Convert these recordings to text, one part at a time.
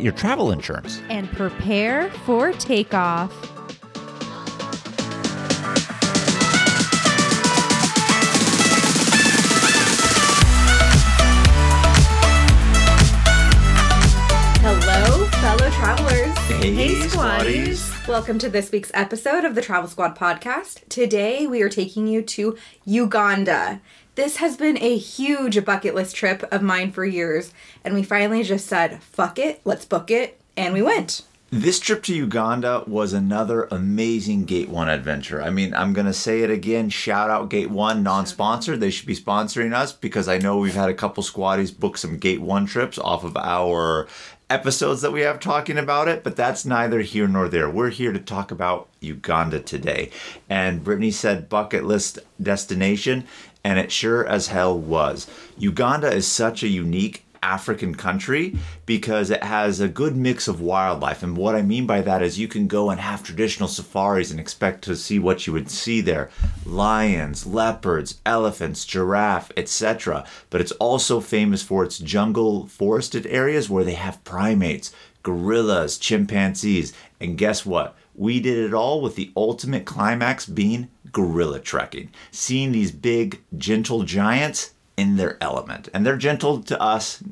your travel insurance. and prepare for takeoff. Hello, fellow travelers. Hey, squaddies. Welcome to this week's episode of the Travel Squad podcast. Today we are taking you to Uganda. This has been a huge bucket list trip of mine for years, and we finally just said, fuck it, let's book it, and we went. This trip to Uganda was another amazing Gate One adventure. I mean, I'm gonna say it again. Shout out Gate One, non-sponsored. They should be sponsoring us because I know we've had a couple squaddies book some Gate One trips off of our episodes that we have talking about it. But that's neither here nor there. We're here to talk about Uganda today. And Brittany said bucket list destination, and it sure as hell was. Uganda is such a unique African country because it has a good mix of wildlife. And what I mean by that is you can go and have traditional safaris and expect to see what you would see there lions, leopards, elephants, giraffe, etc. But it's also famous for its jungle forested areas where they have primates, gorillas, chimpanzees. And guess what? We did it all with the ultimate climax being gorilla trekking. Seeing these big, gentle giants in their element. And they're gentle to us.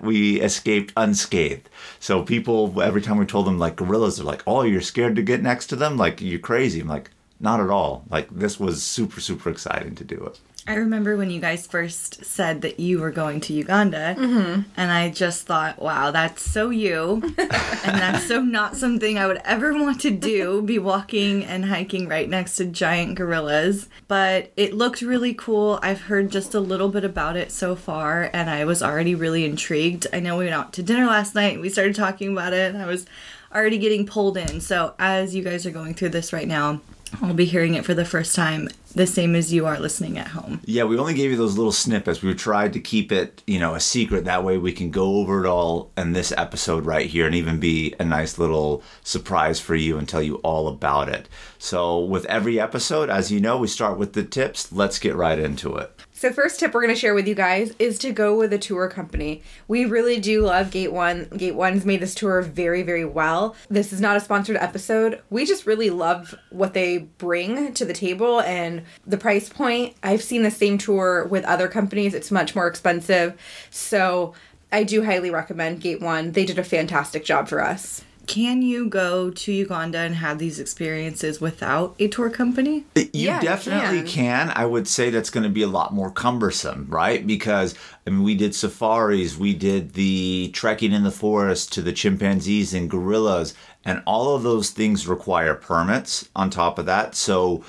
We escaped unscathed. So people, every time we told them like gorillas, they're like, "Oh, you're scared to get next to them? Like you're crazy." I'm like, "Not at all. Like this was super, super exciting to do it." I remember when you guys first said that you were going to Uganda, mm-hmm. and I just thought, wow, that's so you. and that's so not something I would ever want to do be walking and hiking right next to giant gorillas. But it looked really cool. I've heard just a little bit about it so far, and I was already really intrigued. I know we went out to dinner last night, we started talking about it, and I was already getting pulled in. So as you guys are going through this right now, I'll be hearing it for the first time, the same as you are listening at home. Yeah, we only gave you those little snippets. We tried to keep it, you know, a secret. That way we can go over it all in this episode right here and even be a nice little surprise for you and tell you all about it. So, with every episode, as you know, we start with the tips. Let's get right into it. So, first tip we're going to share with you guys is to go with a tour company. We really do love Gate One. Gate One's made this tour very, very well. This is not a sponsored episode. We just really love what they bring to the table and the price point. I've seen the same tour with other companies, it's much more expensive. So, I do highly recommend Gate One. They did a fantastic job for us. Can you go to Uganda and have these experiences without a tour company? Uh, you Yeah, you definitely can. can. I would say that's going to be a lot more cumbersome, right? Because I mean, we did safaris, we did the trekking in the forest to the chimpanzees and gorillas, and all of those things require permits on top of that. So,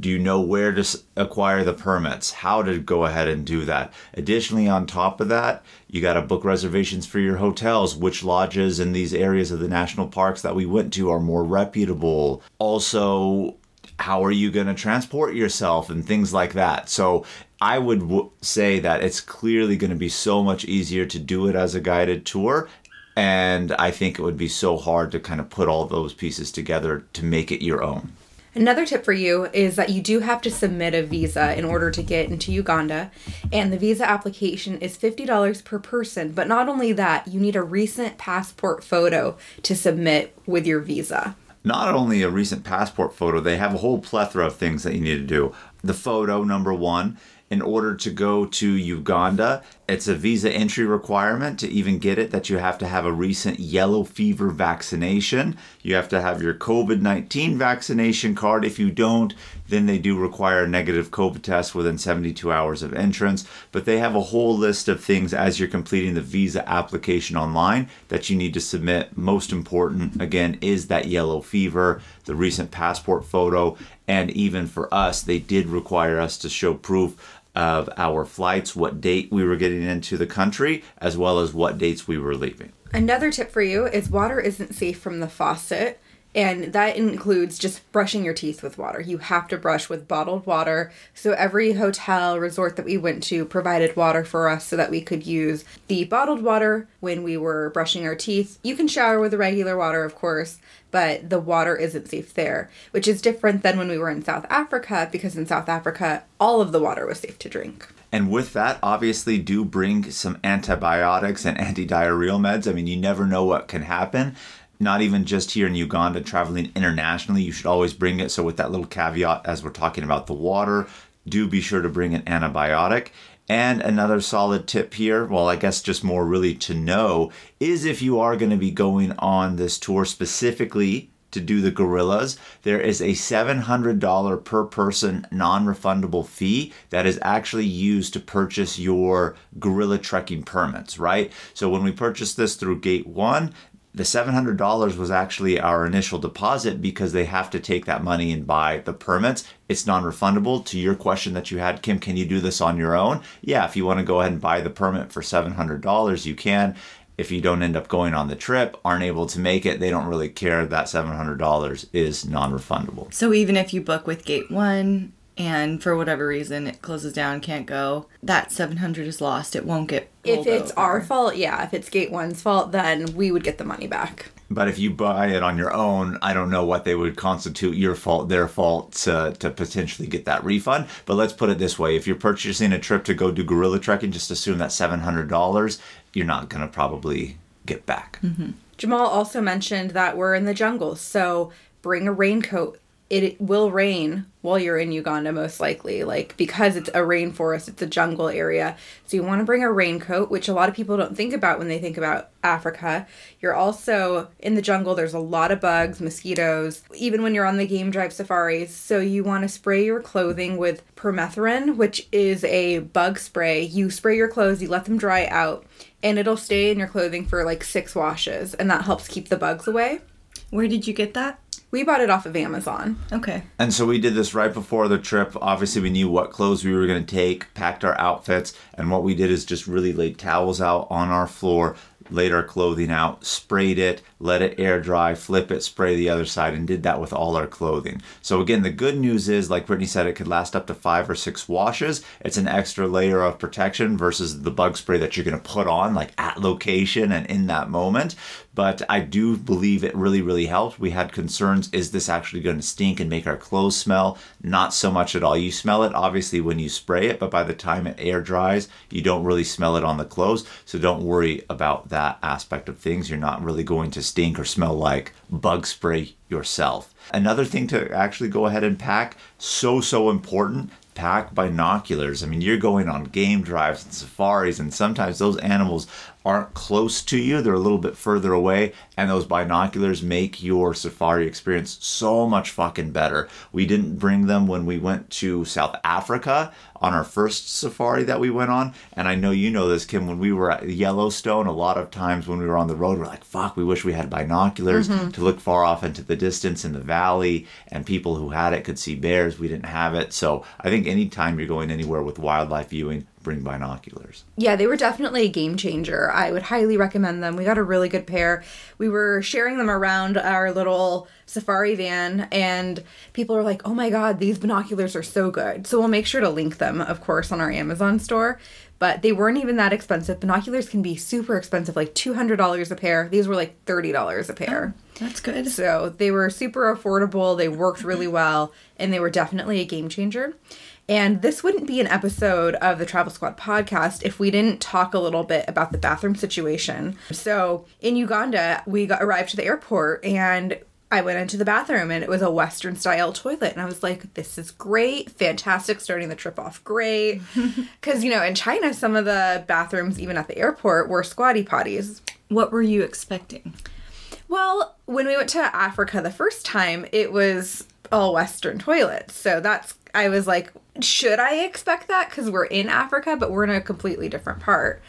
do you know where to acquire the permits? How to go ahead and do that? Additionally, on top of that, you got to book reservations for your hotels. Which lodges in these areas of the national parks that we went to are more reputable? Also, how are you going to transport yourself and things like that. So I would w- say that it's clearly going to be so much easier to do it as a guided tour. And I think it would be so hard to kind of put all those pieces together to make it your own. Another tip for you is that you do have to submit a visa in order to get into Uganda, and the visa application is $50 per person. But not only that, you need a recent passport photo to submit with your visa. not only a recent passport photo, they have a whole plethora of things that you need to do. The photo, number one, in order to go to Uganda, it's a visa entry requirement to even get it that you have to have a recent yellow fever vaccination. You have to have your COVID 19 vaccination card. If you don't, then they do require a negative COVID test within 72 hours of entrance. But they have a whole list of things as you're completing the visa application online that you need to submit. Most important, again, is that yellow fever, the recent passport photo, and even for us, they did require us to show proof of our flights, what date we were getting into the country, as well as what dates we were leaving. Another tip for you is water isn't safe from the faucet. And that includes just brushing your teeth with water. You have to brush with bottled water. So every hotel, resort that we went to provided water for us so that we could use the bottled water when we were brushing our teeth. You can shower with the regular water, of course, but the water isn't safe there, which is different than when we were in South Africa because in South Africa, all of the water was safe to drink. And with that, obviously, do bring some antibiotics and anti-diarrheal meds. I mean, you never know what can happen. Not even just here in Uganda, traveling internationally, you should always bring it. So, with that little caveat, as we're talking about the water, do be sure to bring an antibiotic. And another solid tip here, well, I guess just more really to know, is if you are going to be going on this tour specifically to do the gorillas, there is a $700 per person non refundable fee that is actually used to purchase your gorilla trekking permits, right? So when we purchase this through Gate 1, the $700 was actually our initial deposit because they have to take that money and buy the permits. It's non refundable. To your question that you had, Kim, can you do this on your own? Yeah, if you want to go ahead and buy the permit for $700, you can. If you don't end up going on the trip, aren't able to make it, they don't really care. That $700 is non refundable. So even if you book with Gate 1 and for whatever reason it closes down, can't go, that 700 is lost. It won't get If it's over. our fault, yeah, if it's Gate One's fault, then we would get the money back. But if you buy it on your own, I don't know what they would constitute your fault, their fault to, to potentially get that refund. But let's put it this way if you're purchasing a trip to go do gorilla trekking, just assume that $700, you're not going to probably get back. Mm-hmm. Jamal also mentioned that we're in the jungle, so bring a raincoat. It will rain while you're in Uganda, most likely, like because it's a rainforest, it's a jungle area. So you want to bring a raincoat, which a lot of people don't think about when they think about Africa. You're also in the jungle, there's a lot of bugs, mosquitoes, even when you're on the game drive safaris. So you want to spray your clothing with permethrin, which is a bug spray. You spray your clothes, you let them dry out, and it'll stay in your clothing for like six washes, and that helps keep the bugs away. Where did you get that? We bought it off of Amazon. Okay. And so we did this right before the trip. Obviously, we knew what clothes we were going to take, packed our outfits, and what we did is just really laid towels out on our floor, laid our clothing out, sprayed it, let it air dry, flip it, spray the other side, and did that with all our clothing. So, again, the good news is, like Brittany said, it could last up to five or six washes. It's an extra layer of protection versus the bug spray that you're going to put on, like at location and in that moment. But I do believe it really, really helped. We had concerns is this actually going to stink and make our clothes smell? Not so much at all. You smell it obviously when you spray it, but by the time it air dries, you don't really smell it on the clothes. So don't worry about that aspect of things. You're not really going to stink or smell like bug spray yourself. Another thing to actually go ahead and pack, so, so important pack binoculars. I mean, you're going on game drives and safaris, and sometimes those animals aren't close to you, they're a little bit further away, and those binoculars make your safari experience so much fucking better. We didn't bring them when we went to South Africa on our first safari that we went on, and I know you know this, Kim, when we were at Yellowstone, a lot of times when we were on the road, we're like, fuck, we wish we had binoculars mm-hmm. to look far off into the distance in the valley, and people who had it could see bears. We didn't have it. So I think anytime you're going anywhere with wildlife viewing, bring binoculars. Yeah, they were definitely a game changer. I would highly recommend them. We got a really good pair. We were sharing them around our little safari van, and people are like, oh my god, these binoculars are so good. So we'll make sure to link them, of course, on our Amazon store. But they weren't even that expensive. Binoculars can be super expensive, like $200 a pair. These were like $30 a pair. Oh, that's good. So they were super affordable, they worked really well, and they were definitely a game changer. And this wouldn't be an episode of the Travel Squad podcast if we didn't talk a little bit about the bathroom situation. So in Uganda, we got arrived to the airport and I went into the bathroom and it was a Western style toilet. And I was like, this is great, fantastic, starting the trip off great. Because, you know, in China, some of the bathrooms, even at the airport, were squatty potties. What were you expecting? Well, when we went to Africa the first time, it was all Western toilets. So that's, I was like, should I expect that? Because we're in Africa, but we're in a completely different part.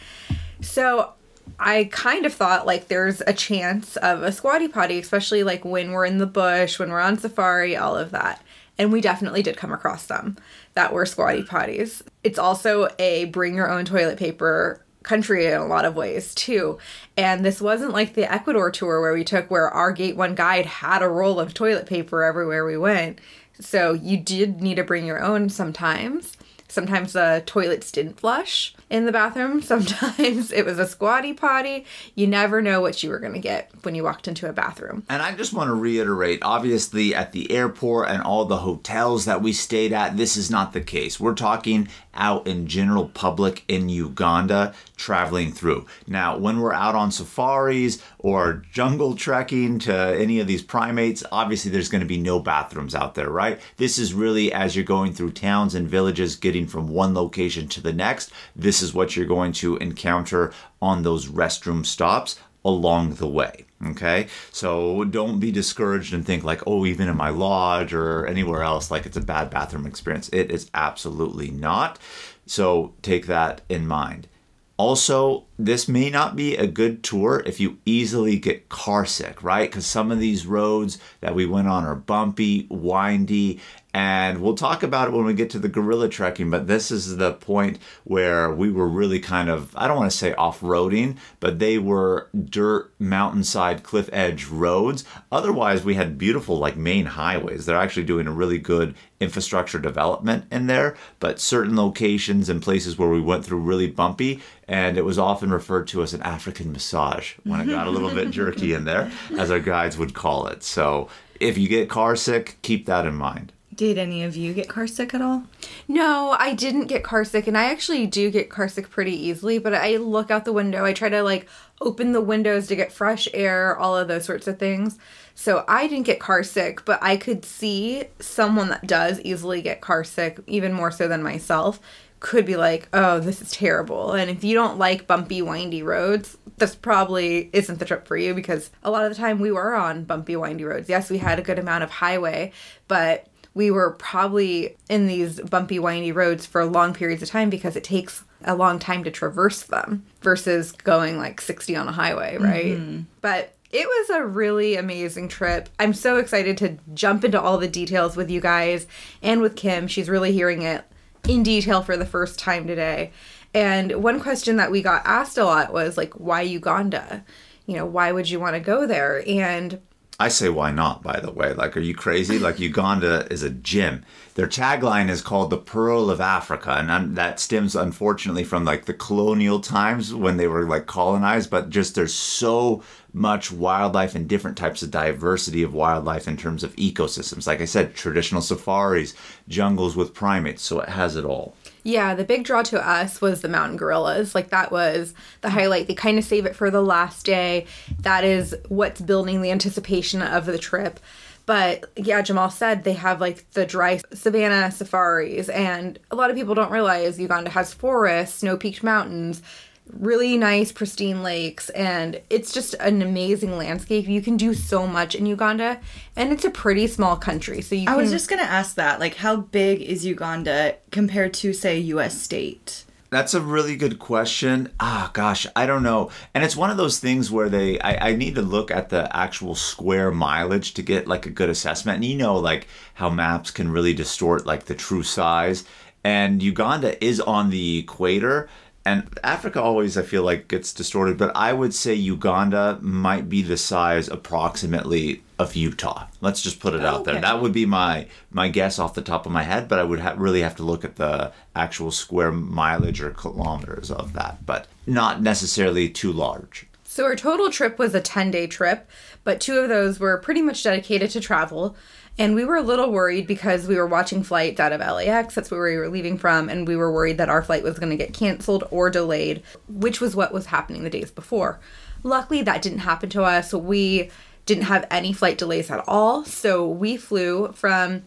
So I kind of thought like there's a chance of a squatty potty, especially like when we're in the bush, when we're on safari, all of that. And we definitely did come across some that were squatty potties. It's also a bring your own toilet paper country in a lot of ways too. And this wasn't like the Ecuador tour where we took where our gate one guide had a roll of toilet paper everywhere we went. So you did need to bring your own sometimes. Sometimes the toilets didn't flush in the bathroom. Sometimes it was a squatty potty. You never know what you were going to get when you walked into a bathroom. And I just want to reiterate obviously, at the airport and all the hotels that we stayed at, this is not the case. We're talking out in general public in Uganda traveling through. Now, when we're out on safaris or jungle trekking to any of these primates, obviously there's going to be no bathrooms out there, right? This is really as you're going through towns and villages, getting from one location to the next. This is what you're going to encounter on those restroom stops along the way. Okay, so don't be discouraged and think like, oh, even in my lodge or anywhere else, like it's a bad bathroom experience. It is absolutely not. So take that in mind. Also, this may not be a good tour if you easily get car sick, right? Because some of these roads that we went on are bumpy, windy, and we'll talk about it when we get to the gorilla trekking. But this is the point where we were really kind of, I don't want to say off roading, but they were dirt, mountainside, cliff edge roads. Otherwise, we had beautiful, like main highways. They're actually doing a really good infrastructure development in there, but certain locations and places where we went through really bumpy, and it was often referred to as an African massage when it got a little bit jerky in there, as our guides would call it. So if you get car sick, keep that in mind. Did any of you get car sick at all? No, I didn't get car sick, and I actually do get car sick pretty easily. But I look out the window. I try to like open the windows to get fresh air, all of those sorts of things. So I didn't get car sick, but I could see someone that does easily get car sick, even more so than myself, could be like, oh, this is terrible. And if you don't like bumpy, windy roads, this probably isn't the trip for you because a lot of the time we were on bumpy, windy roads. Yes, we had a good amount of highway, but we were probably in these bumpy, windy roads for long periods of time because it takes a long time to traverse them versus going like 60 on a highway, right? Mm-hmm. But it was a really amazing trip. I'm so excited to jump into all the details with you guys and with Kim. She's really hearing it in detail for the first time today. And one question that we got asked a lot was like, why Uganda? You know, why would you want to go there? And I say, why not, by the way? Like, are you crazy? Like, Uganda is a gym. Their tagline is called the Pearl of Africa. And um, that stems, unfortunately, from like the colonial times when they were like colonized. But just there's so much wildlife and different types of diversity of wildlife in terms of ecosystems. Like I said, traditional safaris, jungles with primates. So it has it all. Yeah, the big draw to us was the mountain gorillas. Like that was the highlight. They kind of save it for the last day. That is what's building the anticipation of the trip. But yeah, Jamal said they have like the dry savanna safaris, and a lot of people don't realize Uganda has forests, snow peaked mountains, really nice, pristine lakes, and it's just an amazing landscape. You can do so much in Uganda, and it's a pretty small country. So you I can, was just gonna ask that. Like, how big is Uganda compared to, say, U.S. state? That's a really good question. Ah, gosh, I don't know. And it's one of those things where they, I, I need to look at the actual square mileage to get like a good assessment. And you know, like how maps can really distort like the true size. And Uganda is on the equator. And Africa always, I feel like, gets distorted, but I would say Uganda might be the size approximately of Utah. Let's just put it out there. Okay. That would be my my guess off the top of my head, but I would ha- really have to look at the actual square mileage or kilometers of that, but not necessarily too large. So our total trip was a 10 day trip, but two of those were pretty much dedicated to travel. And we were a little worried because we were watching flights out of LAX, that's where we were leaving from, and we were worried that our flight was going to get canceled or delayed, which was what was happening the days before. Luckily, that didn't happen to us. We didn't have any flight delays at all. So we flew from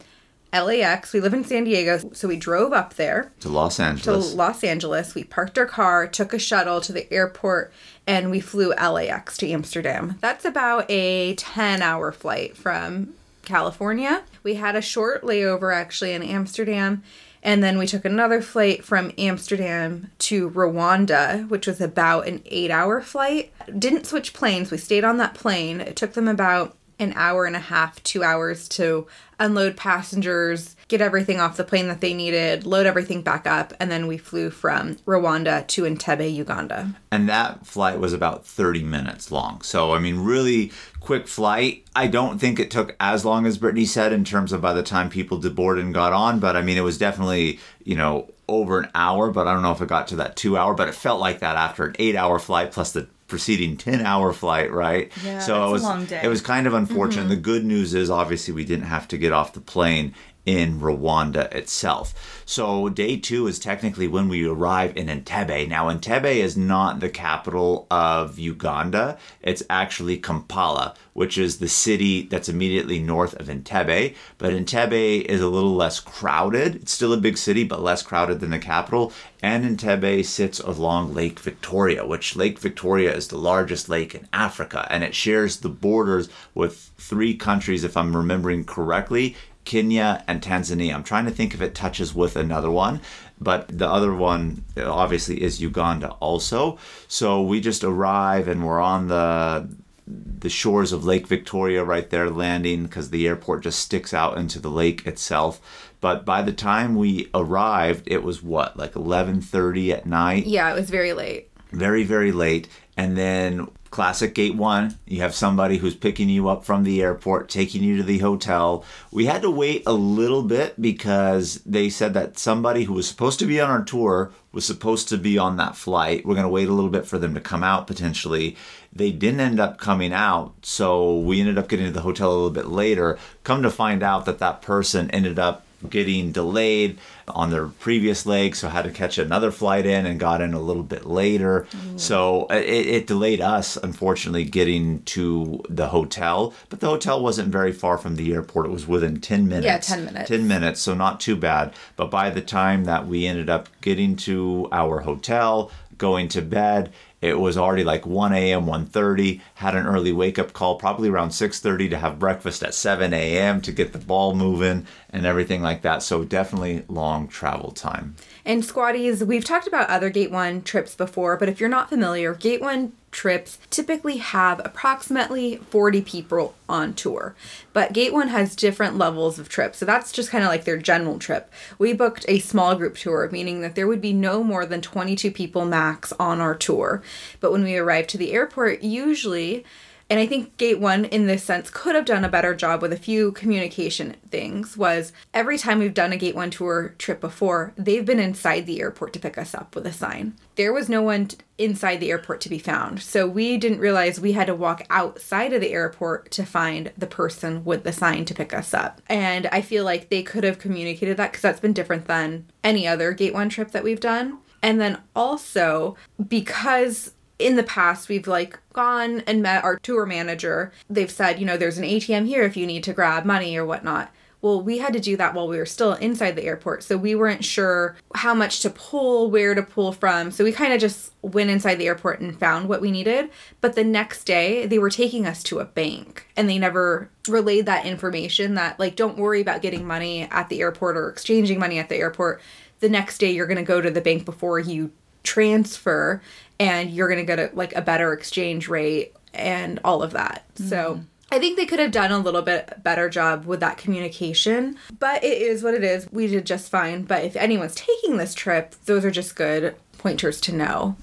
LAX. We live in San Diego, so we drove up there To Los Angeles. to Los Angeles. We parked our car, took a shuttle to the airport, and we flew LAX to Amsterdam. That's about a 10 hour flight from California. We had a short layover actually in Amsterdam. And then we took another flight from Amsterdam to Rwanda, which was about an eight hour flight. Didn't switch planes. We stayed on that plane. It took them about an hour and a half, two hours to unload passengers, get everything off the plane that they needed, load everything back up, and then we flew from Rwanda to Entebbe, Uganda. and that flight was about 30 minutes long. So, I mean, really quick flight. I don't think it took as long as Brittany said in terms of by the time people deboarded and got on, but I mean, it was definitely, you know, over an hour, but I don't know if it got to that two hour, but it felt like that after an eight hour flight plus the preceding 10 hour flight, right? Yeah, so it a was, long day. it was kind of unfortunate. The mm-hmm. good news is obviously we didn't have to get off the plane in Rwanda itself. So day two is technically when we arrive in Entebbe. Now Entebbe is not the capital of Uganda. It's actually Kampala, which is the city that's immediately north of Entebbe. But Entebbe is a little less crowded. It's still a big city, but less crowded than the capital. And Entebbe sits along Lake Victoria, which Lake Victoria is the largest lake in Africa, and it shares the borders with three countries, if I'm remembering correctly. Kenya and Tanzania. I'm trying to think if it touches with another one, but the other one uh, obviously is Uganda also. So we just arrive and we're on the the shores of Lake Victoria right there landing because the airport just sticks out into the lake itself. But by the time we arrived, it was what like 11:30 at night Yeah, it was very late. very very late and then classic gate one. You have somebody who's picking you up from the airport taking you to the hotel. We had to wait a little bit because they said that somebody who was supposed to be on our tour was supposed to be on that flight. We're going to wait a little bit for them to come out potentially. They didn't end up coming out so we ended up getting to the hotel a little bit later. Come to find out that that person ended up getting delayed on their previous leg, so had to catch another flight in and got in a little bit later. Mm-hmm. So uh, it, it delayed us, unfortunately, getting to the hotel. But the hotel wasn't very far from the airport. It was within 10 minutes. Yeah, 10 minutes. 10 minutes, so not too bad. But by the time that we ended up getting to our hotel, going to bed, it was already like 1 a.m 1.30 had an early wake up call probably around 6.30 to have breakfast at 7 a.m to get the ball moving and everything like that. So definitely long travel time And squatties, we've talked about other Gate 1 trips before, but if you're not familiar, Gate 1 trips typically have approximately 40 people on tour. But Gate 1 has different levels of trips. So that's just kind of like their general trip. We booked a small group tour, meaning that there would be no more than 22 people max on our tour. But when we arrived to the airport, usually and I think Gate One, in this sense, could have done a better job with a few communication things. Was every time we've done a Gate One tour trip before, they've been inside the airport to pick us up with a sign. There was no one t- inside the airport to be found. So we didn't realize we had to walk outside of the airport to find the person with the sign to pick us up. And I feel like they could have communicated that because that's been different than any other Gate One trip that we've done. And then also, because in the past we've like gone and met our tour manager. They've said you know there's an atm here if you need to grab money or whatnot. Well we had to do that while we were still inside the airport so we weren't sure how much to pull where to pull from so we kind of just went inside the airport and found what we needed. But the next day they were taking us to a bank and they never relayed that information that like don't worry about getting money at the airport or exchanging money at the airport. The next day you're going to go to the bank before you transfer and you're going to get a, like a better exchange rate and all of that. So mm-hmm. I think they could have done a little bit better job with that communication, but it is what it is. We did just fine. But if anyone's taking this trip, those are just good pointers to know.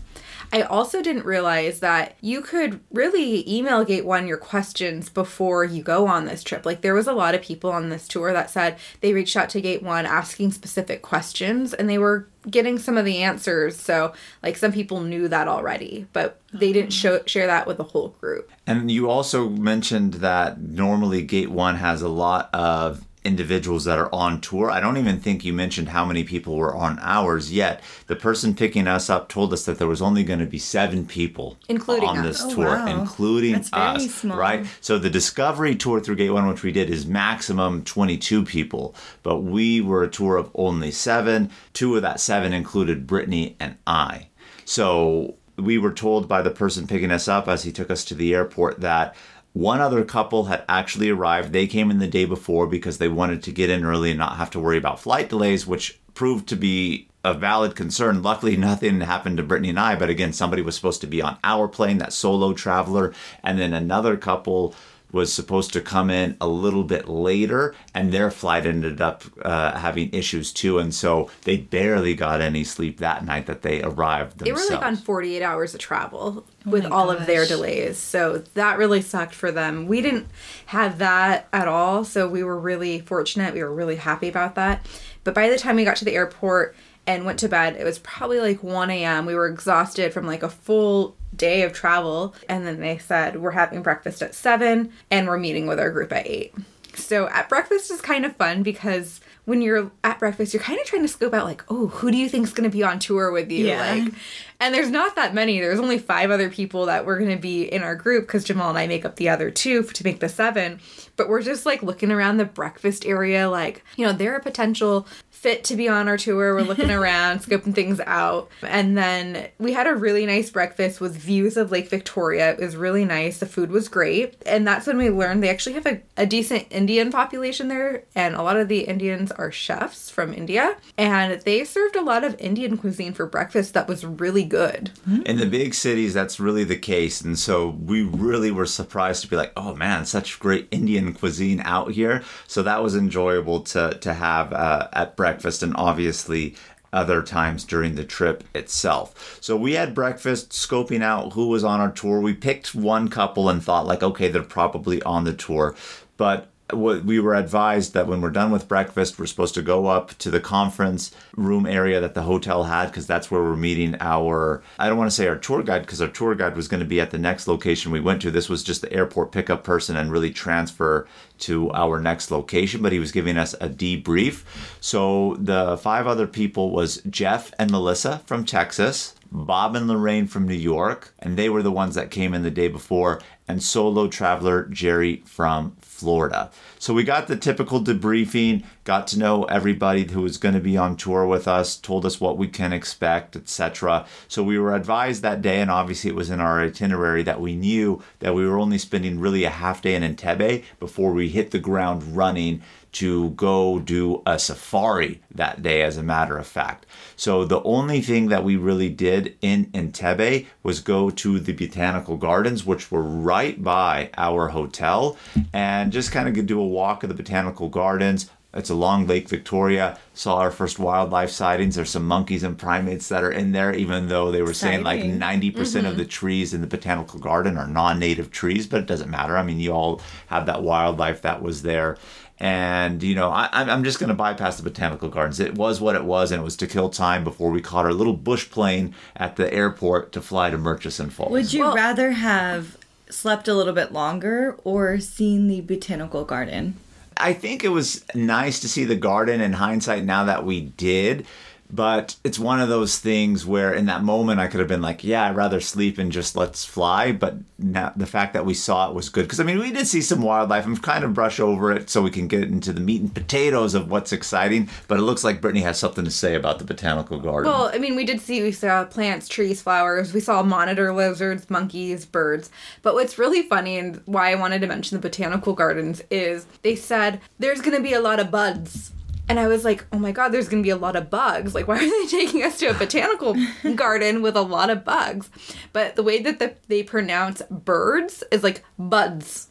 I also didn't realize that you could really email Gate One your questions before you go on this trip. Like, there was a lot of people on this tour that said they reached out to Gate One asking specific questions and they were getting some of the answers. So, like, some people knew that already, but they didn't mm-hmm. show, share that with the whole group. And you also mentioned that normally Gate One has a lot of individuals that are on tour. I don't even think you mentioned how many people were on ours yet. The person picking us up told us that there was only going to be seven people Including on us. this Oh, tour, wow. including That's us. small. Right? So the Discovery tour through Gate One, which we did, is maximum 22 people, but we were a tour of only seven. Two of that seven included Brittany and I. So we were told by the person picking us up as he took us to the airport that one other couple had actually arrived. They came in the day before because they wanted to get in early and not have to worry about flight delays, which proved to be a valid concern. Luckily, nothing happened to Brittany and I, but again, somebody was supposed to be on our plane, that solo traveler, and then another couple was supposed to come in a little bit later, and their flight ended up uh, having issues too, and so they barely got any sleep that night that they arrived They were like on 48 hours of travel with my all of their delays. So that really sucked for them. We didn't have that at all. So we were really fortunate. We were really happy about that. But by the time we got to the airport and went to bed, it was probably like 1 a.m. We were exhausted from like a full day of travel. And then they said, We're having breakfast at 7 and we're meeting with our group at 8. So at breakfast is kind of fun because when you're at breakfast, you're kind of trying to scope out like, oh, who do you think's going to be on tour with you? Yeah. Like, and there's not that many. There's only five other people that we're going to be in our group because Jamal and I make up the other two to make the seven. But we're just like looking around the breakfast area, like, you know, they're a potential fit to be on our tour. We're looking around, scoping things out. And then we had a really nice breakfast with views of Lake Victoria. It was really nice. The food was great. And that's when we learned they actually have a, a decent Indian population there. And a lot of the Indians are chefs from India. And they served a lot of Indian cuisine for breakfast that was really good. in the big cities that's really the case and so we really were surprised to be like oh man such great indian cuisine out here so that was enjoyable to to have uh, at breakfast and obviously other times during the trip itself. So we had breakfast scoping out who was on our tour. We picked one couple and thought like okay they're probably on the tour. But we were advised that when we're done with breakfast, we're supposed to go up to the conference room area that the hotel had because that's where we're meeting our. I don't want to say our tour guide because our tour guide was going to be at the next location we went to. This was just the airport pickup person and really transfer to our next location, but he was giving us a debrief. So the five other people was Jeff and Melissa from Texas. Bob and Lorraine from New York, and they were the ones that came in the day before, and solo traveler Jerry from Florida. So we got the typical debriefing, got to know everybody who was going to be on tour with us, told us what we can expect, etc. So we were advised that day, and obviously it was in our itinerary that we knew that we were only spending really a half day in Entebbe before we hit the ground running to go do a safari that day, as a matter of fact. So the only thing that we really did in Entebbe was go to the botanical gardens, which were right by our hotel, and just kind of do a walk of the botanical gardens. It's along Lake Victoria. Saw our first wildlife sightings. There's some monkeys and primates that are in there, even though they were saying like 90% of mm-hmm. the trees in the botanical garden are non-native trees, but it doesn't matter. I mean, you all have that wildlife that was there. And, you know, I, I'm I'm just going to bypass the botanical gardens. It was what it was, and it was to kill time before we caught our little bush plane at the airport to fly to Murchison Falls. Would you Well- rather have slept a little bit longer or seen the botanical garden? I think it was nice to see the garden in hindsight now that we did. But it's one of those things where in that moment I could have been like, yeah, I'd rather sleep and just let's fly. But now the fact that we saw it was good. Because I mean, we did see some wildlife and kind of brush over it so we can get into the meat and potatoes of what's exciting. But it looks like Brittany has something to say about the botanical garden. Well, I mean, we did see, we saw plants, trees, flowers. We saw monitor lizards, monkeys, birds. But what's really funny and why I wanted to mention the botanical gardens is they said there's going to be a lot of buds. And I was like, oh my God, there's going to be a lot of bugs. Like, why are they taking us to a botanical garden with a lot of bugs? But the way that the, they pronounce birds is like buds.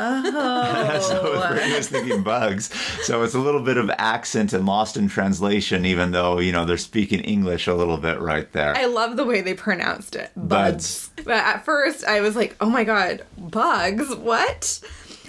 Oh. so Brittany was thinking bugs. So it's a little bit of accent and lost in translation, even though, you know, they're speaking English a little bit right there. I love the way they pronounced it. Buds. But at first, I was like, oh my god, bugs? What?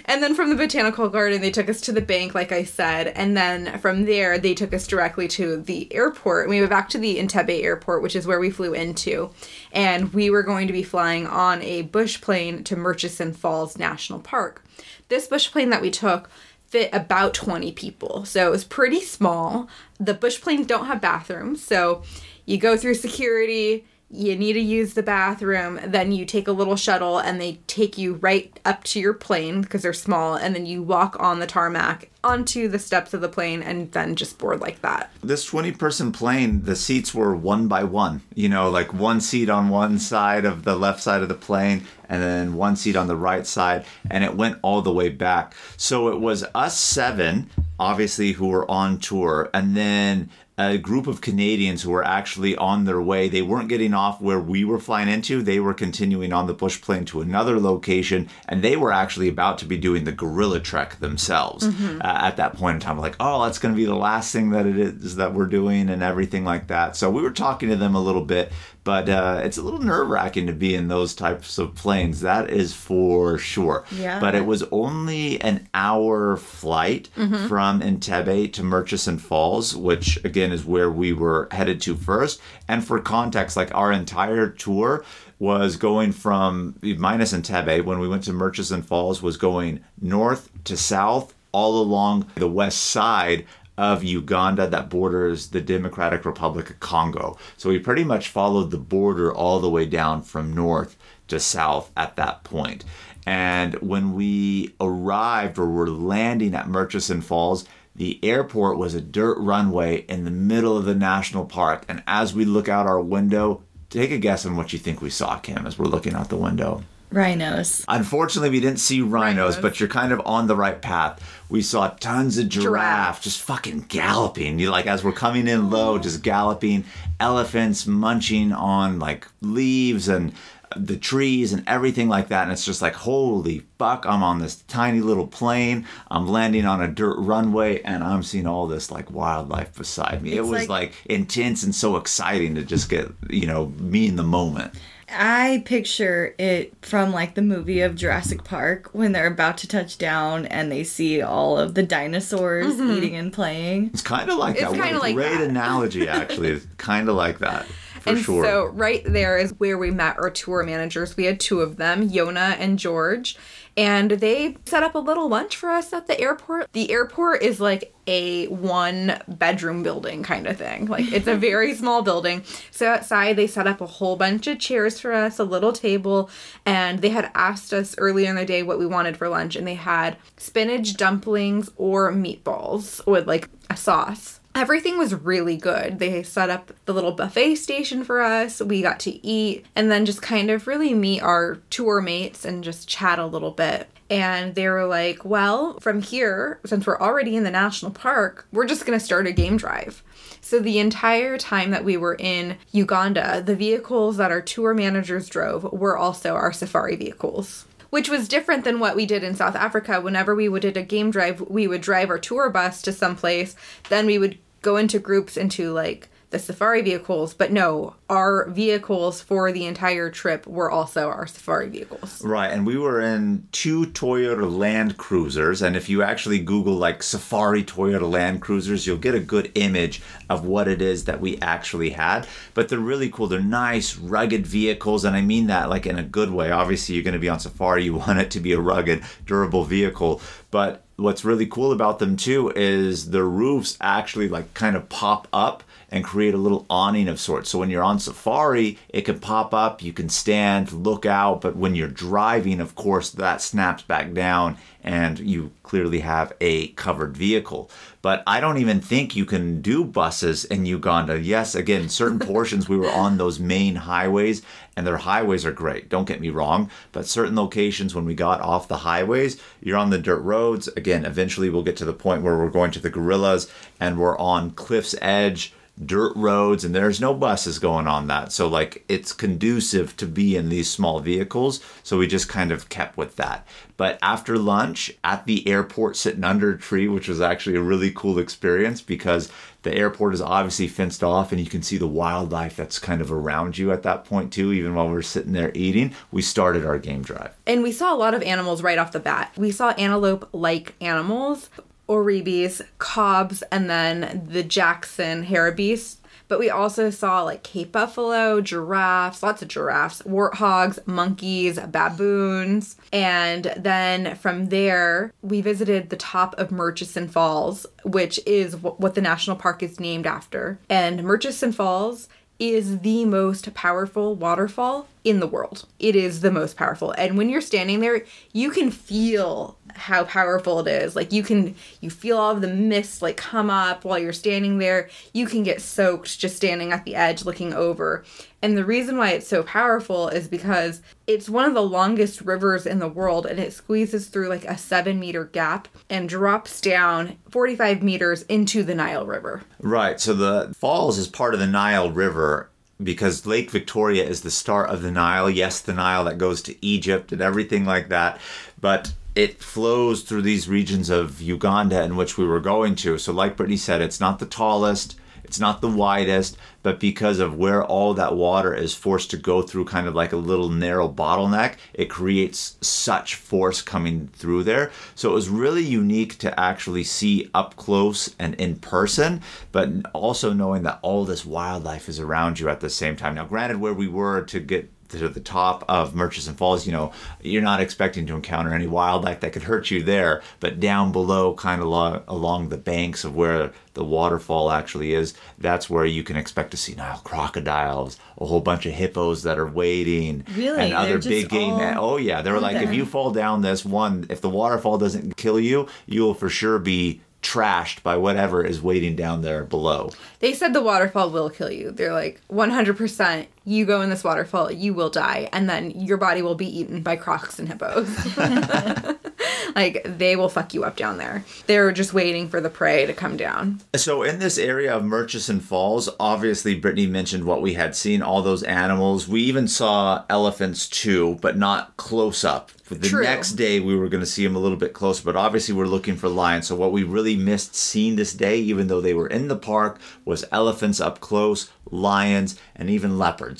And then from the botanical garden, they took us to the bank, like I said. And then from there, they took us directly to the airport. We went back to the Entebbe airport, which is where we flew into. And we were going to be flying on a bush plane to Murchison Falls National Park. This bush plane that we took fit about 20 people. So it was pretty small. The bush planes don't have bathrooms. So you go through security, you need to use the bathroom, then you take a little shuttle and they take you right up to your plane because they're small, and then you walk on the tarmac onto the steps of the plane and then just board like that. This 20 person plane, the seats were one by one, you know, like one seat on one side of the left side of the plane and then one seat on the right side, and it went all the way back. So it was us seven, obviously, who were on tour, and then a group of Canadians who were actually on their way. They weren't getting off where we were flying into. They were continuing on the bush plane to another location, and they were actually about to be doing the gorilla trek themselves uh, at that point in time. Like, oh, that's going to be the last thing that it is that we're doing, and everything like that. So we were talking to them a little bit, but uh, it's a little nerve wracking to be in those types of planes. That is for sure. Yeah. But it was only an hour flight from Entebbe to Murchison Falls, which again is where we were headed to first. And for context, like our entire tour was going from minus Entebbe when we went to Murchison Falls was going north to south all along the west side of Uganda that borders the Democratic Republic of Congo. So we pretty much followed the border all the way down from north to south at that point. And when we arrived or were landing at Murchison Falls, the airport was a dirt runway in the middle of the national park. And as we look out our window, take a guess on what you think we saw, Kim, as we're looking out the window. Rhinos. Unfortunately, we didn't see rhinos, Rhinos. but you're kind of on the right path. We saw tons of giraffe Giraffe. just fucking galloping. You like as we're coming in low, oh. just galloping. Elephants munching on like leaves and the trees and everything like that. And it's just like, holy fuck, I'm on this tiny little plane. I'm landing on a dirt runway and I'm seeing all this like wildlife beside me. it was like- like intense and so exciting to just get, you know, me in the moment. I picture it from like the movie of Jurassic Park when they're about to touch down and they see all of the dinosaurs mm-hmm. eating and playing. It's kind of like It's that. What kinda like great that. analogy, actually. It's kind of like that, for and sure. so right there is where we met our tour managers. We had two of them, Yona and George, and they set up a little lunch for us at the airport. The airport is like a one bedroom building kind of thing. Like it's a very small building. So outside they set up a whole bunch of chairs for us, a little table, and they had asked us earlier in the day what we wanted for lunch and they had spinach dumplings or meatballs with like a sauce. Everything was really good. They set up the little buffet station for us. We got to eat and then just kind of really meet our tour mates and just chat a little bit. And they were like, well, from here, since we're already in the national park, we're just going to start a game drive. So the entire time that we were in Uganda, the vehicles that our tour managers drove were also our safari vehicles which was different than what we did in South Africa. Whenever we would did a game drive, we would drive our tour bus to some place, then we would go into groups into like the safari vehicles. But no, our vehicles for the entire trip were also our safari vehicles. Right, and we were in two Toyota Land Cruisers, and if you actually Google like Safari Toyota Land Cruisers, you'll get a good image of what it is that we actually had. But they're really cool. They're nice, rugged vehicles, and I mean that like in a good way. Obviously, you're going to be on safari, you want it to be a rugged, durable vehicle, but what's really cool about them too is the roofs actually like kind of pop up and create a little awning of sorts. So when you're on safari, it can pop up, you can stand, look out, but when you're driving, of course, that snaps back down and you clearly have a covered vehicle. But I don't even think you can do buses in Uganda. Yes, again, certain portions we were on those main highways and their highways are great. Don't get me wrong, but certain locations when we got off the highways, you're on the dirt roads. Again, eventually we'll get to the point where we're going to the gorillas and we're on cliff's edge dirt roads and there's no buses going on that. So like it's conducive to be in these small vehicles. So we just kind of kept with that. But after lunch at the airport sitting under a tree which was actually a really cool experience because the airport is obviously fenced off and you can see the wildlife that's kind of around you at that point too even while we're sitting there eating. We started our game drive. And we saw a lot of animals right off the bat. We saw antelope like animals, oribis, kobs, and then the Jackson hartebeest. But we also saw like Cape buffalo, giraffes, lots of giraffes, warthogs, monkeys, baboons. And then from there, we visited the top of Murchison Falls, which is wh- what the national park is named after. And Murchison Falls is the most powerful waterfall in the world. It is the most powerful. And when you're standing there, you can feel how powerful it is. Like you can you feel all of the mist like come up while you're standing there. You can get soaked just standing at the edge looking over. And the reason why it's so powerful is because it's one of the longest rivers in the world and it squeezes through like a seven meter gap and drops down 45 meters into the Nile River. Right. So the falls is part of the Nile River because Lake Victoria is the start of the Nile. Yes, the Nile that goes to Egypt and everything like that. But it flows through these regions of Uganda in which we were going to. So, like Brittany said, it's not the tallest, it's not the widest, but because of where all that water is forced to go through kind of like a little narrow bottleneck, it creates such force coming through there. So it was really unique to actually see up close and in person, but also knowing that all this wildlife is around you at the same time. Now, granted, where we were to get to the top of Murchison Falls, you know, you're not expecting to encounter any wildlife that could hurt you there, but down below, kind of along, along the banks of where the waterfall actually is, that's where you can expect to see Nile crocodiles, a whole bunch of hippos that are waiting, Really? and other big game. oh yeah, they're like, if you fall down this one, if the waterfall doesn't kill you, you will for sure be trashed by whatever is waiting down there below. They said the waterfall will kill you. They're like 100% you go in this waterfall, you will die and then your body will be eaten by crocs and hippos. like they will fuck you up down there. They're just waiting for the prey to come down. So in this area of Murchison Falls, obviously Brittany mentioned what we had seen, all those animals. We even saw elephants too, but not close up. For the True. next day we were going to see them a little bit closer, but obviously we're looking for lions. So what we really missed seeing this day, even though they were in the park, was elephants up close, lions, and even leopards.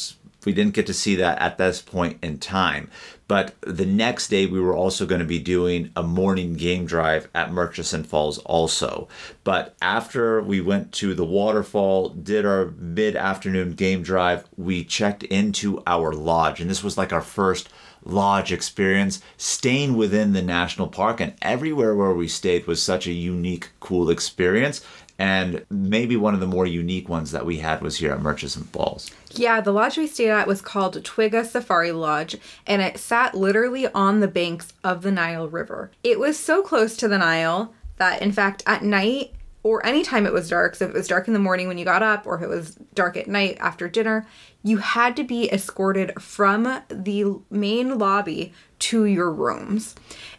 We didn't get to see that at this point in time. But the next day, we were also going to be doing a morning game drive at Murchison Falls, also. But after we went to the waterfall, did our mid afternoon game drive, we checked into our lodge. And this was like our first lodge experience, staying within the national park. And everywhere where we stayed was such a unique, cool experience. And maybe one of the more unique ones that we had was here at Murchison Falls. Yeah, the lodge we stayed at was called Twiga Safari Lodge, and it sat literally on the banks of the Nile River. It was so close to the Nile that, in fact, at night or anytime it was dark, so if it was dark in the morning when you got up, or if it was dark at night after dinner, you had to be escorted from the main lobby to your rooms.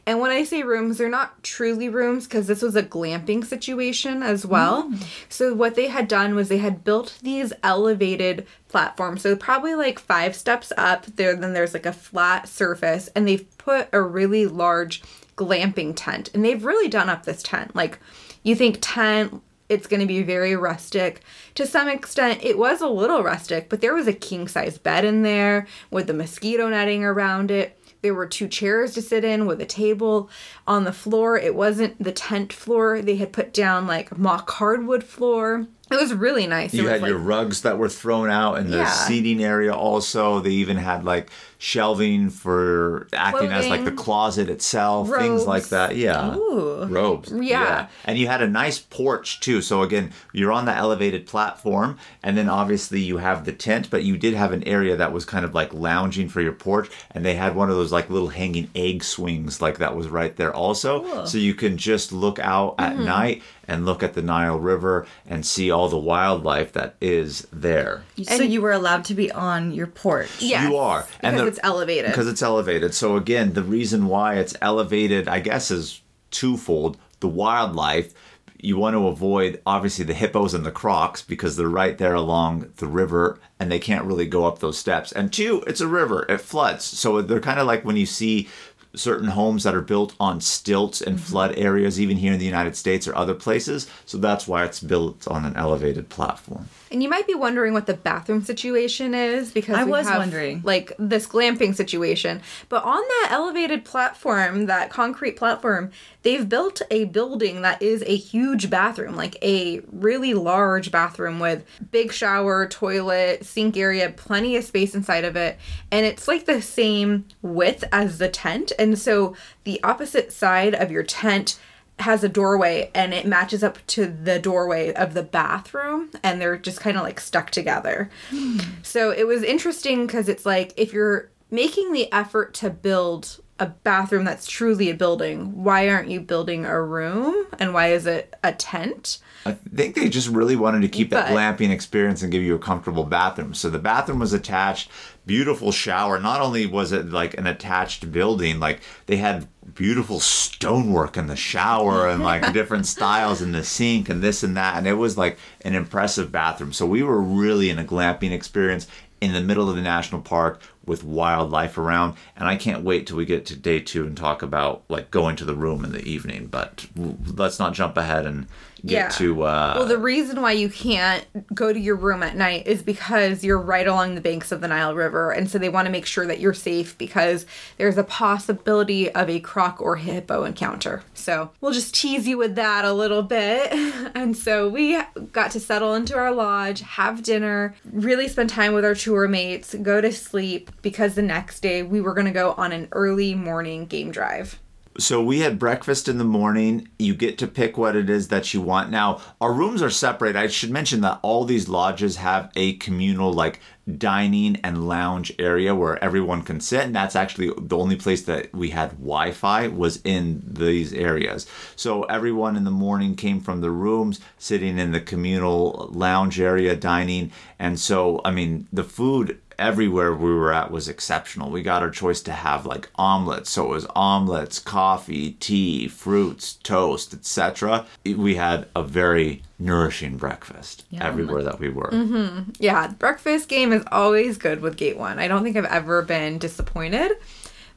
And when I say rooms, they're not truly rooms because this was a glamping situation as well. Mm. So, what they had done was they had built these elevated platforms. So, probably like five steps up there, then there's like a flat surface, and they've put a really large glamping tent. And they've really done up this tent. Like, you think tent, it's going to be very rustic. To some extent, it was a little rustic, but there was a king size bed in there with the mosquito netting around it. There were two chairs to sit in with a table on the floor. It wasn't the tent floor. They had put down like mock hardwood floor. It was really nice. It You had like, your rugs that were thrown out in the Yeah. seating area also. They even had like shelving for acting as like the closet itself, things like that. Yeah. Ooh. Robes. Yeah. And you had a nice porch too. So again, you're on the elevated platform and then obviously you have the tent, but you did have an area that was kind of like lounging for your porch and they had one of those like little hanging egg swings like that was right there also. So you can just look out at Mm-hmm. night and look at the Nile River and see all the wildlife that is there. So you were allowed to be on your porch. Yes, You are. because the- it's elevated. Because it's elevated. So again, the reason why it's elevated, I guess, is twofold. The wildlife, you want to avoid obviously the hippos and the crocs because they're right there along the river and they can't really go up those steps. And two, it's a river, it floods. So they're kind of like when you see certain homes that are built on stilts in mm-hmm. flood areas, even here in the United States or other places. So that's why it's built on an elevated platform. And you might be wondering what the bathroom situation is because I we was have, wondering. like this glamping situation. But on that elevated platform, that concrete platform, they've built a building that is a huge bathroom, like a really large bathroom with big shower, toilet, sink area, plenty of space inside of it, and it's like the same width as the tent. And so the opposite side of your tent has a doorway and it matches up to the doorway of the bathroom and they're just kind of like stuck together. Hmm. So it was interesting because it's like if you're making the effort to build a bathroom that's truly a building, why aren't you building a room and why is it a tent? I think they just really wanted to keep that But- glamping experience and give you a comfortable bathroom. So the bathroom was attached, beautiful shower. Not only was it like an attached building, like they had beautiful stonework in the shower and like different styles in the sink and this and that. And it was like an impressive bathroom. So we were really in a glamping experience in the middle of the national park with wildlife around and i can't wait till we get to day two and talk about like going to the room in the evening but let's not jump ahead and get Yeah. to uh Well, the reason why you can't go to your room at night is because you're right along the banks of the Nile River. And so they want to make sure that you're safe because there's a possibility of a croc or hippo encounter. So we'll just tease you with that a little bit. And so we got to settle into our lodge, have dinner, really spend time with our tour mates, go to sleep because the next day we were going to go on an early morning game drive. So we had breakfast in the morning. You get to pick what it is that you want. Now, our rooms are separate. I should mention that all these lodges have a communal like dining and lounge area where everyone can sit and that's actually the only place that we had Wi-Fi was in these areas. So everyone in the morning came from the rooms sitting in the communal lounge area dining and so I mean the food everywhere we were at was exceptional. We got our choice to have like omelets, so it was omelets, coffee, tea, fruits, toast, etc. We had a very nourishing breakfast everywhere that we were. Mm-hmm. Yeah, the breakfast game is always good with Gate One. I don't think I've ever been disappointed.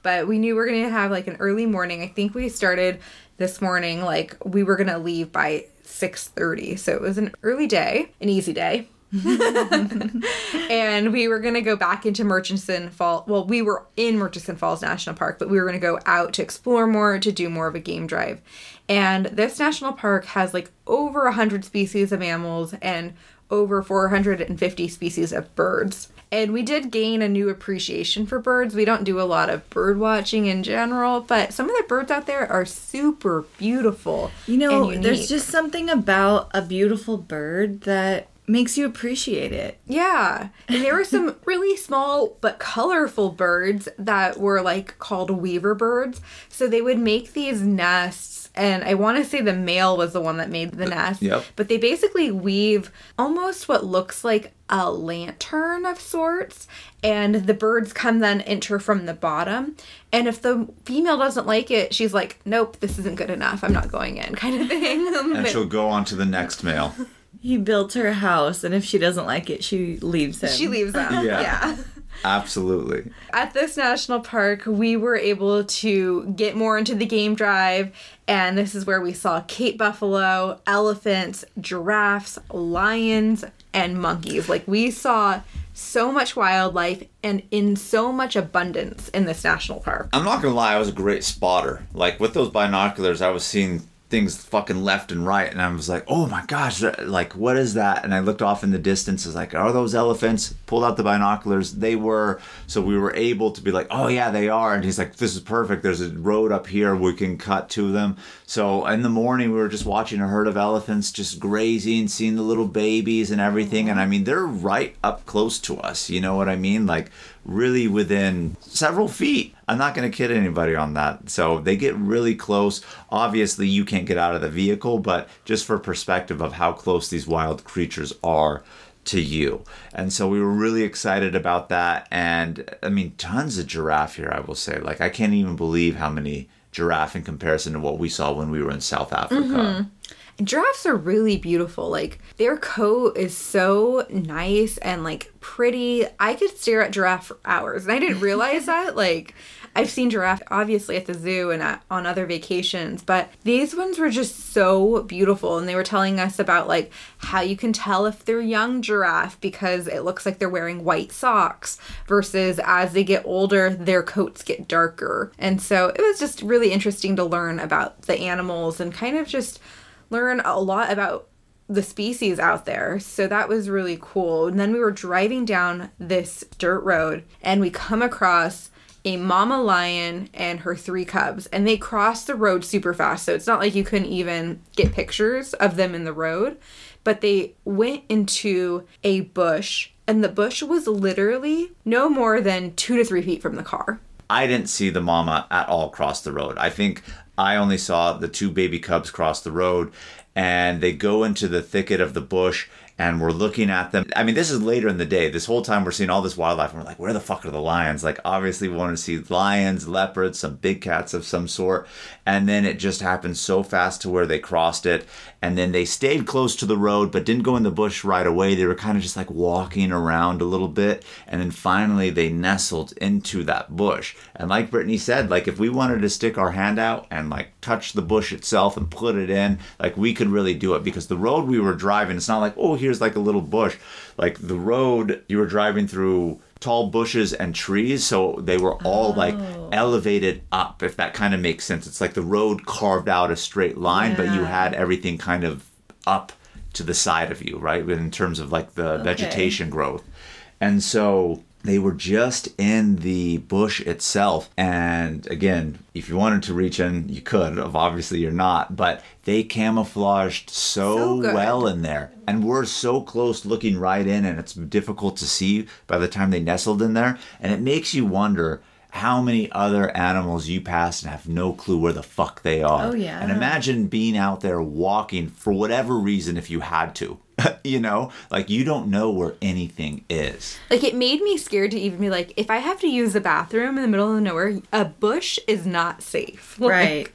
But we knew we were gonna have like an early morning. I think we started this morning like we were gonna leave by six thirty, so it was an early day, an easy day. and we were gonna go back into Murchison Falls. Well, we were in Murchison Falls National Park, but we were gonna go out to explore more, to do more of a game drive. And this national park has like over a hundred species of mammals and over 450 species of birds. And we did gain a new appreciation for birds. We don't do a lot of bird watching in general, but some of the birds out there are super beautiful. You know, there's just something about a beautiful bird that makes you appreciate it. Yeah. And there were some really small but colorful birds that were like called weaver birds. So they would make these nests. And I want to say the male was the one that made the nest. yep. But they basically weave almost what looks like a lantern of sorts. And the birds come then enter from the bottom. And if the female doesn't like it, she's like, nope, this isn't good enough. I'm not going in, kind of thing. And But- she'll go on to the next male. He built her house, and if she doesn't like it, she leaves him. she leaves them. Yeah. yeah. Absolutely. At this national park, we were able to get more into the game drive, and this is where we saw Cape buffalo, elephants, giraffes, lions, and monkeys. Like, we saw so much wildlife and in so much abundance in this national park. I'm not gonna lie, I was a great spotter. Like with those binoculars, I was seeing things fucking left and right, and I was like, "Oh my gosh, like what is that?" And I looked off in the distance. I was like, "Are those elephants?" Pulled out the binoculars. They were. So we were able to be like, "Oh yeah, they are." And he's like, "This is perfect. There's a road up here. We can cut to them." So in the morning, we were just watching a herd of elephants just grazing, seeing the little babies and everything. And I mean, they're right up close to us. You know what I mean? Like really within several feet. I'm not going to kid anybody on that. So they get really close. Obviously, you can't get out of the vehicle, but just for perspective of how close these wild creatures are to you. And so we were really excited about that. And I mean, tons of giraffe here, I will say. Like, I can't even believe how many giraffe in comparison to what we saw when we were in South Africa. And giraffes are really beautiful. Like their coat is so nice and like pretty. I could stare at giraffe for hours, and I didn't realize that. Like I've seen giraffe obviously at the zoo and at, on other vacations, but these ones were just so beautiful. And they were telling us about like how you can tell if they're young giraffe because it looks like they're wearing white socks versus as they get older, their coats get darker. And so it was just really interesting to learn about the animals and kind of just learn a lot about the species out there. So that was really cool. And then we were driving down this dirt road and we come across a mama lion and her three cubs, and they crossed the road super fast. So it's not like you couldn't even get pictures of them in the road, but they went into a bush, and the bush was literally no more than two to three feet from the car. I didn't see the mama at all cross the road. I think I only saw the two baby cubs cross the road and they go into the thicket of the bush and we're looking at them. I mean, this is later in the day. This whole time we're seeing all this wildlife, and we're like, where the fuck are the lions? Like, obviously, we want to see lions, leopards, some big cats of some sort. And then it just happened so fast to where they crossed it. And then they stayed close to the road, but didn't go in the bush right away. They were kind of just like walking around a little bit. And then finally, they nestled into that bush. And like Brittany said, like, if we wanted to stick our hand out and like touch the bush itself and put it in, like, we could really do it because the road we were driving, it's not like, oh, here's like a little bush. Like the road you were driving through tall bushes and trees, so they were all like oh. elevated up, if that kind of makes sense. It's like the road carved out a straight line, but you had everything kind of up to the side of you, right? In terms of like the vegetation growth. And so they were just in the bush itself. And again, if you wanted to reach in, you could. Obviously, you're not. But they camouflaged so, So well in there. And we're so close looking right in, and it's difficult to see by the time they nestled in there. And it makes you wonder how many other animals you pass and have no clue where the fuck they are. Oh, yeah. And imagine being out there walking for whatever reason if you had to. you know, like you don't know where anything is. Like it made me scared to even be like, if I have to use the bathroom in the middle of nowhere, a bush is not safe. Like, Right.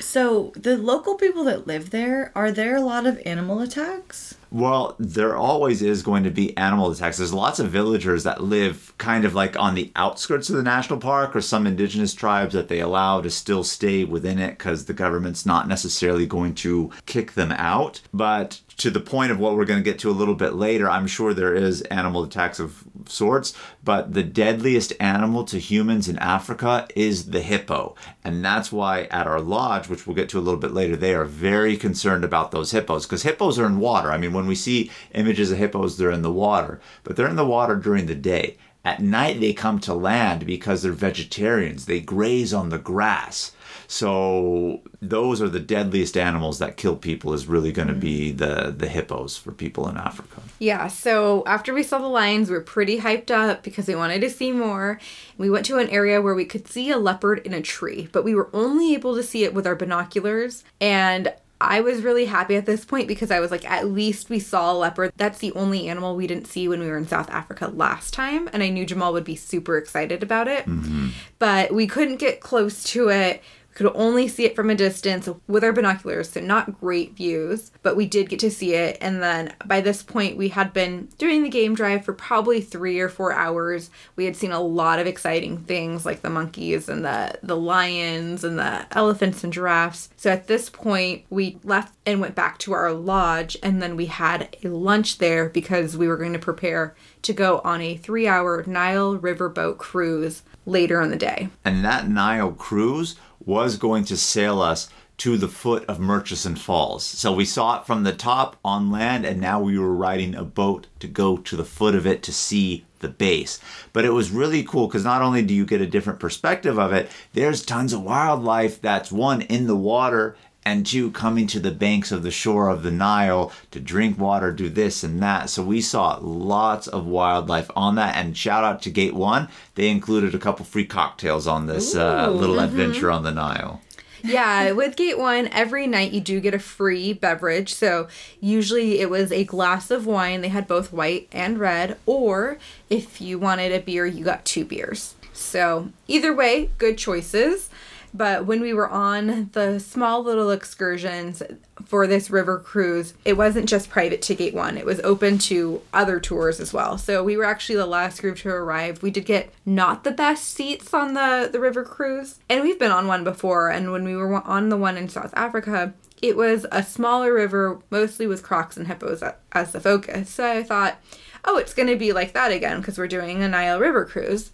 So the local people that live there, are there a lot of animal attacks? Well, there always is going to be animal attacks. There's lots of villagers that live kind of like on the outskirts of the national park or some indigenous tribes that they allow to still stay within it because the government's not necessarily going to kick them out. But to the point of what we're going to get to a little bit later, I'm sure there is animal attacks of sorts, but the deadliest animal to humans in Africa is the hippo. And that's why at our lodge, which we'll get to a little bit later, they are very concerned about those hippos because hippos are in water. I mean, when we see images of hippos, they're in the water, but they're in the water during the day. At night, they come to land because they're vegetarians. They graze on the grass. So those are the deadliest animals that kill people. Is really going to be mm-hmm. the the hippos for people in Africa. Yeah, so after we saw the lions, we were pretty hyped up because we wanted to see more. We went to an area where we could see a leopard in a tree, but we were only able to see it with our binoculars. And I was really happy at this point because I was like, at least we saw a leopard. That's the only animal we didn't see when we were in South Africa last time. And I knew Jamal would be super excited about it. Mm-hmm. But we couldn't get close to it. Could only see it from a distance with our binoculars, so not great views, but we did get to see it. And then by this point, we had been doing the game drive for probably three or four hours. We had seen a lot of exciting things like the monkeys and the, the lions and the elephants and giraffes. So at this point, we left and went back to our lodge, and then we had a lunch there because we were going to prepare to go on a three hour Nile riverboat cruise later in the day. And that Nile cruise was going to sail us to the foot of Murchison Falls. So we saw it from the top on land, and now we were riding a boat to go to the foot of it to see the base. But it was really cool because not only do you get a different perspective of it, there's tons of wildlife that's one in the water and two coming to the banks of the shore of the Nile to drink water, do this and that. So we saw lots of wildlife on that. And shout out to Gate One, they included a couple free cocktails on this uh, Ooh, little adventure on the Nile. yeah, with Gate One, every night you do get a free beverage. So usually it was a glass of wine. They had both white and red. Or if you wanted a beer, you got two beers. So either way, good choices. But when we were on the small little excursions for this river cruise, it wasn't just private to Gate One. It was open to other tours as well. So we were actually the last group to arrive. We did get not the best seats on the, the river cruise. And we've been on one before. And when we were on the one in South Africa, it was a smaller river, mostly with crocs and hippos as the focus. So I thought, oh, it's going to be like that again because we're doing a Nile River cruise.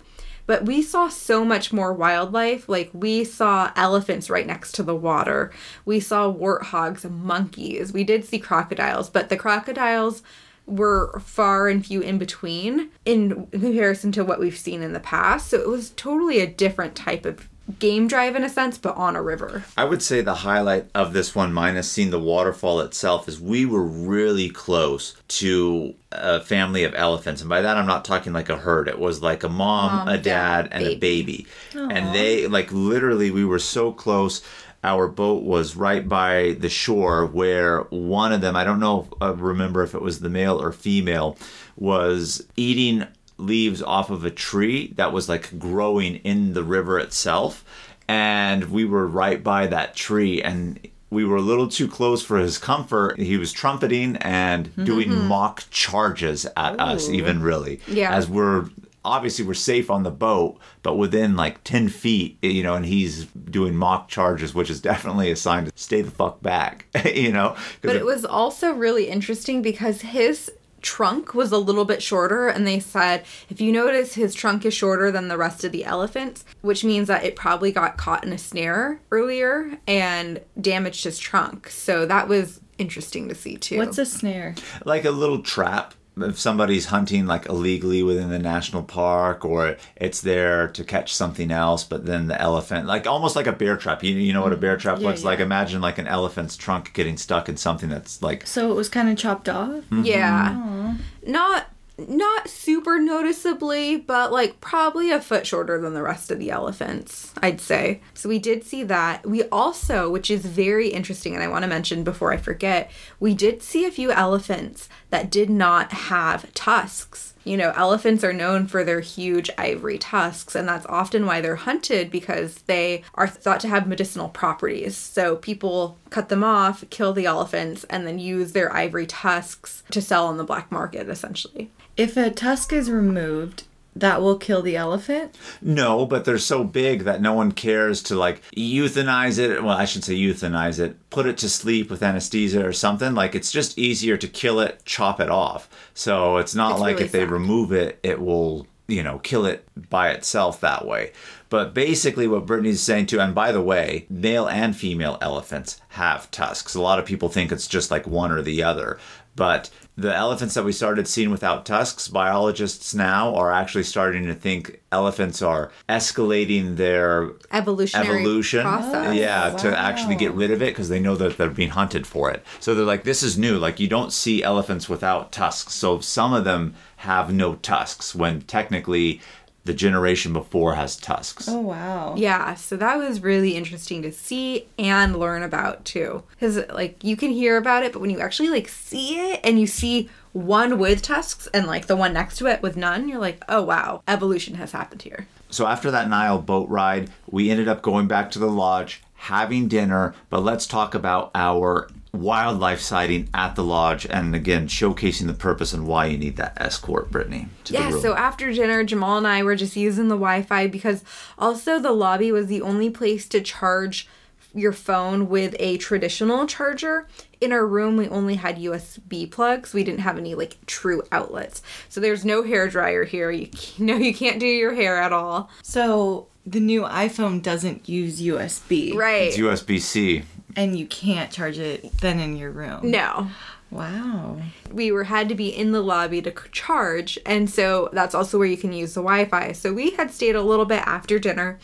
But we saw so much more wildlife. Like, we saw elephants right next to the water. We saw warthogs, monkeys. We did see crocodiles, but the crocodiles were far and few in between in comparison to what we've seen in the past. So it was totally a different type of game drive in a sense, but on a river. I would say the highlight of this one, minus seeing the waterfall itself, is we were really close to a family of elephants. And by that, I'm not talking like a herd. It was like a mom, Mom, a dad, dad, and a baby. baby. And they, like, literally, we were so close. Our boat was right by the shore where one of them, I don't know, uh, remember if it was the male or female, was eating leaves off of a tree that was like growing in the river itself. And we were right by that tree and we were a little too close for his comfort. He was trumpeting and doing mm-hmm. mock charges at us, even really. Yeah. As we're obviously we're safe on the boat, but within like 10 feet, eh, you know, and he's doing mock charges, which is definitely a sign to stay the fuck back, you know? But it was also really interesting because his trunk was a little bit shorter and they said if you notice his trunk is shorter than the rest of the elephants which means that it probably got caught in a snare earlier and damaged his trunk. So that was interesting to see too. What's a snare? like a little trap if somebody's hunting like illegally within the national park or it's there to catch something else but then the elephant like almost like a bear trap. You, you know what a bear mm-hmm. trap Yeah, looks like? imagine like an elephant's trunk getting stuck in something that's like So it was kind of chopped off? Mm-hmm. yeah. Oh. Not not super noticeably but like probably a foot shorter than the rest of the elephants i'd say. So we did see that. We also which is very interesting and i want to mention before i forget we did see a few elephants that did not have tusks. You know elephants are known for their huge ivory tusks and that's often why they're hunted because they are thought to have medicinal properties. So people cut them off kill the elephants and then use their ivory tusks to sell on the black market essentially. If a tusk is removed, that will kill the elephant? no but they're so big that no one cares to like euthanize it. Well i should say euthanize it. Put it to sleep with anesthesia or something. Like it's just easier to kill it chop it off. So it's not It's like really if they remove it it will you know kill it by itself that way. But basically what brittany's saying too and by the way male and female elephants have tusks. A lot of people think it's just like one or the other. But the elephants that we started seeing without tusks, biologists now are actually starting to think elephants are escalating their evolutionary evolution. process. yeah to actually get rid of it because they know that they're being hunted for it. So they're like this is new. Like you don't see elephants without tusks. So some of them have no tusks when technically the generation before has tusks Oh, wow. Yeah, so that was really interesting to see and learn about too. Because, like, you can hear about it, but when you actually, like, see it and you see one with tusks and, like, the one next to it with none, you're like, oh, wow, evolution has happened here. So after that Nile boat ride, we ended up going back to the lodge, having dinner, but let's talk about our wildlife sighting at the lodge and again showcasing the purpose and why you need that escort, Brittany. To Yeah, so after dinner, Jamal and I were just using the Wi Fi because also the lobby was the only place to charge your phone with a traditional charger. In our room, we only had USB plugs. We didn't have any like true outlets. So there's no hair dryer here. You know you can't do your hair at all. So the new iPhone doesn't use USB. Right. it's USB C. And you can't charge it then in your room. no. Wow. we were had to be in the lobby to charge and so that's also where you can use the wi-fi so we had stayed a little bit after dinner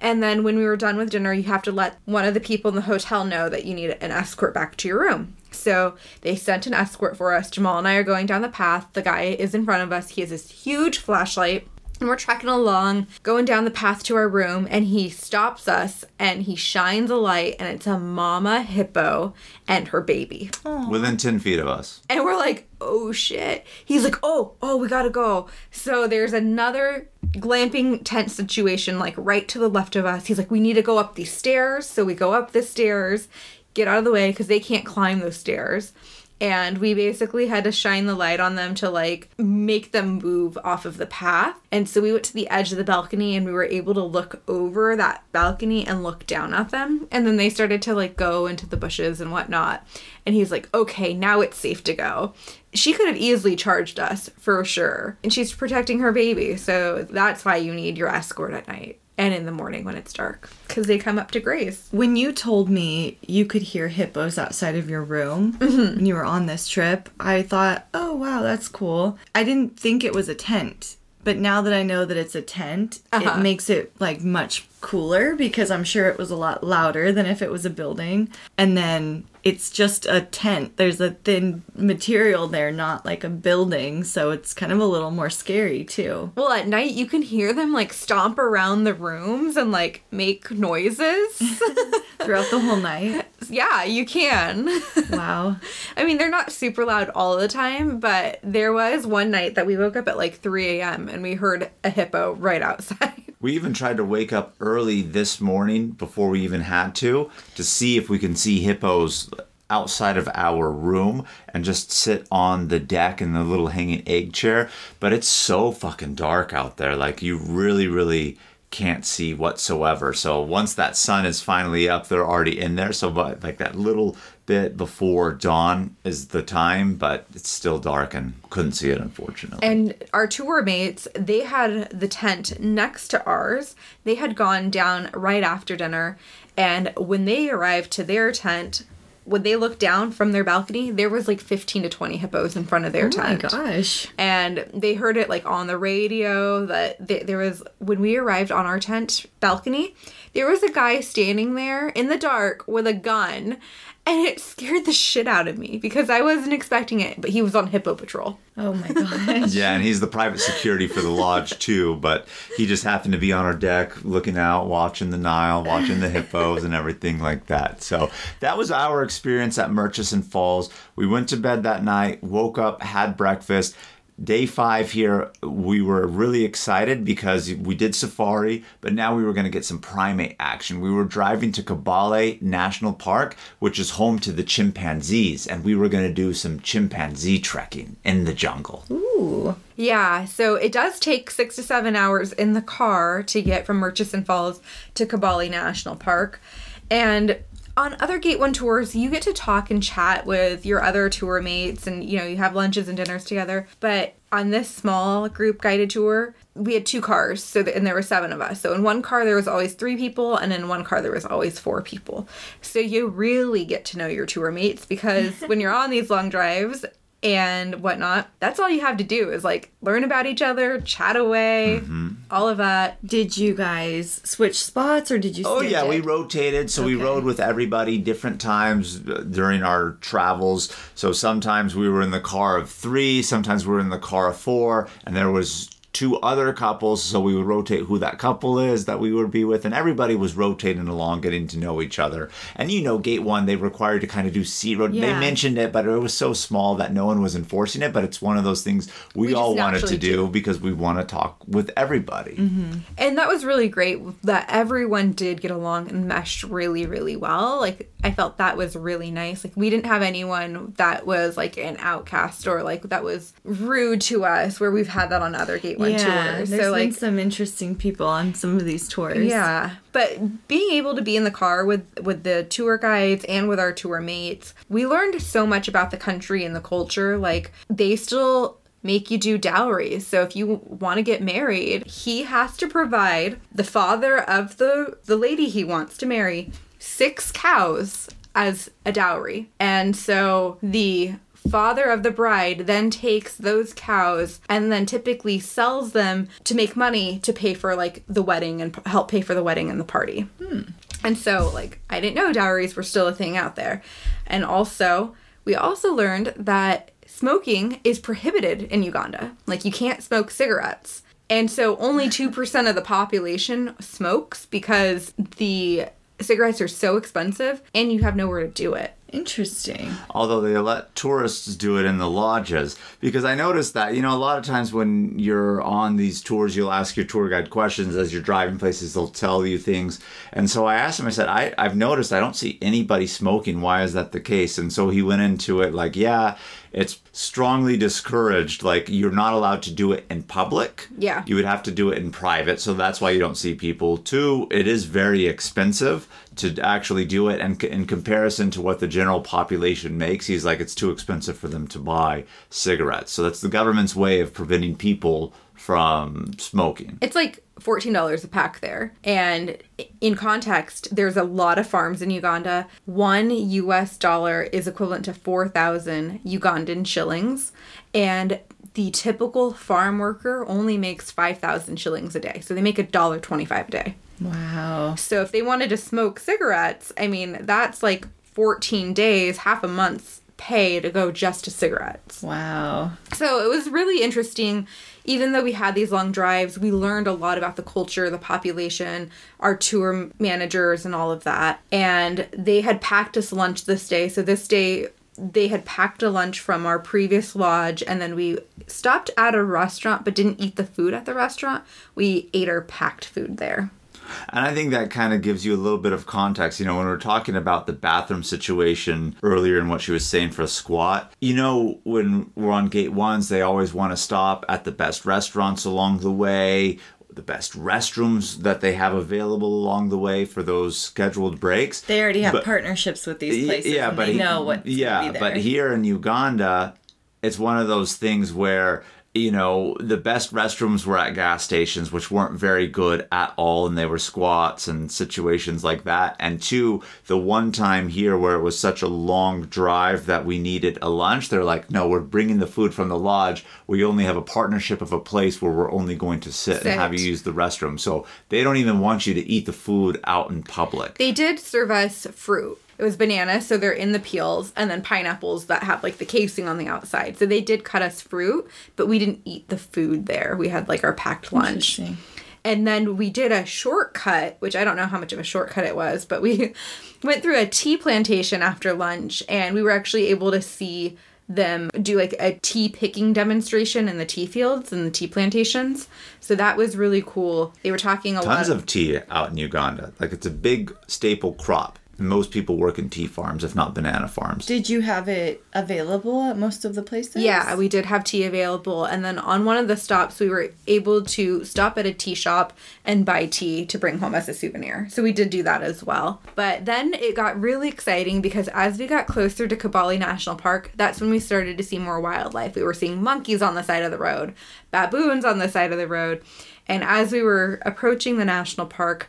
and then when we were done with dinner you have to let one of the people in the hotel know that you need an escort back to your room so they sent an escort for us jamal and i are going down the path the guy is in front of us he has this huge flashlight and we're trekking along, going down the path to our room, and he stops us and he shines a light, and it's a mama hippo and her baby. Within 10 feet of us. And we're like, oh shit. He's like, oh, oh, we gotta go. So there's another glamping tent situation, like right to the left of us. He's like, we need to go up these stairs. So we go up the stairs, get out of the way because they can't climb those stairs. And we basically had to shine the light on them to like make them move off of the path. And so we went to the edge of the balcony and we were able to look over that balcony and look down at them. And then they started to like go into the bushes and whatnot. And he's like, okay, now it's safe to go. She could have easily charged us for sure. And she's protecting her baby. So that's why you need your escort at night. And in the morning when it's dark because they come up to graze. When you told me you could hear hippos outside of your room mm-hmm. when you were on this trip, I thought, oh, wow, that's cool. I didn't think it was a tent. But now that I know that it's a tent, it uh-huh. makes it like much cooler because I'm sure it was a lot louder than if it was a building. And then it's just a tent. There's a thin material there, not like a building. So it's kind of a little more scary too. Well, at night you can hear them like stomp around the rooms and like make noises. Throughout the whole night. yeah, you can. Wow. I mean, they're not super loud all the time, but there was one night that we woke up at like 3 a.m. and we heard a hippo right outside. We even tried to wake up early this morning before we even had to to see if we can see hippos outside of our room and just sit on the deck in the little hanging egg chair. But it's so fucking dark out there. Like you really, really can't see whatsoever. So once that sun is finally up, they're already in there. So but like that little bit before dawn is the time, but it's still dark and couldn't see it unfortunately. And our tour mates, they had the tent next to ours. They had gone down right after dinner. And when they arrived to their tent, when they looked down from their balcony, there was like 15 to 20 hippos in front of their tent. Oh my gosh. and they heard it like on the radio that th- there was when we arrived on our tent balcony there was a guy standing there in the dark with a gun and it scared the shit out of me because i wasn't expecting it but he was on hippo patrol Oh my gosh. Yeah, and he's the private security for the lodge too, but he just happened to be on our deck looking out, watching the Nile, watching the hippos and everything like that. So that was our experience at Murchison Falls. We went to bed that night, woke up, had breakfast. Day five here, we were really excited because we did safari, but now we were going to get some primate action. We were driving to Kibale National Park, which is home to the chimpanzees, and we were going to do some chimpanzee trekking in the jungle. Ooh. yeah so it does take six to seven hours in the car to get from murchison falls to Kibale national park and on other gate one tours you get to talk and chat with your other tour mates and you know you have lunches and dinners together. But on this small group guided tour we had two cars so th- and there were seven of us. So in one car there was always three people and in one car there was always four people. So you really get to know your tour mates because when you're on these long drives and whatnot that's all you have to do is like learn about each other chat away all of that Did you guys switch spots or did you Oh stay yeah, we rotated. So we rode with everybody different times uh, during our travels. So sometimes we were in the car of three, sometimes we were in the car of four, and there was two other couples. So we would rotate who that couple is that we would be with, and everybody was rotating along, getting to know each other. And you know, gate one they required to kind of do seat road. They mentioned it, but it was so small that no one was enforcing it. But it's one of those things we, We all wanted to do do. because we want to talk with everybody. Mm-hmm. and that was really great that everyone did get along and meshed really really well like i felt that was really nice like we didn't have anyone that was like an outcast or like that was rude to us where we've had that on other gate one yeah, tours there's so been like some interesting people on some of these tours. Yeah, but being able to be in the car with with the tour guides and with our tour mates, we learned so much about the country and the culture. Like they still make you do dowries. So if you want to get married, he has to provide the father of the the lady he wants to marry six cows as a dowry. And so the father of the bride then takes those cows and then typically sells them to make money to pay for like the wedding and p- help pay for the wedding and the party. Hmm. And so like I didn't know dowries were still a thing out there. And also, we also learned that smoking is prohibited in Uganda. Like you can't smoke cigarettes. And so only 2% of the population smokes because the cigarettes are so expensive and you have nowhere to do it. Interesting. although they let tourists do it in the lodges. Because i noticed that you know a lot of times when you're on these tours you'll ask your tour guide questions as you're driving places. They'll tell you things. And so i asked him i said I, i've noticed i don't see anybody smoking. Why is that the case? And so he went into it like yeah it's strongly discouraged. Like you're not allowed to do it in public. Yeah. you would have to do it in private. So that's why you don't see people. Two it is very expensive to actually do it and in comparison to what the general population makes he's like it's too expensive for them to buy cigarettes so that's the government's way of preventing people from smoking. It's like $14 a pack there. And in context, there's a lot of farms in Uganda. One US dollar is equivalent to 4,000 Ugandan shillings. And the typical farm worker only makes 5,000 shillings a day. So they make a dollar 25 a day. Wow. So if they wanted to smoke cigarettes, I mean, that's like 14 days, half a month's pay to go just to cigarettes. Wow. So it was really interesting. Even though we had these long drives, we learned a lot about the culture, the population, our tour managers, and all of that. And they had packed us lunch this day. So this day, they had packed a lunch from our previous lodge, and then we stopped at a restaurant but didn't eat the food at the restaurant. We ate our packed food there. And I think that kind of gives you a little bit of context. You know, when we are talking about the bathroom situation earlier and what she was saying for a squat, you know, when we're on gate ones, they always want to stop at the best restaurants along the way, the best restrooms that they have available along the way for those scheduled breaks. They already have But- partnerships with these places. Yeah, but they he- know what. Yeah, but here in Uganda, it's one of those things where you know the best restrooms were at gas stations, which weren't very good at all, and they were squats and situations like that. And two, the one time here where it was such a long drive that we needed a lunch, they're like, "No, we're bringing the food from the lodge. We only have a partnership of a place where we're only going to sit, and have you use the restroom." So they don't even want you to eat the food out in public. They did serve us fruit. It was bananas, so they're in the peels, and then pineapples that have like the casing on the outside. So they did cut us fruit, but we didn't eat the food there. We had like our packed lunch. And then we did a shortcut, which I don't know how much of a shortcut it was, but we went through a tea plantation after lunch and we were actually able to see them do like a tea picking demonstration in the tea fields and the tea plantations. So that was really cool. They were talking a tons lot of tea out in Uganda. Like it's a big staple crop. Most people work in tea farms, if not banana farms. Did you have it available at most of the places? Yeah, we did have tea available. And then on one of the stops, we were able to stop at a tea shop and buy tea to bring home as a souvenir. So we did do that as well. But then it got really exciting because as we got closer to Kibale National Park, that's when we started to see more wildlife. We were seeing monkeys on the side of the road, baboons on the side of the road. And as we were approaching the national park,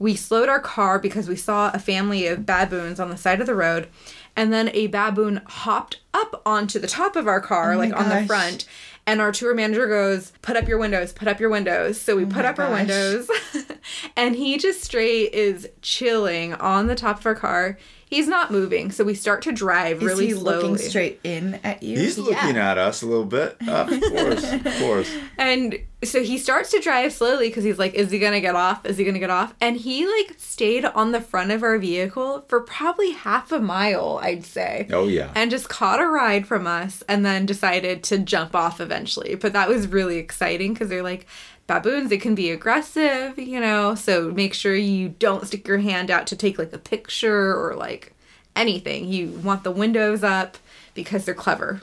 we slowed our car because we saw a family of baboons on the side of the road. And then a baboon hopped up onto the top of our car, like on the front. And our tour manager goes, Put up your windows, put up your windows. So we put up our windows. and he just straight is chilling on the top of our car. He's not moving. So we start to drive Is really he slowly. looking straight in at you? He's looking at us a little bit. Uh, of course, of course. And so he starts to drive slowly because he's like, is he gonna get off? Is he gonna get off? And he like stayed on the front of our vehicle for probably half a mile, I'd say. Oh yeah. And just caught a ride from us and then decided to jump off eventually. But that was really exciting because they're like, baboons, they can be aggressive, you know? So make sure you don't stick your hand out to take like a picture or like anything. You want the windows up because they're clever.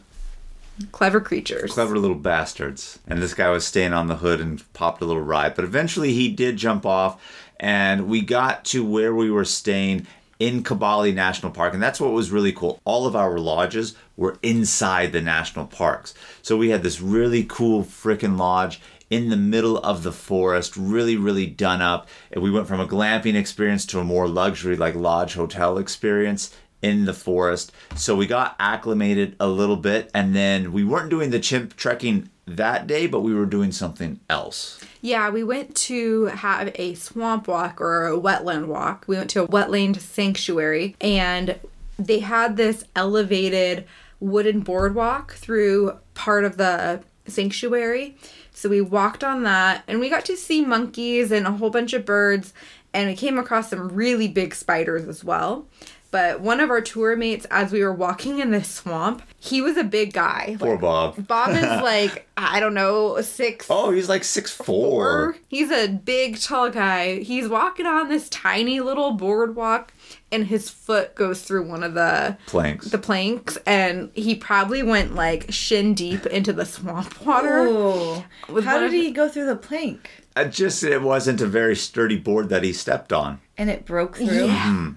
Clever creatures. Clever little bastards. And this guy was staying on the hood and popped a little ride. But eventually he did jump off and we got to where we were staying in Kibale National Park. And that's what was really cool. All of our lodges were inside the national parks. So we had this really cool freaking lodge in the middle of the forest, really, really done up. And we went from a glamping experience to a more luxury, like lodge hotel experience in the forest. So we got acclimated a little bit, and then we weren't doing the chimp trekking that day, but we were doing something else. Yeah, we went to have a swamp walk or a wetland walk. We went to a wetland sanctuary and they had this elevated wooden boardwalk through part of the sanctuary. So we walked on that and we got to see monkeys and a whole bunch of birds and we came across some really big spiders as well. But one of our tour mates, as we were walking in this swamp, he was a big guy. Poor Like, Bob. Bob is like, I don't know, six Oh, he's like six four. four. He's a big, tall guy. He's walking on this tiny little boardwalk, and his foot goes through one of the Planks. the planks, and he probably went like shin deep into the swamp water. Oh. With How did of- he go through the plank? Uh, just it wasn't a very sturdy board that he stepped on. And it broke through? Yeah.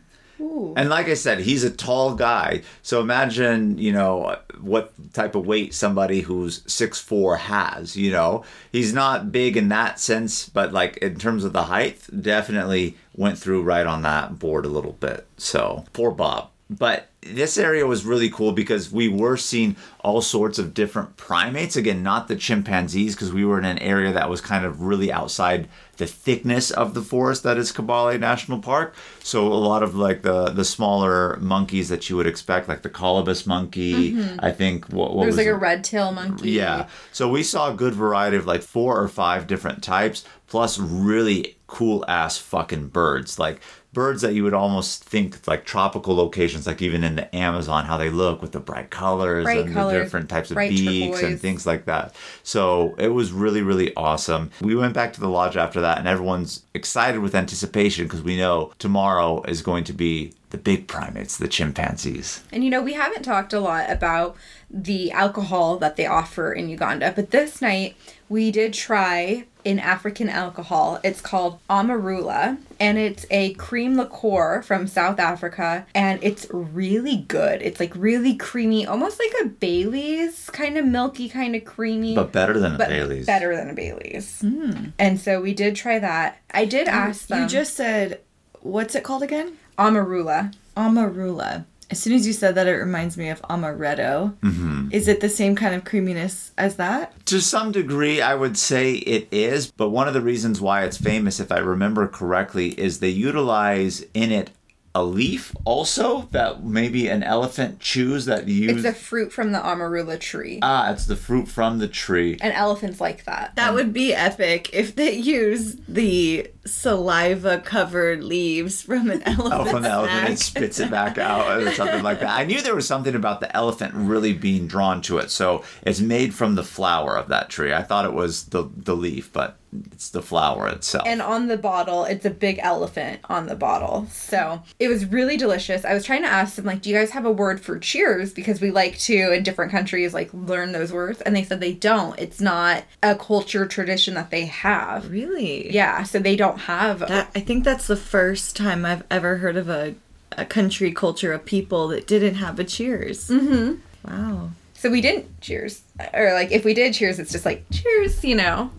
And like I said, he's a tall guy. So imagine, you know, what type of weight somebody who's six four has, you know. He's not big in that sense, but like in terms of the height, definitely went through right on that board a little bit. So poor Bob. But this area was really cool because we were seeing all sorts of different primates. Again, not the chimpanzees, because we were in an area that was kind of really outside the thickness of the forest that is Kibale National Park. So a lot of like the the smaller monkeys that you would expect, like the colobus monkey. Mm-hmm. I think what, what There's was like it? a red tail monkey. Yeah. So we saw a good variety of like four or five different types, plus really cool ass fucking birds. Like birds that you would almost think like tropical locations, like even in the Amazon, how they look with the bright colors Bright and colors, the different types of beaks and things like that. So it was really, really awesome. We went back to the lodge after that, and everyone's excited with anticipation because we know tomorrow is going to be the big primates, the chimpanzees. And you know, we haven't talked a lot about the alcohol that they offer in Uganda, but this night we did try an African alcohol. It's called Amarula, and it's a cream liqueur from South Africa, and it's really good. It's like really creamy, almost like a Bailey's, kind of milky, kind of creamy. But better than a Bailey's. better than a Bailey's. Hmm. And so we did try that. I did ask them. You just said, what's it called again? Amarula. Amarula. As soon as you said that, it reminds me of amaretto. Mm-hmm. Is it the same kind of creaminess as that? To some degree, I would say it is, but one of the reasons why it's famous, if I remember correctly, is they utilize in it a leaf also that maybe an elephant chews that you It's a fruit from the Amarula tree. ah, it's the fruit from the tree. and elephants like that. That would be epic if they use the saliva covered leaves from an elephant. Oh, from the elephant, it spits it back out or something like that. I knew there was something about the elephant really being drawn to it. So it's made from the flower of that tree. I thought it was the the leaf, but it's the flower itself. And on the bottle, it's a big elephant on the bottle. So it was really delicious. I was trying to ask them, like, do you guys have a word for cheers? Because we like to, in different countries, like learn those words. And they said they don't. It's not a culture tradition that they have. Really? Yeah, so they don't have. That, I think that's the first time I've ever heard of a, a country culture of people that didn't have a cheers. Mm-hmm. Wow. So we didn't cheers. Or like if we did cheers, it's just like cheers, you know,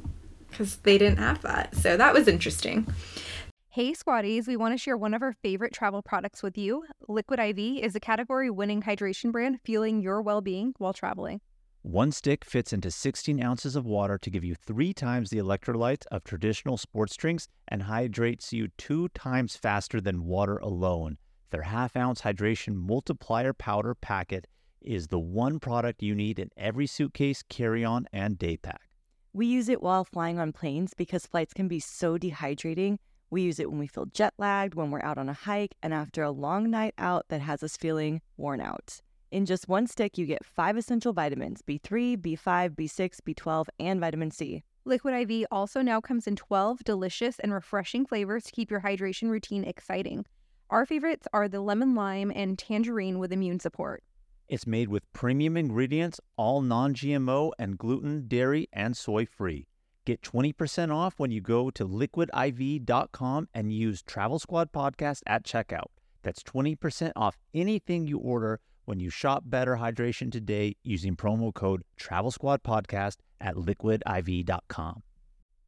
because they didn't have that. So that was interesting. Hey Squatties, we want to share one of our favorite travel products with you. Liquid IV is a category winning hydration brand fueling your well being while traveling. One stick fits into 16 ounces of water to give you three times the electrolytes of traditional sports drinks and hydrates you two times faster than water alone. Their half ounce hydration multiplier powder packet is the one product you need in every suitcase, carry on, and day pack. We use it while flying on planes because flights can be so dehydrating. We use it when we feel jet lagged, when we're out on a hike, and after a long night out that has us feeling worn out. In just one stick, you get five essential vitamins B3, B5, B6, B12, and vitamin C. Liquid IV also now comes in 12 delicious and refreshing flavors to keep your hydration routine exciting. Our favorites are the lemon lime and tangerine with immune support. It's made with premium ingredients, all non GMO and gluten, dairy, and soy free. Get 20% off when you go to liquidiv.com and use Travel Squad Podcast at checkout. That's 20% off anything you order when you shop Better Hydration today using promo code Travel Squad Podcast at liquidiv.com.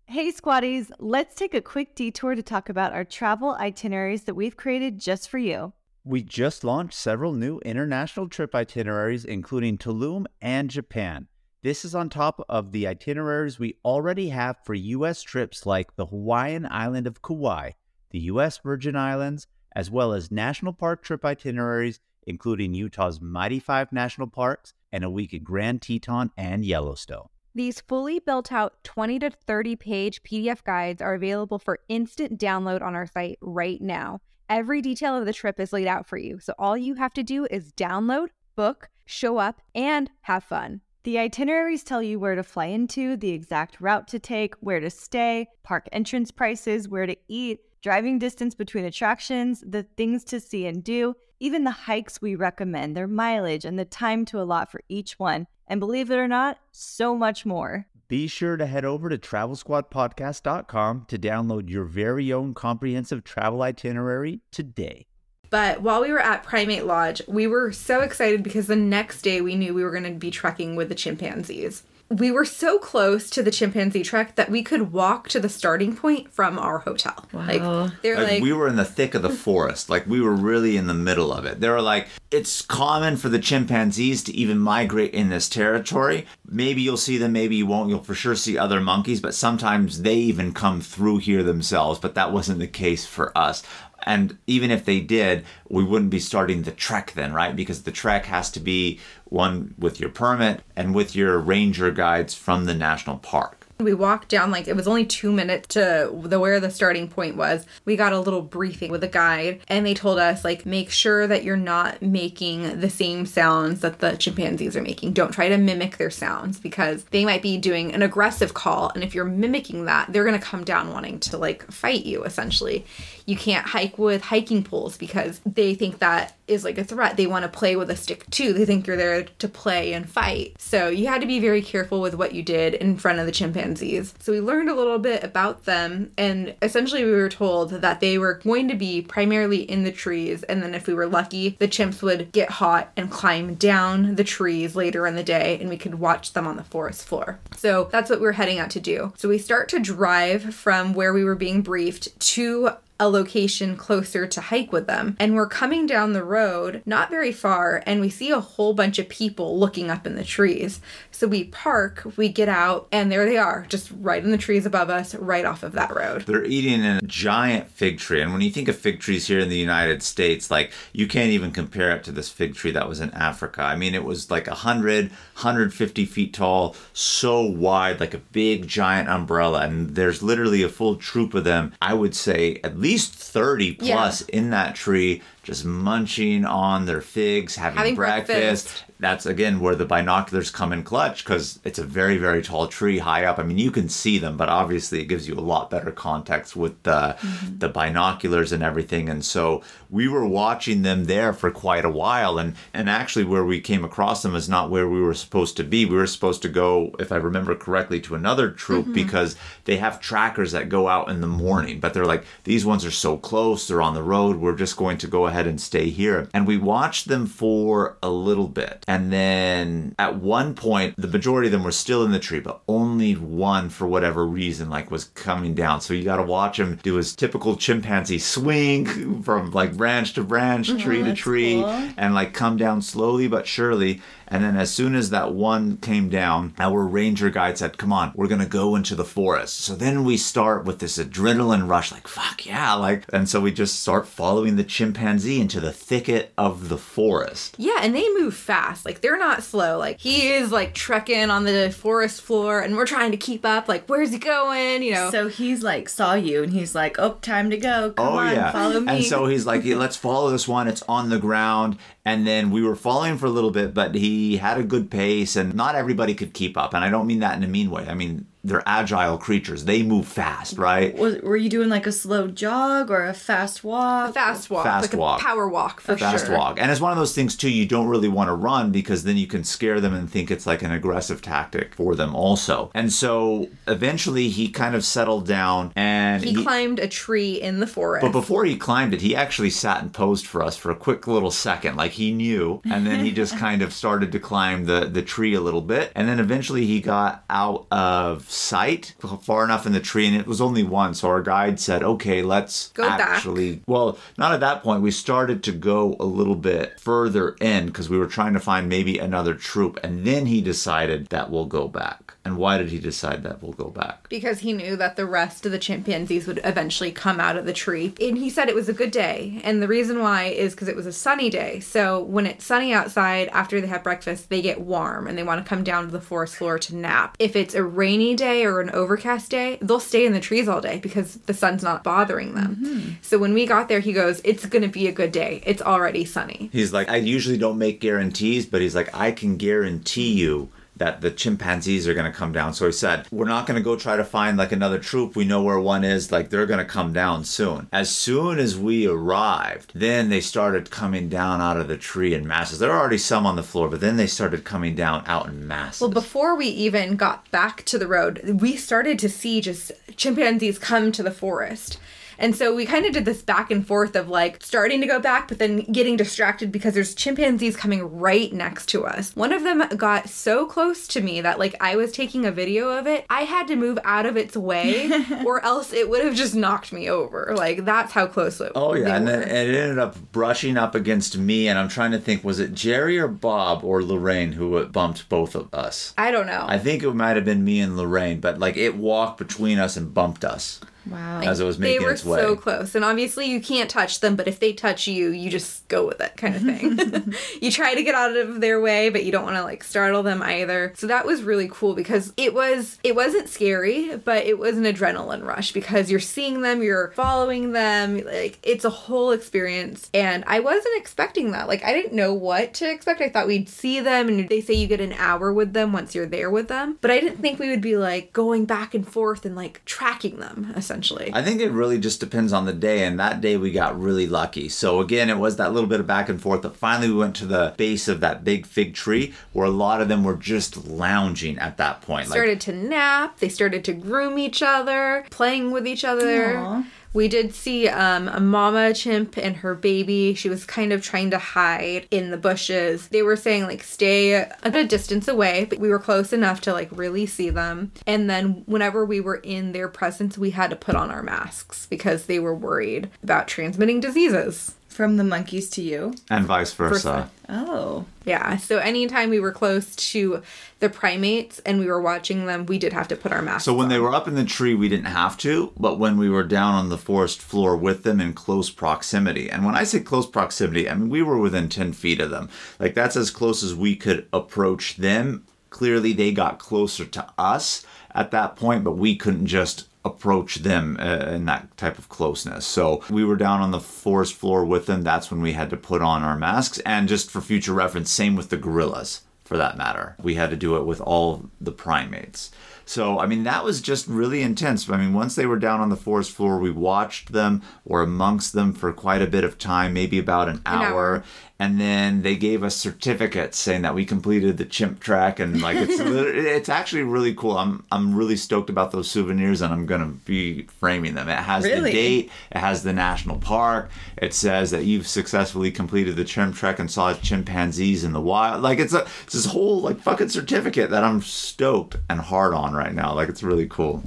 Hey, Squatties, let's take a quick detour to talk about our travel itineraries that we've created just for you. We just launched several new international trip itineraries, including Tulum and Japan. This is on top of the itineraries we already have for U.S. trips like the Hawaiian island of Kauai, the U.S. Virgin Islands, as well as national park trip itineraries, including Utah's Mighty Five National Parks and a week in Grand Teton and Yellowstone. These fully built out 20 to 30 page PDF guides are available for instant download on our site right now. Every detail of the trip is laid out for you, so all you have to do is download, book, show up, and have fun. The itineraries tell you where to fly into, the exact route to take, where to stay, park entrance prices, where to eat, driving distance between attractions, the things to see and do, even the hikes we recommend, their mileage, and the time to allot for each one. And believe it or not, so much more. Be sure to head over to travelsquadpodcast.com to download your very own comprehensive travel itinerary today. But while we were at Primate Lodge, we were so excited because the next day we knew we were going to be trekking with the chimpanzees. We were so close to the chimpanzee trek that we could walk to the starting point from our hotel. Wow. Like they're Like, like, we were in the thick of the forest. Like we were really in the middle of it. They were like, it's common for the chimpanzees to even migrate in this territory. Maybe you'll see them, maybe you won't. You'll for sure see other monkeys, but sometimes they even come through here themselves. But that wasn't the case for us. And even if they did, we wouldn't be starting the trek then, right? Because the trek has to be one with your permit and with your ranger guides from the national park. We walked down like it was only two minutes to the where the starting point was. We got a little briefing with a guide, and they told us like make sure that you're not making the same sounds that the chimpanzees are making. Don't try to mimic their sounds because they might be doing an aggressive call, and if you're mimicking that, they're gonna come down wanting to like fight you. Essentially, you can't hike with hiking poles because they think that is like a threat. They want to play with a stick too. They think you're there to play and fight. So you had to be very careful with what you did in front of the chimpanzees. So we learned a little bit about them and essentially we were told that they were going to be primarily in the trees and then if we were lucky, the chimps would get hot and climb down the trees later in the day and we could watch them on the forest floor. So that's what we we're heading out to do. So we start to drive from where we were being briefed to a location closer to hike with them. And we're coming down the road, not very far, and we see a whole bunch of people looking up in the trees. So we park, we get out, and there they are, just right in the trees above us, right off of that road. They're eating a giant fig tree. And when you think of fig trees here in the United States, like you can't even compare it to this fig tree that was in Africa. I mean, it was like 100, 150 feet tall, so wide, like a big giant umbrella. And there's literally a full troop of them. I would say at least 30 Yeah. plus in that tree, just munching on their figs, having, Having breakfast. breakfast. That's again where the binoculars come in clutch because it's a very, very tall tree high up. I mean, you can see them, but obviously it gives you a lot better context with the mm-hmm. the binoculars and everything. And so we were watching them there for quite a while. And and actually, where we came across them is not where we were supposed to be. We were supposed to go, if I remember correctly, to another troop mm-hmm. because they have trackers that go out in the morning. But they're like, these ones are so close. They're on the road. We're just going to go ahead and stay here. And we watched them for a little bit. And then at one point, the majority of them were still in the tree, but only one, for whatever reason, like was coming down. So you got to watch him do his typical chimpanzee swing from like branch to branch, mm-hmm, tree to tree, cool. and like come down slowly but surely. And then as soon as that one came down, our ranger guide said, Come on, we're gonna go into the forest. So then we start with this adrenaline rush, like fuck yeah, like and so we just start following the chimpanzee into the thicket of the forest. Yeah, and they move fast. Like they're not slow. Like he is like trekking on the forest floor and we're trying to keep up. Like, where's he going? You know. So he's like saw you and he's like, "Oh, time to go. Come oh, on, follow me." And so he's like, yeah, let's follow this one. It's on the ground. And then we were following for a little bit, but he had a good pace, and not everybody could keep up. And I don't mean that in a mean way. I mean, they're agile creatures. They move fast, right? was, were you doing like a slow jog or a fast walk? fast walk. Fast like walk. a power walk for sure. fast walk. And it's one of those things too you don't really want to run because then you can scare them and think it's like an aggressive tactic for them also. And so eventually he kind of settled down and He, climbed a tree in the forest. but before he climbed it, he actually sat and posed for us for a quick little second, like he knew, and then he just kind of started to climb the the tree a little bit, and then eventually he got out of sight, far enough in the tree, and it was only one. So our guide said, "Okay, let's Go back." actually." Well, not at that point. We started to go a little bit further in because we were trying to find maybe another troop, and then he decided that we'll go back. And why did he decide that we'll go back? because he knew that the rest of the chimpanzees would eventually come out of the tree. And he said it was a good day. And the reason why is because it was a sunny day. So when it's sunny outside after they have breakfast, they get warm and they want to come down to the forest floor to nap. If it's a rainy day or an overcast day, they'll stay in the trees all day because the sun's not bothering them. Mm-hmm. So when we got there, he goes, It's going to be a good day. It's already sunny. He's like, I usually don't make guarantees, but he's like, I can guarantee you that the chimpanzees are going to come down. So he said, We're not going to go try to find like another troop. We know where one is. Like, they're going to come down soon. As soon as we arrived, then they started coming down out of the tree in masses. There were already some on the floor, but then they started coming down out in masses. Well, before we even got back to the road, we started to see just chimpanzees come to the forest. And so we kind of did this back and forth of like starting to go back, but then getting distracted because there's chimpanzees coming right next to us. One of them got so close to me that like I was taking a video of it. I had to move out of its way or else it would have just knocked me over. Like that's how close it was. Oh yeah, and were. then it ended up brushing up against me, and I'm trying to think, was it Jerry or Bob or Lorraine who uh, bumped both of us? I don't know. I think it might have been me and Lorraine, but like it walked between us and bumped us Wow. as it was they making were its way. so close and obviously you can't touch them but if they touch you you just go with it kind of thing. You try to get out of their way but you don't want to like startle them either. So that was really cool because it was it wasn't scary but it was an adrenaline rush because you're seeing them you're following them like it's a whole experience. And i wasn't expecting that. Like i didn't know what to expect. I thought we'd see them and they say you get an hour with them once you're there with them. But i didn't think we would be like going back and forth and like tracking them essentially I think it really just depends on the day, and that day we got really lucky. So again, it was that little bit of back and forth, but finally we went to the base of that big fig tree where a lot of them were just lounging at that point. Like started to nap. They started to groom each other, playing with each other. Aw. We did see um, a mama chimp and her baby. She was kind of trying to hide in the bushes. They were saying like stay at a distance away, but we were close enough to like really see them. And then whenever we were in their presence, we had to put on our masks because they were worried about transmitting diseases. From the monkeys to you. and vice versa. Versa. Oh. Yeah, so anytime we were close to the primates and we were watching them, we did have to put our masks So when on. they were up in the tree, we didn't have to, but when we were down on the forest floor with them in close proximity, and when I say close proximity, I mean we were within 10 feet of them. Like that's as close as we could approach them. Clearly, they got closer to us at that point, but we couldn't just approach them uh, in that type of closeness. So we were down on the forest floor with them. That's when we had to put on our masks. And just for future reference, same with the gorillas for that matter. We had to do it with all the primates. So, I mean, that was just really intense. I mean, once they were down on the forest floor, we watched them or amongst them for quite a bit of time, maybe about an, hour. hour. And then they gave us certificates saying that we completed the chimp track, and like it's it's actually really cool. I'm I'm really stoked about those souvenirs, and I'm gonna be framing them. It has the date, it has the national park. It says that you've successfully completed the chimp trek and saw chimpanzees in the wild. Like it's a it's this whole like fucking certificate that I'm stoked and hard on right now. Like it's really cool.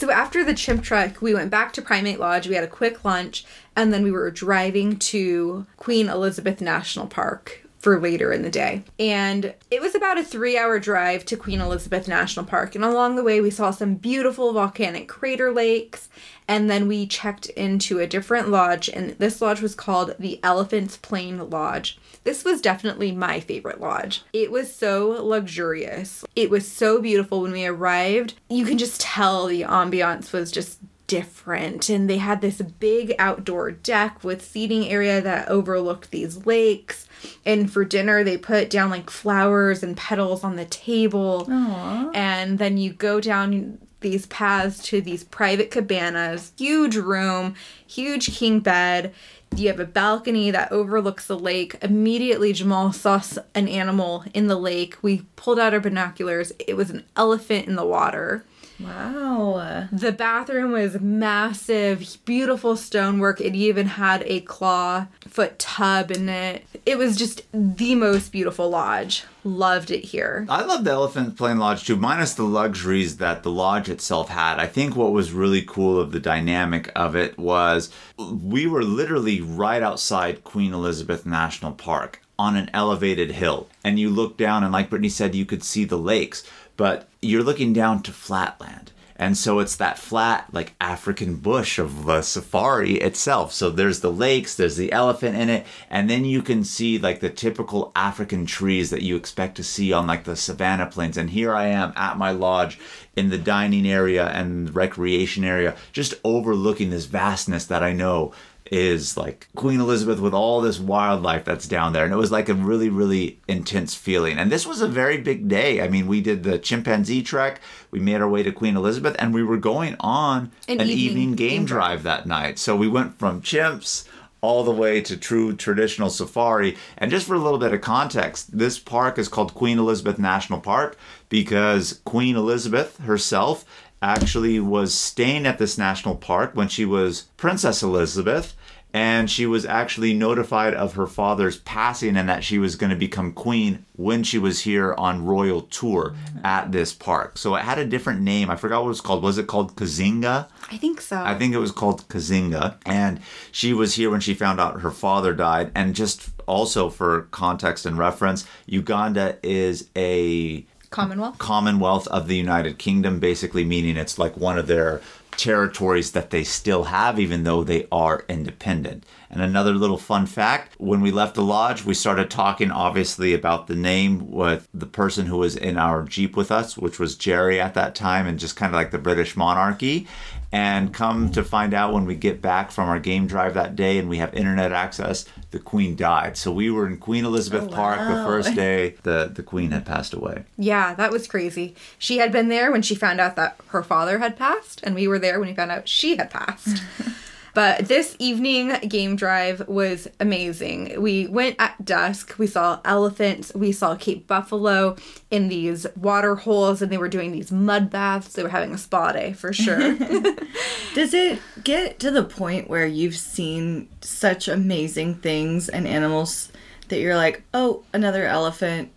So after the chimp trek, we went back to Primate Lodge. We had a quick lunch, and then we were driving to Queen Elizabeth National Park for later in the day. And it was about a three hour drive to Queen Elizabeth National Park. And along the way, we saw some beautiful volcanic crater lakes. And then we checked into a different lodge, and this lodge was called the Elephant's Plain Lodge. This was definitely my favorite lodge. It was so luxurious. It was so beautiful when we arrived. You can just tell the ambiance was just different and they had this big outdoor deck with seating area that overlooked these lakes and for dinner they put down like flowers and petals on the table Aww. and then you go down these paths to these private cabanas huge room huge king bed you have a balcony that overlooks the lake. Immediately, Jamal saw an animal in the lake. We pulled out our binoculars. It was an elephant in the water. Wow. The bathroom was massive, beautiful stonework. It even had a claw foot tub in it. It was just the most beautiful lodge. Loved it here. I love the Elephant Plain Lodge too, minus the luxuries that the lodge itself had. I think what was really cool of the dynamic of it was we were literally right outside Queen Elizabeth National Park on an elevated hill. And you look down, and like Brittany said, you could see the lakes, but you're looking down to flatland. And so it's that flat, like African bush of the safari itself. So there's the lakes, there's the elephant in it, and then you can see like the typical African trees that you expect to see on like the savannah plains. And here I am at my lodge in the dining area and recreation area, just overlooking this vastness that I know is like Queen Elizabeth with all this wildlife that's down there. And it was like a really, really intense feeling. And this was a very big day. I mean, we did the chimpanzee trek, we made our way to Queen Elizabeth, and we were going on An an, evening evening, game, game drive. that night. So we went from chimps all the way to true traditional safari. And just for a little bit of context, this park is called Queen Elizabeth National Park because Queen Elizabeth herself actually was staying at this national park when she was Princess Elizabeth and she was actually notified of her father's passing and that she was going to become queen when she was here on royal tour at this park. So it had a different name. I forgot what it was called. Was it called Kazinga? I think so. I think it was called Kazinga. And she was here when she found out her father died. And just also for context and reference, Uganda is a Commonwealth. Commonwealth of the United Kingdom, basically meaning it's like one of their territories that they still have, even though they are independent. And another little fun fact when we left the lodge, we started talking obviously about the name with the person who was in our Jeep with us, which was Jerry at that time, and just kind of like the British monarchy. And come to find out when we get back from our game drive that day and we have internet access, the Queen died. So we were in Queen Elizabeth oh, Park the first day the, the Queen had passed away. Yeah, that was crazy. She had been there when she found out that her father had passed, and we were there when we found out she had passed. but this evening game drive was amazing. We went at dusk. We saw elephants. We saw Cape Buffalo in these water holes, and they were doing these mud baths. They were having a spa day for sure. Does it get to the point where you've seen such amazing things and animals that you're like, oh, another elephant,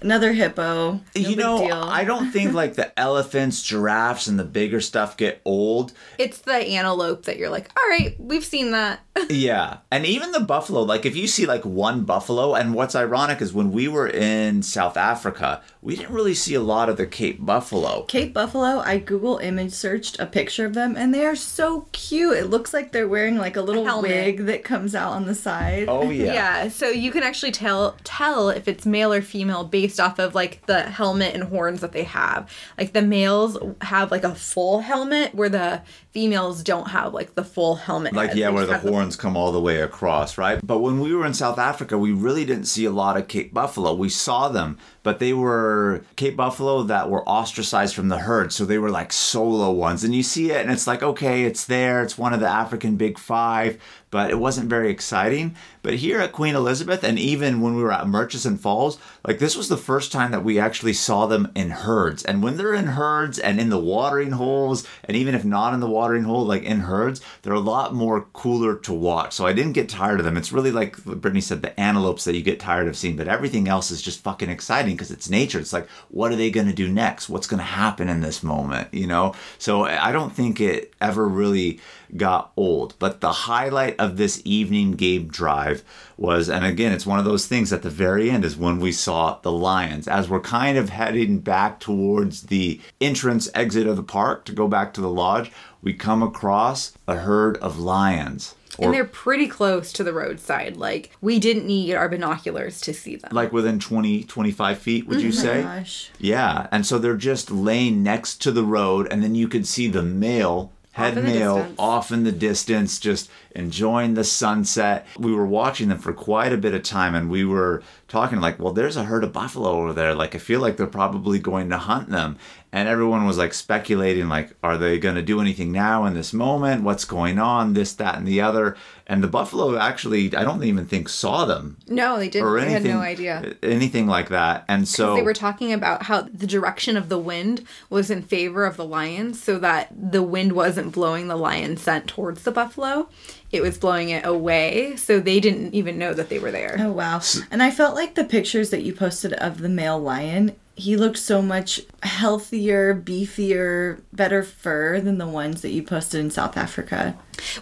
another hippo? no you know, deal. I don't think like the elephants, giraffes, and the bigger stuff get old. it's the antelope that you're like, all right, we've seen that. Yeah. And even the buffalo, like if you see like one buffalo, and what's ironic is when we were in South Africa, we didn't really see a lot of the Cape buffalo. Cape Buffalo, I Google image searched a picture of them and they are so cute. It looks like they're wearing like a little helmet. wig that comes out on the side. Oh yeah. Yeah, so you can actually tell tell if it's male or female based off of like the helmet and horns that they have. Like the males have like a full helmet where the females don't have like the full helmet. Like head. yeah, They where the have horns come all the way across, right? But when we were in South Africa, we really didn't see a lot of Cape buffalo. We saw them, but they were Cape buffalo that were ostracized from the herd, so they were like solo ones. And you see it, and it's like, okay, it's there. It's one of the African Big Five, but it wasn't very exciting. But here at Queen Elizabeth, and even when we were at Murchison Falls, like this was the first time that we actually saw them in herds. And when they're in herds and in the watering holes, and even if not in the watering hole, like in herds, they're a lot more cooler to watch. So I didn't get tired of them. It's really like Brittany said, the antelopes that you get tired of seeing, but everything else is just fucking exciting because it's nature. It's like, what are they going to do next? What's going to happen in this moment? You know? So I don't think it ever really got old. But the highlight of this evening game drive was, and again, it's one of those things at the very end is when we saw the lions. As we're kind of heading back towards the entrance exit of the park to go back to the lodge, we come across a herd of lions. and they're pretty close to the roadside. Like we didn't need our binoculars to see them. like within 20, 25 feet, would you oh say? Gosh. Yeah, and so they're just laying next to the road, and then you could see the male, head male, off in the distance, just enjoying the sunset. We were watching them for quite a bit of time, and we were talking like, well, there's a herd of buffalo over there. Like, I feel like they're probably going to hunt them. And everyone was like speculating, like, are they going to do anything now in this moment? What's going on? This, that, and the other. And the buffalo actually, I don't even think saw them no, they didn't. or They anything, had no idea. anything like that. And so they were talking about how the direction of the wind was in favor of the lions so that the wind wasn't blowing the lion scent towards the buffalo it was blowing it away so they didn't even know that they were there Oh wow. And I felt like the pictures that you posted of the male lion, he looked so much healthier, beefier, better fur than the ones that you posted in South Africa.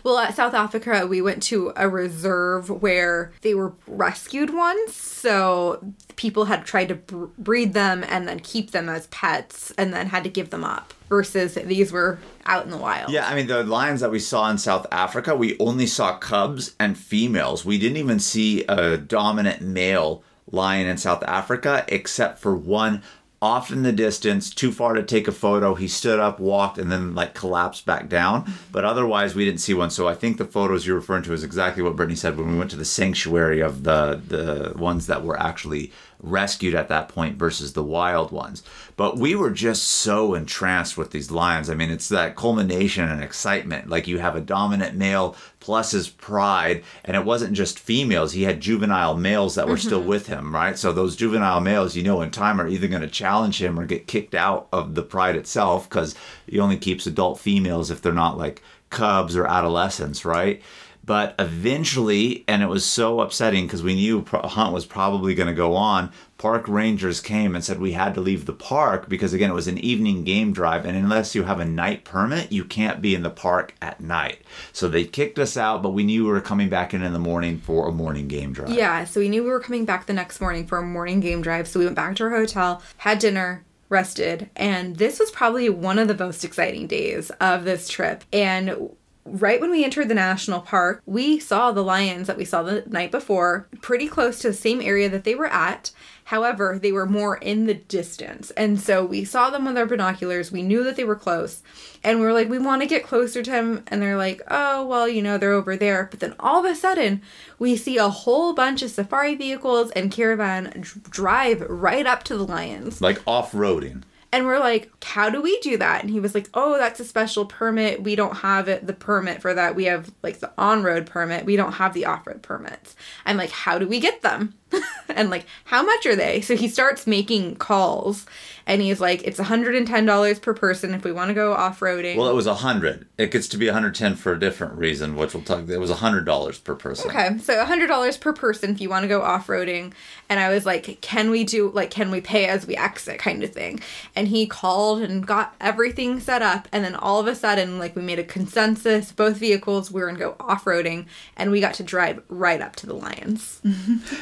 well at south africa we went to a reserve where they were rescued ones so people had tried to br- breed them and then keep them as pets and then had to give them up versus these were out in the wild Yeah, I mean the lions that we saw in South Africa, we only saw cubs and females. We didn't even see a dominant male lion in South Africa except for one off in the distance, too far to take a photo. He stood up, walked, and then like collapsed back down. But otherwise, we didn't see one. So I think the photos you're referring to is exactly what Brittany said when we went to the sanctuary of the the ones that were actually rescued at that point versus the wild ones. But we were just so entranced with these lions. I mean, it's that culmination and excitement. Like you have a dominant male plus his pride, and it wasn't just females. He had juvenile males that were still mm-hmm. with him, right? So those juvenile males, you know, in time are either going to challenge him or get kicked out of the pride itself because he only keeps adult females if they're not like cubs or adolescents, right? But eventually, and it was so upsetting because we knew hunt was probably going to go on. Park rangers came and said we had to leave the park because again it was an evening game drive, and unless you have a night permit, you can't be in the park at night. So they kicked us out, but we knew we were coming back in in the morning for a morning game drive. Yeah, so we knew we were coming back the next morning for a morning game drive. So we went back to our hotel, had dinner, rested, and this was probably one of the most exciting days of this trip. And right when we entered the national park, we saw the lions that we saw the night before pretty close to the same area that they were at. However, they were more in the distance. And so we saw them with our binoculars. We knew that they were close. And we were like, we want to get closer to them. And they're like, oh, well, you know, they're over there. But then all of a sudden, we see a whole bunch of safari vehicles and caravan dr- drive right up to the lions. Like off roading. And we're like, how do we do that? And he was like, oh, that's a special permit. We don't have it, the permit for that. We have like the on road permit. We don't have the off road permits. I'm like, how do we get them? and like, how much are they? So he starts making calls and he's like, it's $110 per person if we want to go off roading. Well, it was a hundred. It gets to be 110 for a different reason, which we'll talk. It was a hundred dollars per person. Okay, so $100 per person if you want to go off roading. And I was like, can we do, like, can we pay as we exit kind of thing? And he called and got everything set up. And then all of a sudden, like, we made a consensus, both vehicles, we were going to go off roading. And we got to drive right up to the Lions.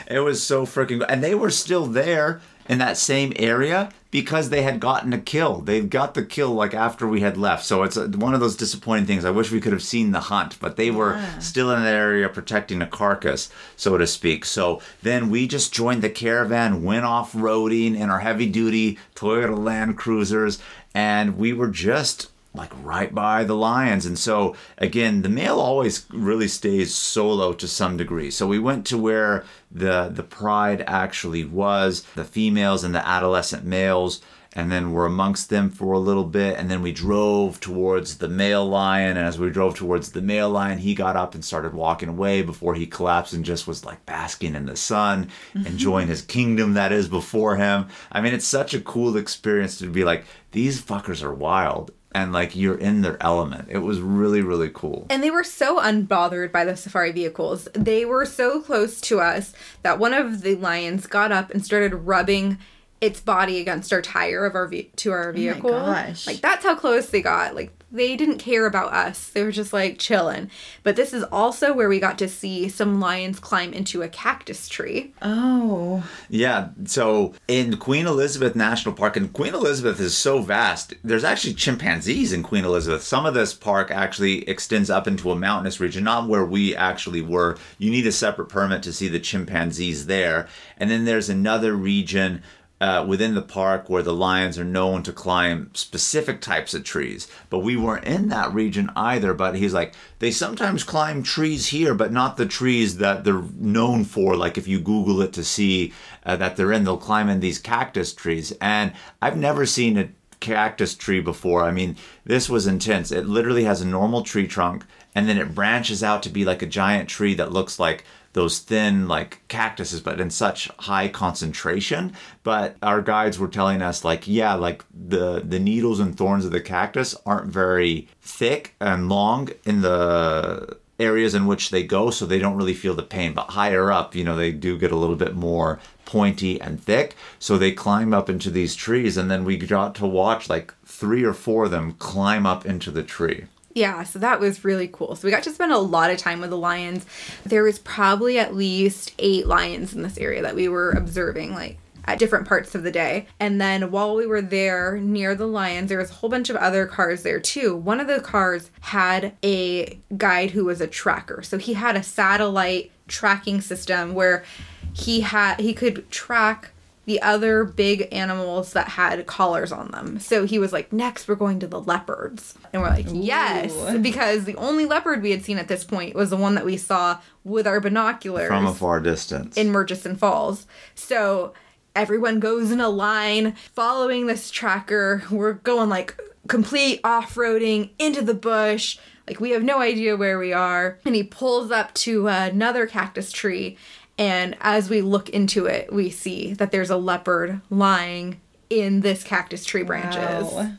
It was so freaking good. And they were still there in that same area because they had gotten a kill. They got the kill like after we had left. So it's a, one of those disappointing things. I wish we could have seen the hunt, but they were still in that area protecting a carcass, so to speak. So then we just joined the caravan, went off roading in our heavy duty Toyota Land Cruisers, and we were just like right by the lions. And so again the male always really stays solo to some degree. So we went to where the the pride actually was the females and the adolescent males and then we're amongst them for a little bit and then we drove towards the male lion. And as we drove towards the male lion he got up and started walking away before he collapsed and just was like basking in the sun mm-hmm. enjoying his kingdom that is before him. I mean it's such a cool experience to be like these fuckers are wild and like you're in their element it was really really cool And they were so unbothered by the safari vehicles. They were so close to us that one of the lions got up and started rubbing its body against our tire of our ve- to our oh vehicle. gosh. Like that's how close they got. Like they didn't care about us. They were just like chilling. But this is also where we got to see some lions climb into a cactus tree. Oh. Yeah, so in Queen Elizabeth National Park, and Queen Elizabeth is so vast, there's actually chimpanzees in Queen Elizabeth. Some of this park actually extends up into a mountainous region, not where we actually were. You need a separate permit to see the chimpanzees there. And then there's another region uh, within the park where the lions are known to climb specific types of trees. But we weren't in that region either. But he's like, they sometimes climb trees here, but not the trees that they're known for. Like if you Google it to see uh, that they're in, they'll climb in these cactus trees. And I've never seen a cactus tree before. I mean, this was intense. It literally has a normal tree trunk and then it branches out to be like a giant tree that looks like those thin like cactuses but in such high concentration. But our guides were telling us like yeah like the the needles and thorns of the cactus aren't very thick and long in the areas in which they go so they don't really feel the pain. But higher up you know they do get a little bit more pointy and thick. So they climb up into these trees and then we got to watch like three or four of them climb up into the tree Yeah, so that was really cool. So we got to spend a lot of time with the lions. There was probably at least eight lions in this area that we were observing, like at different parts of the day. And then while we were there near the lions, there was a whole bunch of other cars there too. One of the cars had a guide who was a tracker. So he had a satellite tracking system where he had he could track the other big animals that had collars on them. So he was like, next we're going to the leopards. And we're like, yes. Because the only leopard we had seen at this point was the one that we saw with our binoculars from a far distance in Murchison Falls. So Everyone goes in a line following this tracker. We're going like complete off roading into the bush. Like we have no idea where we are. And he pulls up to another cactus tree. And as we look into it, we see that there's a leopard lying in this cactus tree branches. Wow.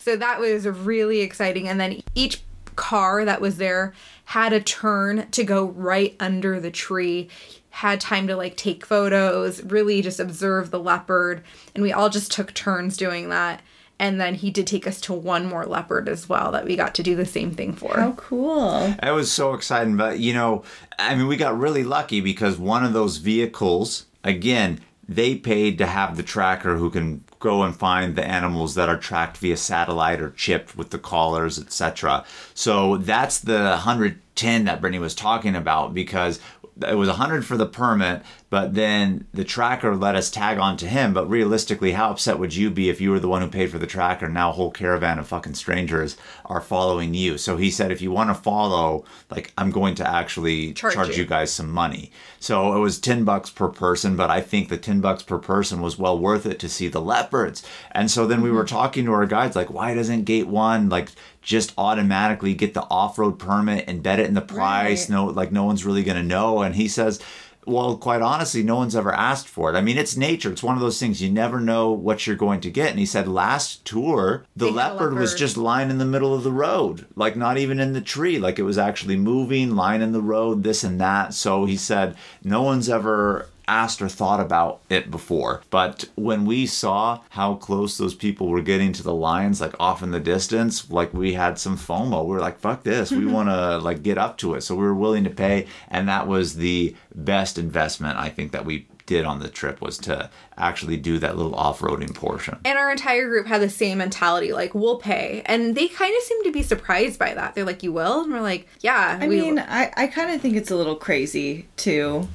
So that was really exciting. And then each car that was there had a turn to go right under the tree, had time to like take photos, really just observe the leopard. And we all just took turns doing that. And then he did take us to one more leopard as well that we got to do the same thing for. How cool. That was so exciting. But, you know, I mean, we got really lucky because one of those vehicles, again, they paid to have the tracker who can go and find the animals that are tracked via satellite or chipped with the collars, etc. So that's the 110 that Brittany was talking about because it was 100 for the permit, but then the tracker let us tag on to him. But realistically, how upset would you be if you were the one who paid for the tracker? And Now a whole caravan of fucking strangers are following you. So he said, if you want to follow, like I'm going to actually Charge charge, you. you guys some money. So it was 10 bucks per person, but I think the 10 bucks per person was well worth it to see the leopards. And so then we were mm-hmm. talking to our guides, like, why doesn't Gate One like just automatically get the off-road permit, embed it in the price? Right. No, like no one's really gonna know. And he says, well, quite honestly, no one's ever asked for it. I mean, it's nature. It's one of those things you never know what you're going to get. And he said last tour, the a leopard was just lying in the middle of the road, like not even in the tree. Like it was actually moving, lying in the road, this and that. So he said, no one's ever asked or thought about it before. But when we saw how close those people were getting to the lions, like off in the distance, like we had some FOMO. We were like, fuck this. We want to like get up to it. So we were willing to pay. And that was the best investment I think that we did on the trip was to actually do that little off-roading portion. And our entire group had the same mentality, like we'll pay. And they kind of seemed to be surprised by that. They're like, "You will?" And we're like, "Yeah." I we mean, I, I kind of think it's a little crazy too.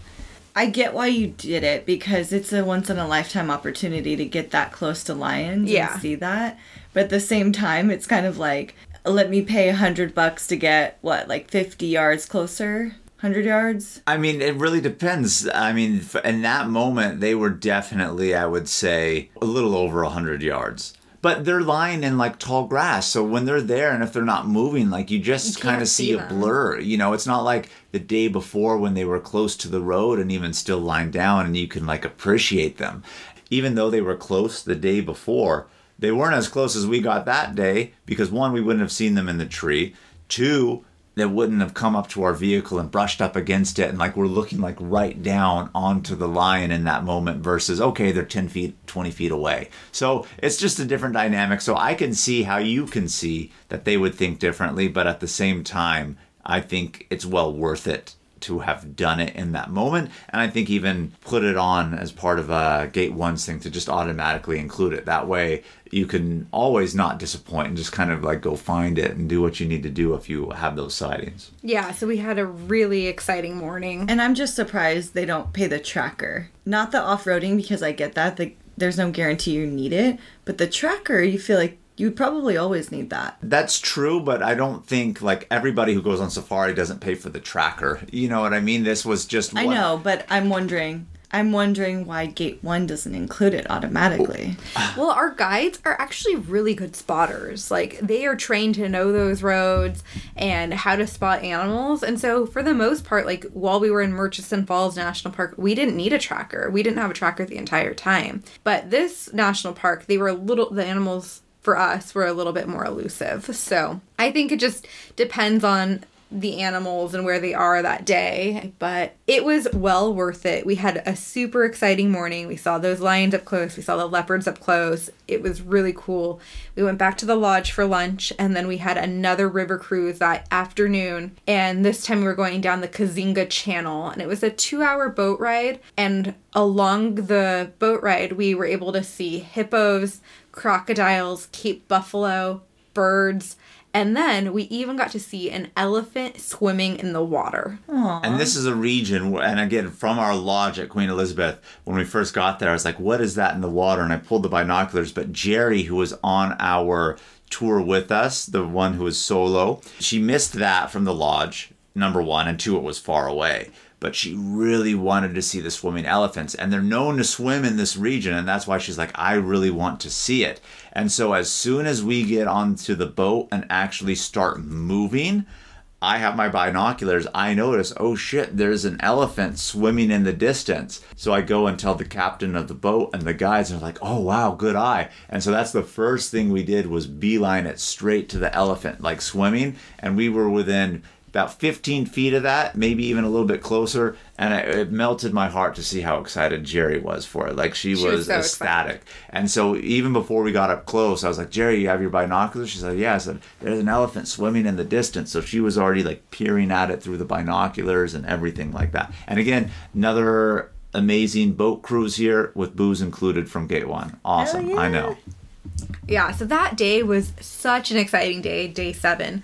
I get why you did it because it's a once in a lifetime opportunity to get that close to lions Yeah. and see that. But at the same time, it's kind of like, let me pay a hundred bucks to get what, like fifty yards closer, hundred yards. I mean, it really depends. I mean, in that moment, they were definitely, I would say, a little over 100 yards. But they're lying in like tall grass. So when they're there and if they're not moving, like you just kind of see, see a blur. You know, it's not like the day before when they were close to the road and even still lying down and you can like appreciate them. Even though they were close the day before, they weren't as close as we got that day because one, we wouldn't have seen them in the tree. Two, they wouldn't have come up to our vehicle and brushed up against it and like we're looking like right down onto the lion in that moment versus okay they're 10 feet 20 feet away. So it's just a different dynamic. So i can see how you can see that they would think differently but at the same time i think it's well worth it to have done it in that moment and i think even put it on as part of a gate one's thing to just automatically include it that way you can always not disappoint and just kind of like go find it and do what you need to do if you have those sightings yeah, so we had a really exciting morning. And I'm just surprised they don't pay the tracker, not the off roading because I get that. The, there's no guarantee you need it, but the tracker, you feel like you would probably always need that. That's true, but I don't think like everybody who goes on safari doesn't pay for the tracker. You know what I mean? This was just I know, but I'm wondering. I'm wondering why Gate One doesn't include it automatically. Well, our guides are actually really good spotters. Like they are trained to know those roads and how to spot animals. And so for the most part, like while we were in Murchison Falls National Park, we didn't need a tracker. We didn't have a tracker the entire time. But this national park, they were a little the animals for us were a little bit more elusive. So I think it just depends on the animals and where they are that day. But it was well worth it. We had a super exciting morning. We saw those lions up close, we saw the leopards up close. It was really cool. We went back to the lodge for lunch and then we had another river cruise that afternoon. And this time we were going down the Kazinga Channel and it was a two hour boat ride. And along the boat ride, we were able to see hippos, crocodiles, Cape buffalo, birds. And then we even got to see an elephant swimming in the water. Aww. And this is a region, where, and again, from our lodge at Queen Elizabeth, when we first got there, I was like, what is that in the water? And I pulled the binoculars, but Jerry, who was on our tour with us, the one who was solo, she missed that from the lodge, number one, and two, it was far away. But she really wanted to see the swimming elephants. And they're known to swim in this region, and that's why she's like, I really want to see it. And so as soon as we get onto the boat and actually start moving, I have my binoculars. I notice, oh shit, there's an elephant swimming in the distance. So I go and tell the captain of the boat, and the guys are like, oh wow, good eye. And so that's the first thing we did was beeline it straight to the elephant, like swimming. And we were within about 15 feet of that, maybe even a little bit closer. And it, it melted my heart to see how excited Jerry was for it. Like she, She was, was so ecstatic. And so even before we got up close, I was like, Jerry, you have your binoculars? She said, Yeah. I said, There's an elephant swimming in the distance. So she was already like peering at it through the binoculars and everything like that. And again, another amazing boat cruise here with booze included from Gate One. Awesome. I know. Yeah, so that day was such an exciting day, day seven.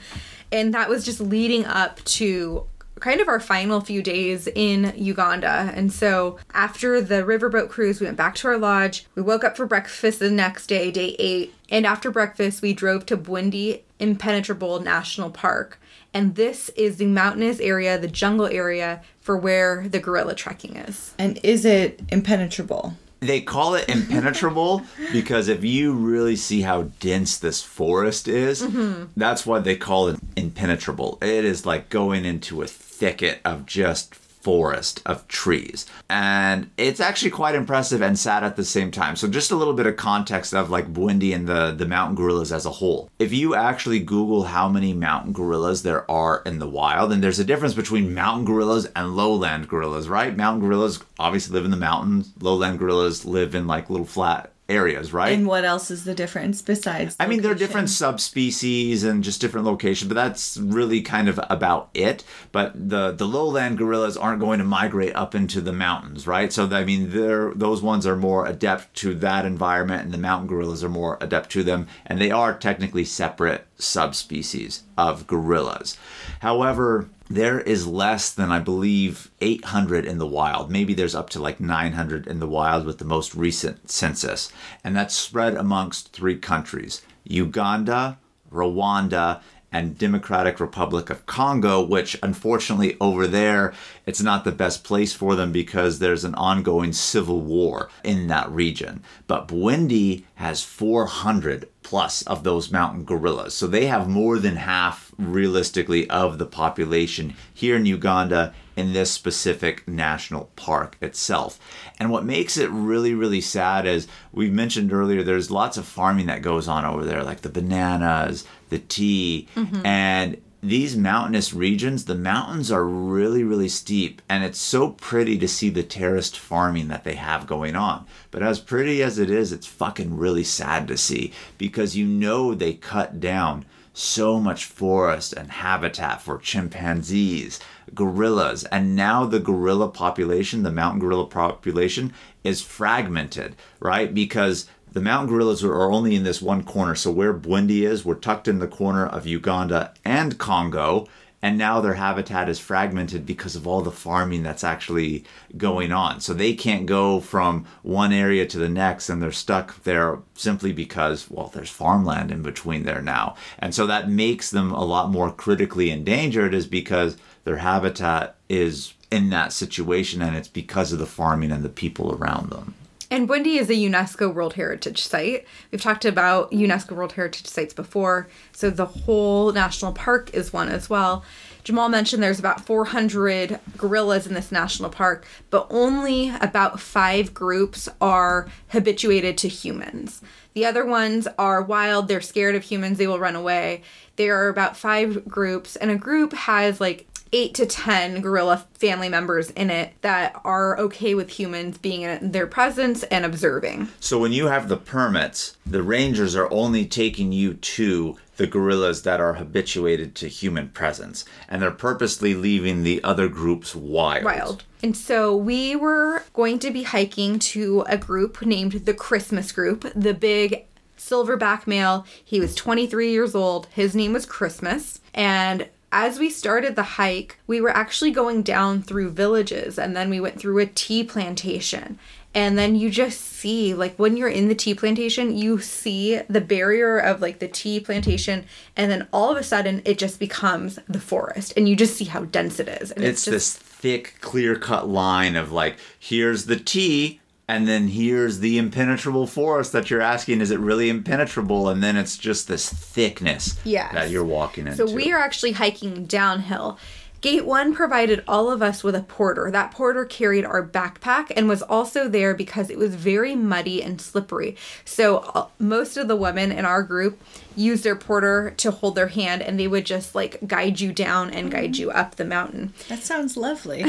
And that was just leading up to kind of our final few days in Uganda. And so after the riverboat cruise, we went back to our lodge. We woke up for breakfast the next day, day eight. And after breakfast, we drove to Bwindi Impenetrable National Park. And this is the mountainous area, the jungle area for where the gorilla trekking is. And is it impenetrable? They call it impenetrable because if you really see how dense this forest is, mm-hmm. that's why they call it impenetrable. It is like going into a thicket of just forest of trees. And it's actually quite impressive and sad at the same time. So just a little bit of context of like Bwindi and the, the mountain gorillas as a whole. If you actually Google how many mountain gorillas there are in the wild, and there's a difference between mountain gorillas and lowland gorillas, right? Mountain gorillas obviously live in the mountains. Lowland gorillas live in like little flat areas, right? And what else is the difference besides? I mean, there are different subspecies and just different locations, but that's really kind of about it. But the the lowland gorillas aren't going to migrate up into the mountains, right? So I mean, they're those ones are more adept to that environment, and the mountain gorillas are more adept to them, and they are technically separate subspecies of gorillas. However, there is less than I believe 800 in the wild. Maybe there's up to like 900 in the wild with the most recent census. And that's spread amongst three countries Uganda, Rwanda, and Democratic Republic of Congo, which unfortunately over there, it's not the best place for them because there's an ongoing civil war in that region. But Bwindi has 400 plus of those mountain gorillas. So they have more than half realistically of the population here in Uganda in this specific national park itself. And what makes it really, really sad is we mentioned earlier there's lots of farming that goes on over there, like the bananas, the tea, mm-hmm. and these mountainous regions, the mountains are really, really steep, and it's so pretty to see the terraced farming that they have going on. But as pretty as it is, it's fucking really sad to see because you know they cut down so much forest and habitat for chimpanzees, gorillas, and now the gorilla population, the mountain gorilla population, is fragmented, right? Because the mountain gorillas are only in this one corner. So where Bwindi is, we're tucked in the corner of Uganda and Congo. And now their habitat is fragmented because of all the farming that's actually going on. So they can't go from one area to the next and they're stuck there simply because, well, there's farmland in between there now. And so that makes them a lot more critically endangered, is because their habitat is in that situation and it's because of the farming and the people around them. And Bwindi is a UNESCO World Heritage Site. We've talked about UNESCO World Heritage Sites before, so the whole national park is one as well. Jamal mentioned there's about 400 gorillas in this national park, but only about five groups are habituated to humans. The other ones are wild, they're scared of humans, they will run away. There are about five groups, and a group has like eight to ten gorilla family members in it that are okay with humans being in their presence and observing. So when you have the permits, the rangers are only taking you to the gorillas that are habituated to human presence, and they're purposely leaving the other groups wild. Wild. And so we were going to be hiking to a group named the Christmas Group, the big silverback male. He was 23 years old. His name was Christmas. And as we started the hike, we were actually going down through villages and then we went through a tea plantation. And then you just see, like, when you're in the tea plantation, you see the barrier of like the tea plantation, and then all of a sudden it just becomes the forest, and you just see how dense it is. And It's just this thick, clear cut line of like, here's the T, and then here's the impenetrable forest that you're asking, is it really impenetrable? And then it's just this thickness Yes. that you're walking into. So we are actually hiking downhill. Gate 1 provided all of us with a porter. That porter carried our backpack and was also there because it was very muddy and slippery. So uh, most of the women in our group used their porter to hold their hand and they would just like guide you down and guide you up the mountain. That sounds lovely.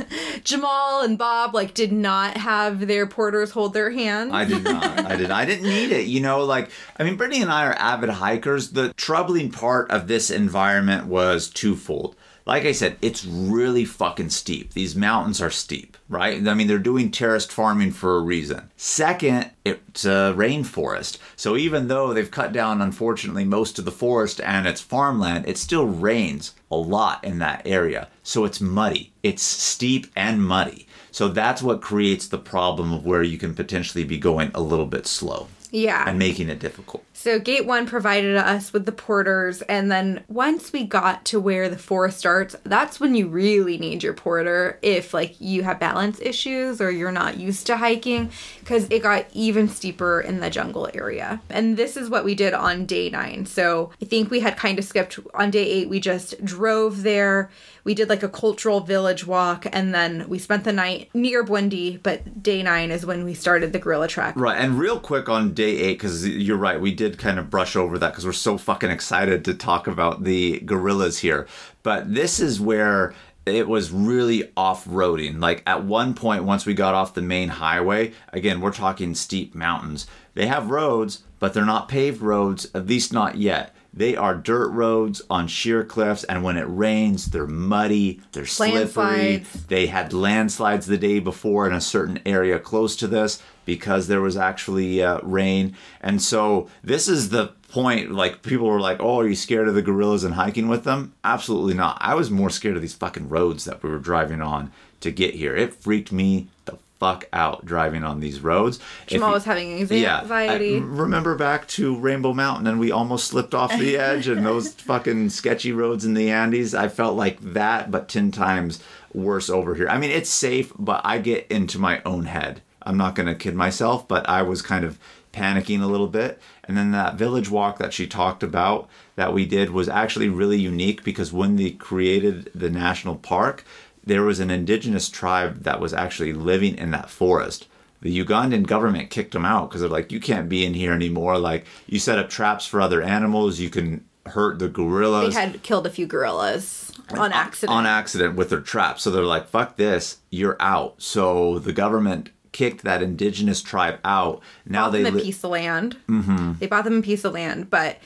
Jamal and Bob like did not have their porters hold their hand. I did not. I did. I didn't need it. You know, like I mean, Brittany and I are avid hikers. The troubling part of this environment was twofold. Like I said, it's really fucking steep. These mountains are steep, right? I mean, they're doing terraced farming for a reason. Second, it's a rainforest. So even though they've cut down, unfortunately, most of the forest and it's farmland, it still rains a lot in that area. So it's muddy. It's steep and muddy. So that's what creates the problem of where you can potentially be going a little bit slow yeah. and making it difficult. So gate one provided us with the porters, and then once we got to where the forest starts, that's when you really need your porter if like you have balance issues or you're not used to hiking, because it got even steeper in the jungle area. And this is what we did on day nine. So I think we had kind of skipped on day eight. We just drove there. We did like a cultural village walk, and then we spent the night near Bwindi. But day nine is when we started the gorilla trek. Right, and real quick on day eight, because you're right, we did kind of brush over that because we're so fucking excited to talk about the gorillas here. But this is where it was really off roading. Like at one point, once we got off the main highway, again, we're talking steep mountains. They have roads, but they're not paved roads, at least not yet. They are dirt roads on sheer cliffs, and when it rains, they're muddy, they're slippery. They had landslides the day before in a certain area close to this because there was actually uh, rain. And so this is the point. Like people were like, "Oh, are you scared of the gorillas and hiking with them?" Absolutely not. I was more scared of these fucking roads that we were driving on to get here. It freaked me the fuck out driving on these roads. Jamal you- was having yeah, anxiety. I remember back to Rainbow Mountain and we almost slipped off the edge and those fucking sketchy roads in the Andes. I felt like that, but 10 times worse over here. I mean, it's safe, but I get into my own head. I'm not going to kid myself, but I was kind of panicking a little bit. And then that village walk that she talked about that we did was actually really unique because when they created the national park, there was an indigenous tribe that was actually living in that forest the Ugandan government kicked them out because they're like, you can't be in here anymore. Like, you set up traps for other animals. You can hurt the gorillas. they had killed a few gorillas on accident. on accident with their traps. So they're like, fuck this, you're out. So the government kicked that indigenous tribe out. Now bought they them a li- piece of land. Mm-hmm. They bought them a piece of land, but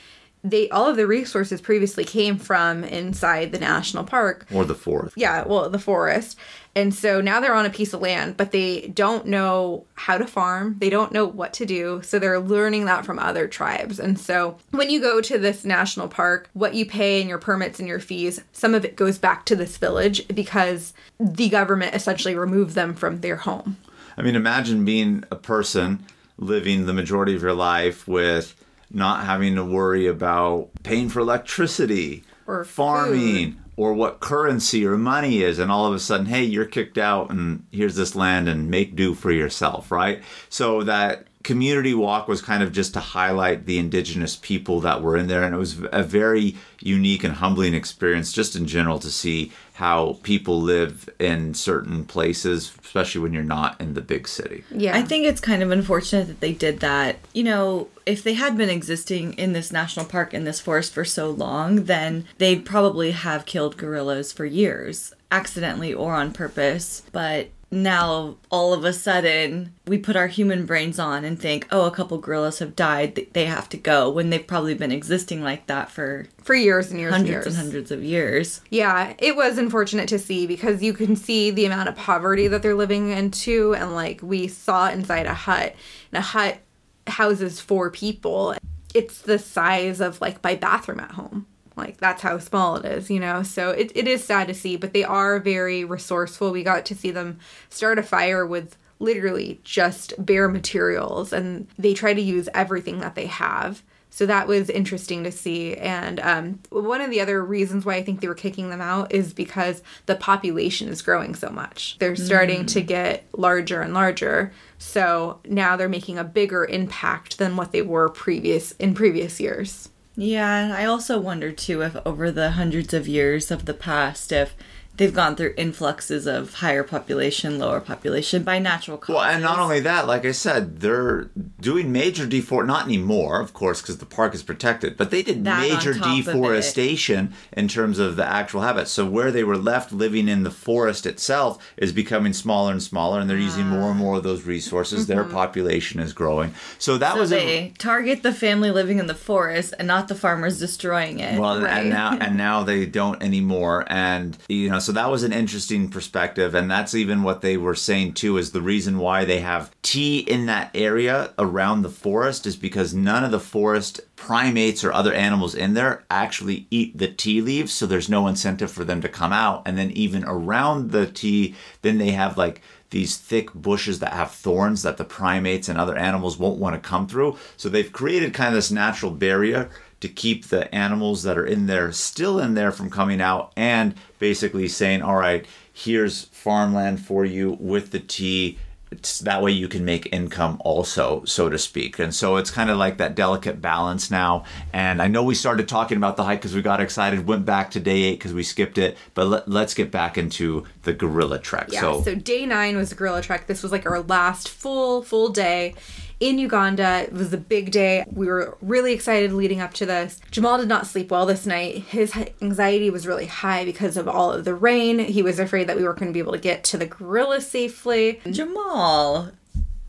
they all of the resources previously came from inside the national park. or the forest. Yeah, well, the forest. And so now they're on a piece of land, but they don't know how to farm. They don't know what to do. So they're learning that from other tribes. And so when you go to this national park, what you pay and your permits and your fees, some of it goes back to this village because the government essentially removed them from their home. I mean, imagine being a person living the majority of your life with not having to worry about paying for electricity Or farming or what currency or money is and all of a sudden hey you're kicked out and here's this land and make do for yourself right? So that community walk was kind of just to highlight the indigenous people that were in there and it was a very unique and humbling experience just in general to see how people live in certain places especially when you're not in the big city Yeah. I think it's kind of unfortunate that they did that. You know, if they had been existing in this national park in this forest for so long, then they'd probably have killed gorillas for years, accidentally or on purpose. But now all of a sudden we put our human brains on and think, oh, a couple gorillas have died, they have to go, when they've probably been existing like that for for years and years and hundreds years. and hundreds of years. Yeah, it was unfortunate to see because you can see the amount of poverty that they're living into. And like we saw inside a hut, and a hut houses four people. It's the size of like my bathroom at home. Like that's how small it is, you know? So it, it is sad to see, but they are very resourceful. We got to see them start a fire with literally just bare materials and they try to use everything that they have. So that was interesting to see. And um, one of the other reasons why I think they were kicking them out is because the population is growing so much. They're starting to get larger and larger. So now they're making a bigger impact than what they were previous in previous years. Yeah, and I also wonder too if over the hundreds of years of the past, if they've gone through influxes of higher population, lower population by natural causes. Well, and not only that, like I said, they're doing major defor not anymore, of course, because the park is protected, but they did That major top of it. deforestation in terms of the actual habitat. So where they were left living in the forest itself is becoming smaller and smaller, and they're using more and ah. more of those resources. Their mm-hmm. population is growing. So that so was a they target the family living in the forest and not the farmers destroying it. Well, Right. and now and now they don't anymore, and you know, so that was an interesting perspective, and that's even what they were saying too. Is the reason why they have tea in that area around the forest is because none of the forest primates or other animals in there actually eat the tea leaves, so there's no incentive for them to come out. And then even around the tea, then they have like these thick bushes that have thorns that the primates and other animals won't want to come through. So they've created kind of this natural barrier to keep the animals that are in there still in there from coming out and basically saying, all right, here's farmland for you with the tea. It's that way you can make income also, so to speak. And so it's kind of like that delicate balance now. And I know we started talking about the hike because we got excited, went back to day eight because we skipped it. But let, let's get back into the gorilla trek. Yeah. so, So, day nine was Gorilla Trek. This was like our last full full day in Uganda. It was a big day. We were really excited leading up to this. Jamal did not sleep well this night. His anxiety was really high because of all of the rain. He was afraid that we weren't going to be able to get to the gorilla safely. Jamal,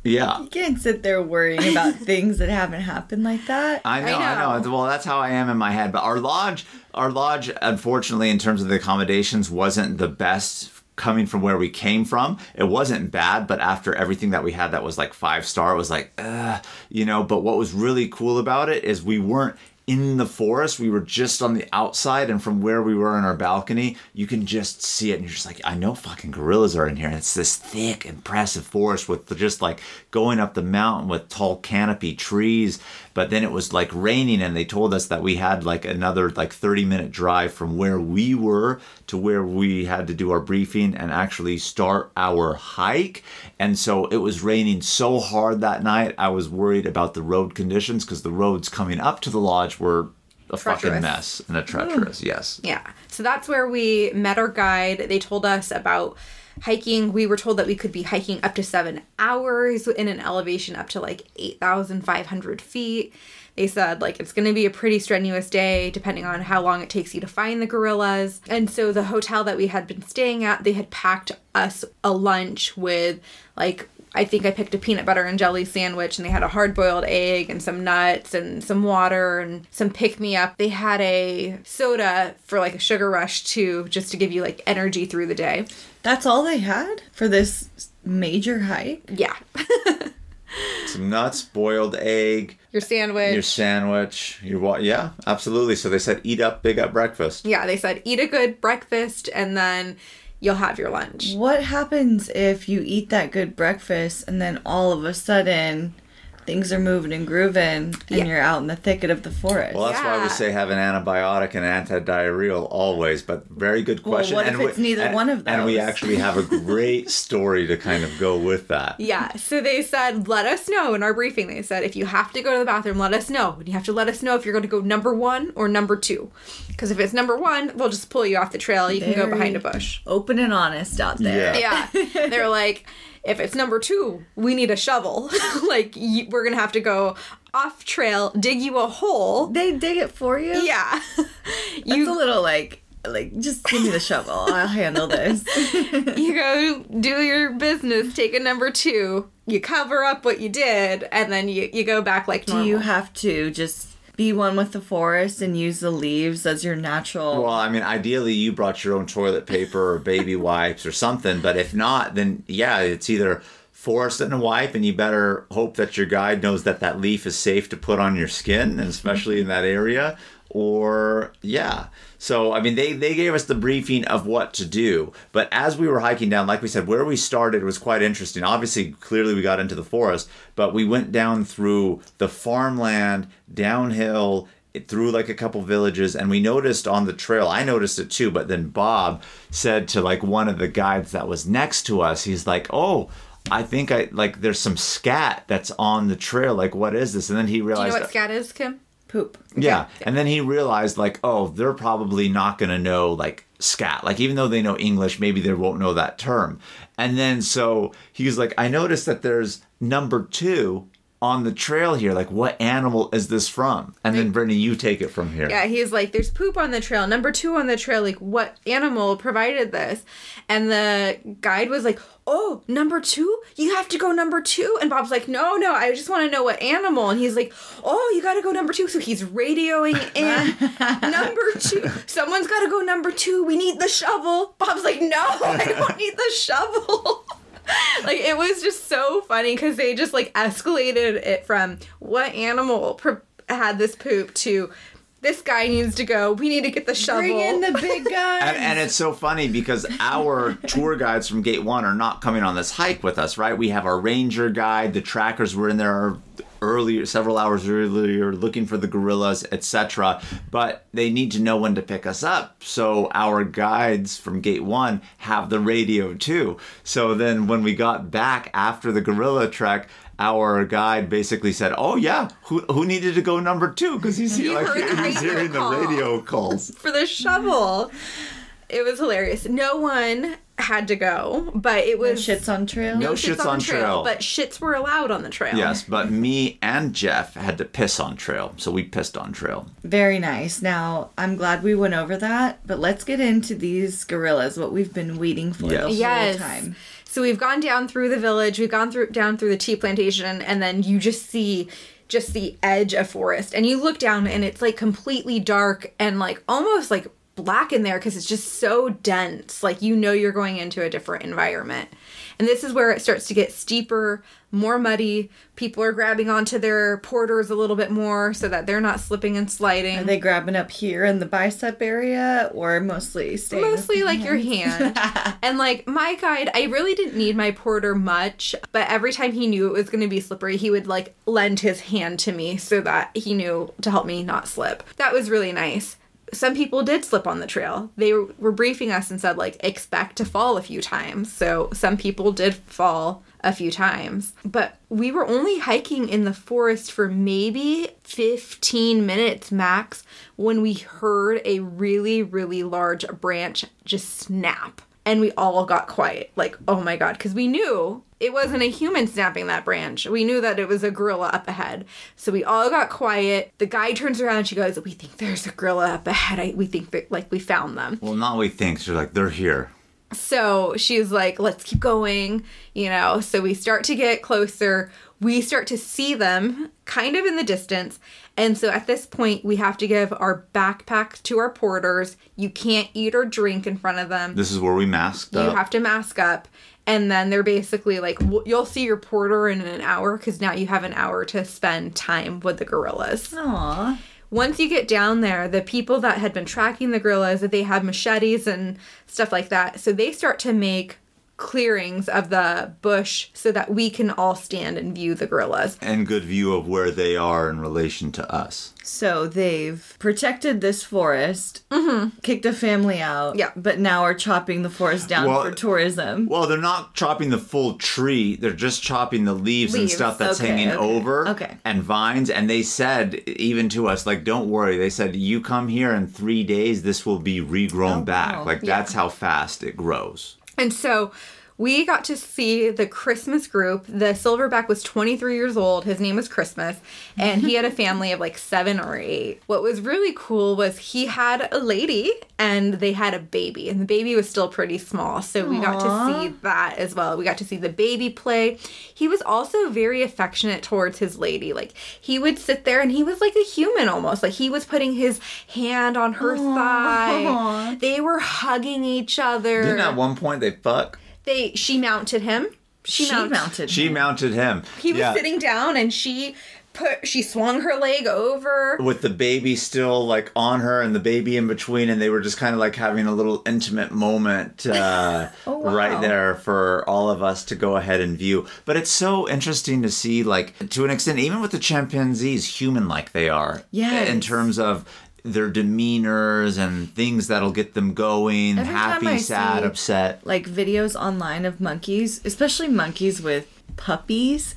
yeah. you can't sit there worrying about things that haven't happened like that. I know, I know. know, Well, that's how I am in my head. But our lodge, our lodge, unfortunately, in terms of the accommodations, wasn't the best coming from where we came from. It wasn't bad, but after everything that we had that was like five star, it was like, uh, you know. But what was really cool about it is we weren't in the forest. We were just on the outside, and from where we were on our balcony, you can just see it, and you're just like, I know fucking gorillas are in here. And it's this thick, impressive forest with just like going up the mountain with tall canopy trees. But then it was like raining, and they told us that we had like another like 30 minute drive from where we were to where we had to do our briefing and actually start our hike. And so it was raining so hard that night. I was worried about the road conditions because the roads coming up to the lodge were a fucking mess and a treacherous. Yes. Yeah. So that's where we met our guide. They told us about hiking. We were told that we could be hiking up to seven hours in an elevation up to like 8,500 feet. They said like it's going to be a pretty strenuous day depending on how long it takes you to find the gorillas. And so the hotel that we had been staying at, they had packed us a lunch with like I think I picked a peanut butter and jelly sandwich, and they had a hard boiled egg and some nuts and some water and some pick me up. They had a soda for like a sugar rush too, just to give you like energy through the day. That's all they had for this major hike? Yeah. Some nuts, boiled egg, Your sandwich. your sandwich, your what? Yeah, absolutely. So they said eat up, big up breakfast. yeah, they said eat a good breakfast and then you'll have your lunch. What happens if you eat that good breakfast and then all of a sudden things are moving and grooving and Yeah. you're out in the thicket of the forest? Well, that's why we Yeah. say have an antibiotic and anti-diarrheal always. But very good Well, question. what if and we- it's neither and- one of And we actually have a great story to kind of go with that. Yeah, so they said, let us know in our briefing. They said, if you have to go to the bathroom, let us know. And you have to let us know if you're going to go number one or number two. Because if it's number one, we'll just pull you off the trail. You can go behind a bush. Open and honest out there. Yeah. Yeah. They're like, if it's number two, we need a shovel. like, you, we're to have to go off trail, dig you a hole. They dig it for you? Yeah. You a little like like just give me the shovel. I'll handle this. you go do your business, take a number two, you cover up what you did, and then you, you go back like Do you have to just be one with the forest and use the leaves as your natural Well, I mean, ideally you brought your own toilet paper or baby wipes or something. But if not, then yeah, it's either forest and a wipe, and you better hope that your guide knows that that leaf is safe to put on your skin, and especially in that area. or yeah. So I mean, they they gave us the briefing of what to do. But as we were hiking down, like we said, where we started was quite interesting. Obviously, clearly we got into the forest, but we went down through the farmland, downhill through like a couple villages and we noticed on the trail i noticed it too but then bob said to like one of the guides that was next to us he's like oh i think i like there's some scat that's on the trail like what is this and then he realized. Do you know what scat is, Kim? Poop. yeah. And then he realized, like, oh, they're probably not going to know, like, scat. Like, even though they know English, maybe they won't know that term. And then so he's like, I noticed that there's number two on the trail here. Like, what animal is this from? And then, Brittany, you take it from here. Yeah, he's like, there's poop on the trail. Number two on the trail, like, what animal provided this? And the guide was like, oh, number two? You have to go number two? And Bob's like, no, no, I just want to know what animal. And he's like, oh, you got to go number two. So he's radioing in number two. Someone's got to go number two. We need the shovel. Bob's like, no, I don't need the shovel. like it was just so funny because they just like escalated it from what animal pro- had this poop to this guy needs to go. We need to get the shovel. Bring in the big guns. And, and it's so funny because our tour guides from Gate One are not coming on this hike with us, right? We have our ranger guide. The trackers were in there earlier, several hours earlier, looking for the gorillas, etc. But they need to know when to pick us up. So our guides from Gate One have the radio too. So then when we got back after the gorilla trek. Our guide basically said, "Oh yeah, who, who needed to go number two? Because he's, He like, he's hearing the radio calls." for the shovel. It was hilarious. No one had to go, but it No was shits on trail. No shits on trail. But shits were allowed on the trail. Yes, but me and Jeff had to piss on trail, so we pissed on trail. Very nice. Now, I'm glad we went over that, but let's get into these gorillas, what we've been waiting for Yes. the Yes. whole time. So we've gone down through the village, we've gone through down through the tea plantation, and then you just see just the edge of forest. And you look down and it's like completely dark and like almost like black in there because it's just so dense. Like you know you're going into a different environment. And this is where it starts to get steeper, more muddy. People are grabbing onto their porters a little bit more so that they're not slipping and sliding. Are they grabbing up here in the bicep area or mostly staying? mostly like your hand. and like my guide, I really didn't need my porter much, but every time he knew it was going to be slippery, he would like lend his hand to me so that he knew to help me not slip. That was really nice. Some people did slip on the trail. They were briefing us and said like expect to fall a few times. So some people did fall a few times. But we were only hiking in the forest for maybe 15 minutes max when we heard a really, really large branch just snap. And we all got quiet. Like, oh my God. Because we knew it wasn't a human snapping that branch. We knew that it was a gorilla up ahead. So we all got quiet. The guy turns around and she goes, We think there's a gorilla up ahead. I, we think that, like, we found them. Well, not we think. They're like they're here. So she's like, let's keep going, you know. So we start to get closer. We start to see them kind of in the distance. And so at this point, we have to give our backpack to our porters. You can't eat or drink in front of them. This is where we masked You have to mask up. And then they're basically like, w- you'll see your porter in an hour because now you have an hour to spend time with the gorillas Aw. once you get down there, the people that had been tracking the gorillas, they had machetes and stuff like that. So they start to make clearings of the bush so that we can all stand and view the gorillas. and good view of where they are in relation to us. So they've protected this forest, kicked a family out, Mm-hmm. Yeah. but now are chopping the forest down Well- for tourism. Well, they're not chopping the full tree. They're just chopping the leaves, and stuff that's okay, hanging okay, over okay. and vines. And they said, even to us, like, don't worry. They said, you come here in three days, this will be regrown Oh, back. wow. Like, that's how fast it grows. And so we got to see the Christmas group. The silverback was 23 years old. His name was Christmas, and he had a family of like seven or eight. What was really cool was he had a lady and they had a baby, and the baby was still pretty small. So we got to see that as well. We got to see the baby play. He was also very affectionate towards his lady. Like he would sit there and he was like a human almost. Like he was putting his hand on her thigh. They were hugging each other Didn't at one point they fuck? They she mounted him. She, She mount- mounted. She mounted him. He was Yeah. sitting down and she put she swung her leg over. with the baby still like on her and the baby in between and they were just kind of like having a little intimate moment uh, Oh, wow. right there for all of us to go ahead and view but it's so interesting to see like to an extent even with the chimpanzees human like they are yeah in terms of their demeanors and things that'll get them going Every time happy I sad see- upset like videos online of monkeys, especially monkeys with puppies.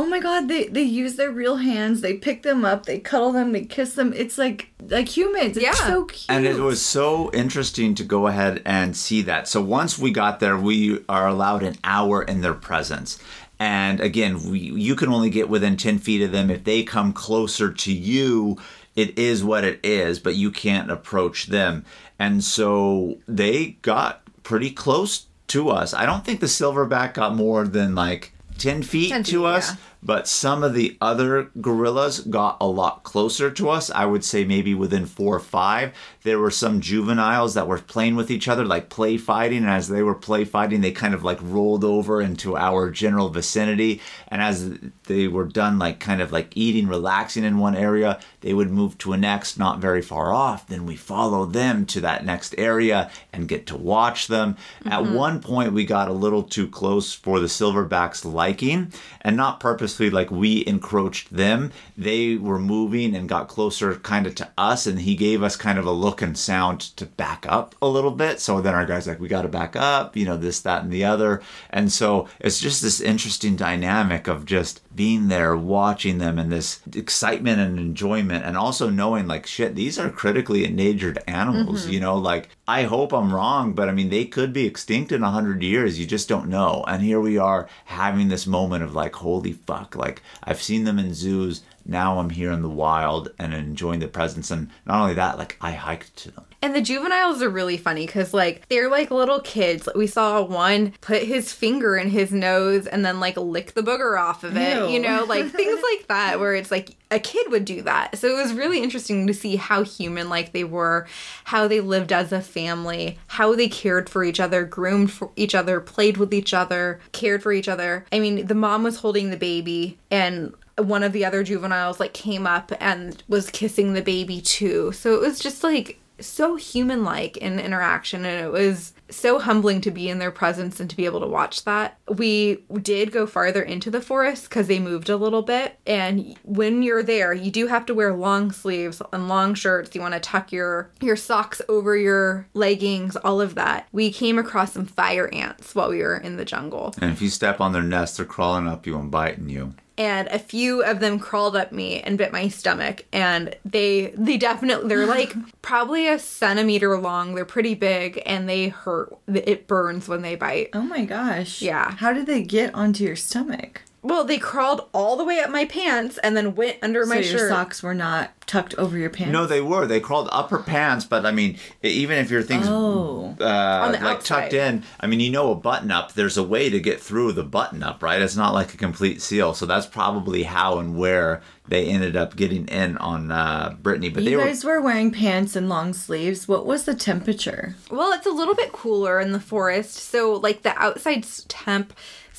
Oh my god, they they use their real hands. They pick them up, they cuddle them, they kiss them. It's like like humans. It's Yeah. so cute. And it was so interesting to go ahead and see that. So once we got there, we are allowed an hour in their presence. And again, we, you can only get within 10 feet of them. If they come closer to you, it is what it is, but you can't approach them. And so they got pretty close to us. I don't think the silverback got more than like 10 feet 10 to feet, us yeah. But some of the other gorillas got a lot closer to us. I would say maybe within four or five. There were some juveniles that were playing with each other, like play fighting. And as they were play fighting, they kind of like rolled over into our general vicinity. And as they were done, like kind of like eating, relaxing in one area, they would move to a next, not very far off. Then we follow them to that next area and get to watch them. At mm-hmm. one point, we got a little too close for the silverback's liking, and not purposely like we encroached them. They were moving and got closer kind of to us, and he gave us kind of a look and sound to back up a little bit. So then our guy's like, we got to back up, you know, this, that, and the other. And so it's just this interesting dynamic of just being there, watching them, and this excitement and enjoyment, and also knowing like, shit, these are critically endangered animals, mm-hmm. you know, like I hope I'm wrong, but I mean, they could be extinct in a hundred years. You just don't know. And here we are having this moment of like, holy fuck, like I've seen them in zoos. Now I'm here in the wild and enjoying the presence. And not only that, like I hiked to them. And the juveniles are really funny because, like, they're like little kids. We saw one put his finger in his nose and then, like, lick the booger off of it. Ew. You know, like things like that, where it's like a kid would do that. So it was really interesting to see how human like they were, how they lived as a family, how they cared for each other, groomed for each other, played with each other, cared for each other. I mean, the mom was holding the baby and one of the other juveniles like came up and was kissing the baby too. So it was just like so human like in interaction and it was so humbling to be in their presence and to be able to watch that. We did go farther into the forest because they moved a little bit. And when you're there, you do have to wear long sleeves and long shirts. You want to tuck your your socks over your leggings, all of that. We came across some fire ants while we were in the jungle And if you step on their nest, they're crawling up you and biting you. And a few of them crawled up me and bit my stomach and they they definitely they're like probably a centimeter long they're pretty big and they hurt it burns when they bite oh my gosh. Yeah. How did they get onto your stomach? Well they crawled all the way up my pants and then went under my so your shirt socks were not tucked over your pants. No, they were. They crawled up her pants, but I mean, even if your things Oh. uh, the like tucked in, I mean, you know, a button up. There's a way to get through the button up, right? It's not like a complete seal. So that's probably how and where they ended up getting in on uh, Brittany. But they You were guys were wearing pants and long sleeves. What was the temperature? well it's a little bit cooler in the forest so like the outside temp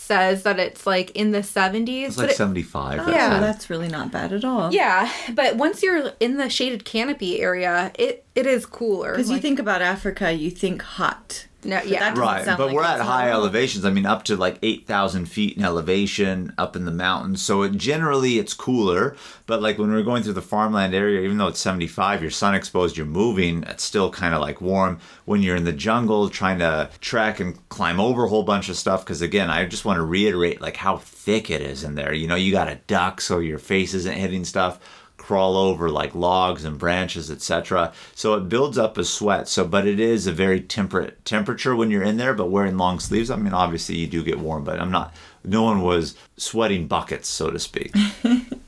says that it's like in the 70s it's like it- 75. that's Yeah. Oh, that's really not bad at all. yeah but once you're in the shaded canopy area it it is cooler Because you think about Africa, you think hot. No But yeah that Right, sound but like we're at high hot. elevations. I mean, up to like eight thousand feet in elevation, up in the mountains. So it generally it's cooler. But like when we're going through the farmland area, even though it's seventy five, you're sun exposed, you're moving. It's still kind of like warm. When you're in the jungle, trying to trek and climb over a whole bunch of stuff. Because again, I just want to reiterate like how thick it is in there. You know, you got to duck so your face isn't hitting stuff crawl over like logs and branches etc so it builds up a sweat. So but it is a very temperate temperature when you're in there but wearing long sleeves i mean obviously you do get warm but i'm not no one was sweating buckets so to speak.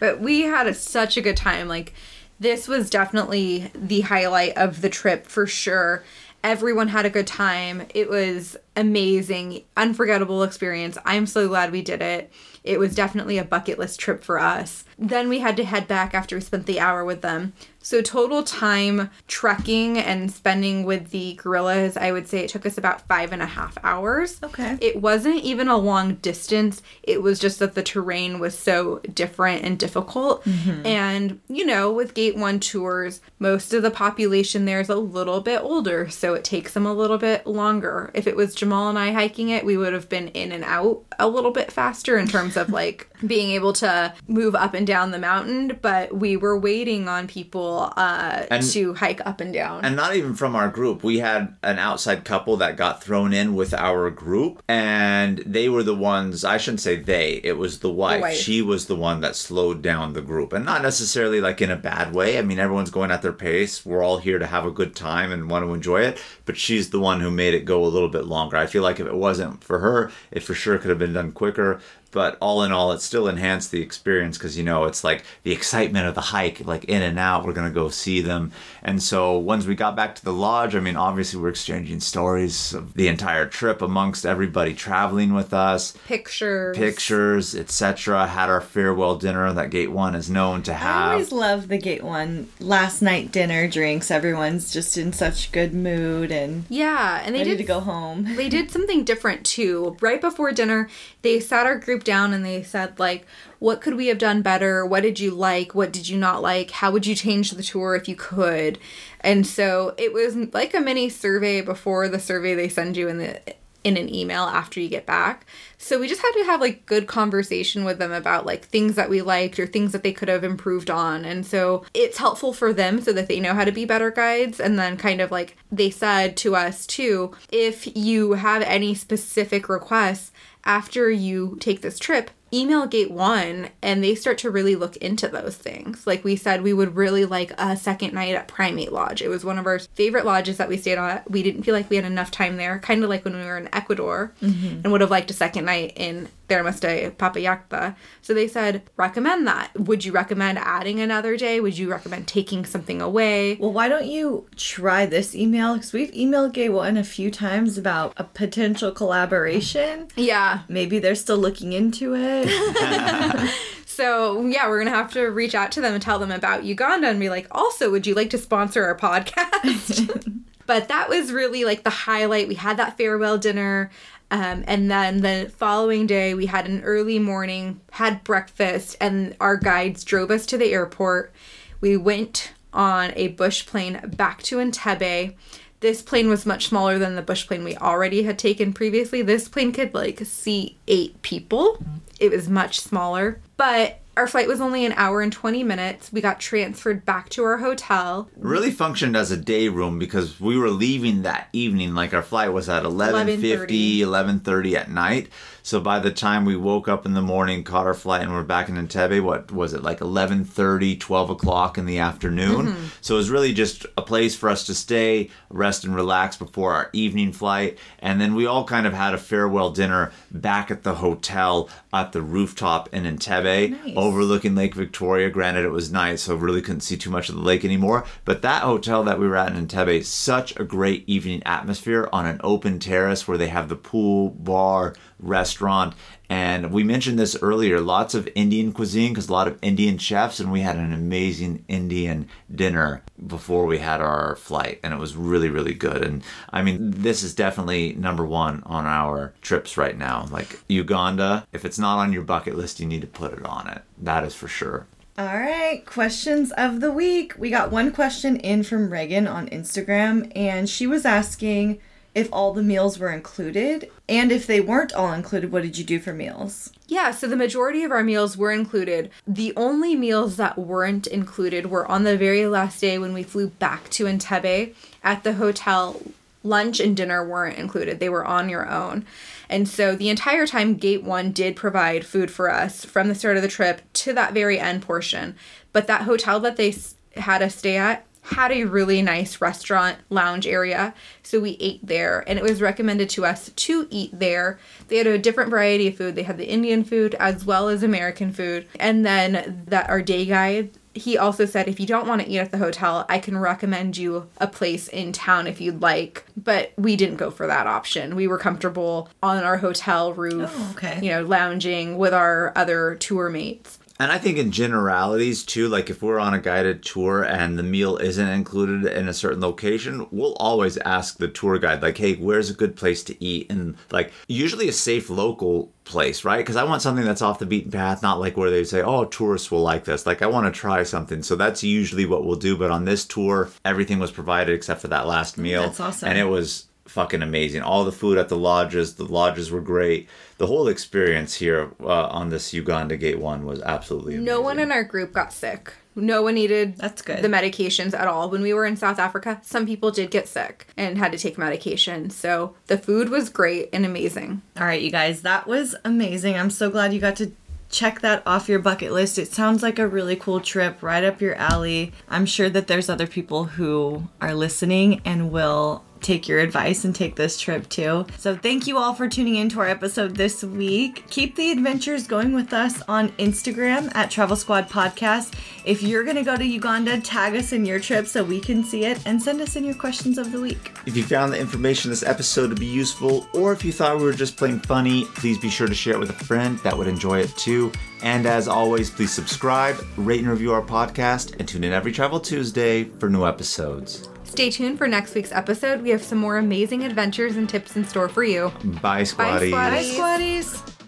But we had a, such a good time. Like this was definitely the highlight of the trip for sure. Everyone had a good time. It was amazing unforgettable experience. I'm so glad we did it. It was definitely a bucket list trip for us then we had to head back after we spent the hour with them. So total time trekking and spending with the gorillas, I would say it took us about five and a half hours. Okay. It wasn't even a long distance. It was just that the terrain was so different and difficult. Mm-hmm. And, you know, with Gate 1 tours, most of the population there is a little bit older, so it takes them a little bit longer. If it was Jamal and I hiking it, we would have been in and out a little bit faster in terms of like being able to move up and down the mountain, but we were waiting on people uh, And- to hike up and down. and not even from our group. We had an outside couple that got thrown in with our group, and they were the ones. I shouldn't say they. It was the wife. wife. She was the one that slowed down the group, and not necessarily like in a bad way. I mean, everyone's going at their pace. We're all here to have a good time and want to enjoy it. But she's the one who made it go a little bit longer. I feel like if it wasn't for her, it for sure could have been done quicker. But all in all, it still enhanced the experience because you know it's like the excitement of the hike, like in and out. We're gonna go see them, and so once we got back to the lodge, I mean, obviously we're exchanging stories of the entire trip amongst everybody traveling with us, Pictures. pictures, etc. Had our farewell dinner that Gate One is known to have. I always love the gate one last night dinner drinks. Everyone's just in such good mood and Yeah, and they ready did to go home. they did something different too. Right before dinner, they sat our group down and they said like, "What could we have done better? What did you like? What did you not like? How would you change the tour if you could?" And so it was like a mini survey before the survey they send you in the in an email after you get back. So we just had to have like good conversation with them about like things that we liked or things that they could have improved on. And so it's helpful for them so that they know how to be better guides and then kind of like they said to us too, if you have any specific requests after you take this trip, email gate 1 and they start to really look into those things. Like we said we would really like a second night at Primate Lodge. It was one of our favorite lodges that we stayed at. We didn't feel like we had enough time there, kind of like when we were in Ecuador mm-hmm. and would have liked a second night in Termas de Papallacta. So they said, recommend that. Would you recommend adding another day? Would you recommend taking something away? Well, why don't you try this email? Because we've emailed Gate One a few times about a potential collaboration. Yeah. Maybe they're still looking into it. So yeah, we're gonna have to reach out to them and tell them about Uganda and be like, also, would you like to sponsor our podcast? but that was really like the highlight. We had that farewell dinner. Um, and then the following day, we had an early morning, had breakfast, and our guides drove us to the airport. We went on a bush plane back to Entebbe. This plane was much smaller than the bush plane we already had taken previously. This plane could like see eight people. It was much smaller, but our flight was only an hour and 20 minutes. We got transferred back to our hotel. really functioned as a day room because we were leaving that evening like our flight was at 11.50 11.30 at night so by the time we woke up in the morning caught our flight and we're back in Entebbe what was it like 11.30 12 o'clock in the afternoon mm-hmm. so it was really just a place for us to stay rest and relax before our evening flight and then we all kind of had a farewell dinner back at the hotel at the rooftop in Entebbe Nice. overlooking Lake Victoria. Granted, it was night, so really couldn't see too much of the lake anymore. But that hotel that we were at in Entebbe, such a great evening atmosphere on an open terrace where they have the pool, bar, restaurant. And we mentioned this earlier lots of Indian cuisine because a lot of Indian chefs, and we had an amazing Indian dinner before we had our flight, and it was really, really good. And I mean, this is definitely number one on our trips right now. Like Uganda, if it's not on your bucket list, you need to put it on it. That is for sure. All right, questions of the week. We got one question in from Reagan on Instagram, and she was asking if all the meals were included, and if they weren't all included, what did you do for meals? Yeah, so the majority of our meals were included. The only meals that weren't included were on the very last day when we flew back to Entebbe at the hotel. Lunch and dinner weren't included, they were on your own. And so the entire time, Gate 1 did provide food for us from the start of the trip to that very end portion. But that hotel that they had us stay at had a really nice restaurant lounge area. So we ate there and it was recommended to us to eat there. They had a different variety of food. They had the Indian food as well as American food. And then that our day guide he also said if you don't want to eat at the hotel, I can recommend you a place in town if you'd like. But we didn't go for that option. We were comfortable on our hotel roof, Oh, okay. you know, lounging with our other tour mates. And I think in generalities too, like if we're on a guided tour and the meal isn't included in a certain location, we'll always ask the tour guide, like, hey, where's a good place to eat? And like usually a safe local place, right? Because I want something that's off the beaten path, not like where they say, oh, tourists will like this. Like I want to try something. So that's usually what we'll do. But on this tour, everything was provided except for that last meal. That's awesome. And it was fucking amazing. All the food at the lodges, the lodges were great. The whole experience here uh, on this Uganda Gate One was absolutely amazing. No one in our group got sick. No one needed That's good. the medications at all. When we were in South Africa, some people did get sick and had to take medication. So the food was great and amazing. All right, you guys, that was amazing. I'm so glad you got to check that off your bucket list. It sounds like a really cool trip, right up your alley. I'm sure that there's other people who are listening and will take your advice and take this trip too. So thank you all for tuning into our episode this week. Keep the adventures going with us on Instagram at Travel Squad Podcast. If you're gonna go to Uganda, tag us in your trip so we can see it and send us in your questions of the week. If you found the information in this episode to be useful, or if you thought we were just plain funny, please be sure to share it with a friend that would enjoy it too. And as always, please subscribe, rate and review our podcast, and tune in every Travel Tuesday for new episodes. Stay tuned for next week's episode. We have some more amazing adventures and tips in store for you. Bye, Squatties. Squatties. Bye, squatties.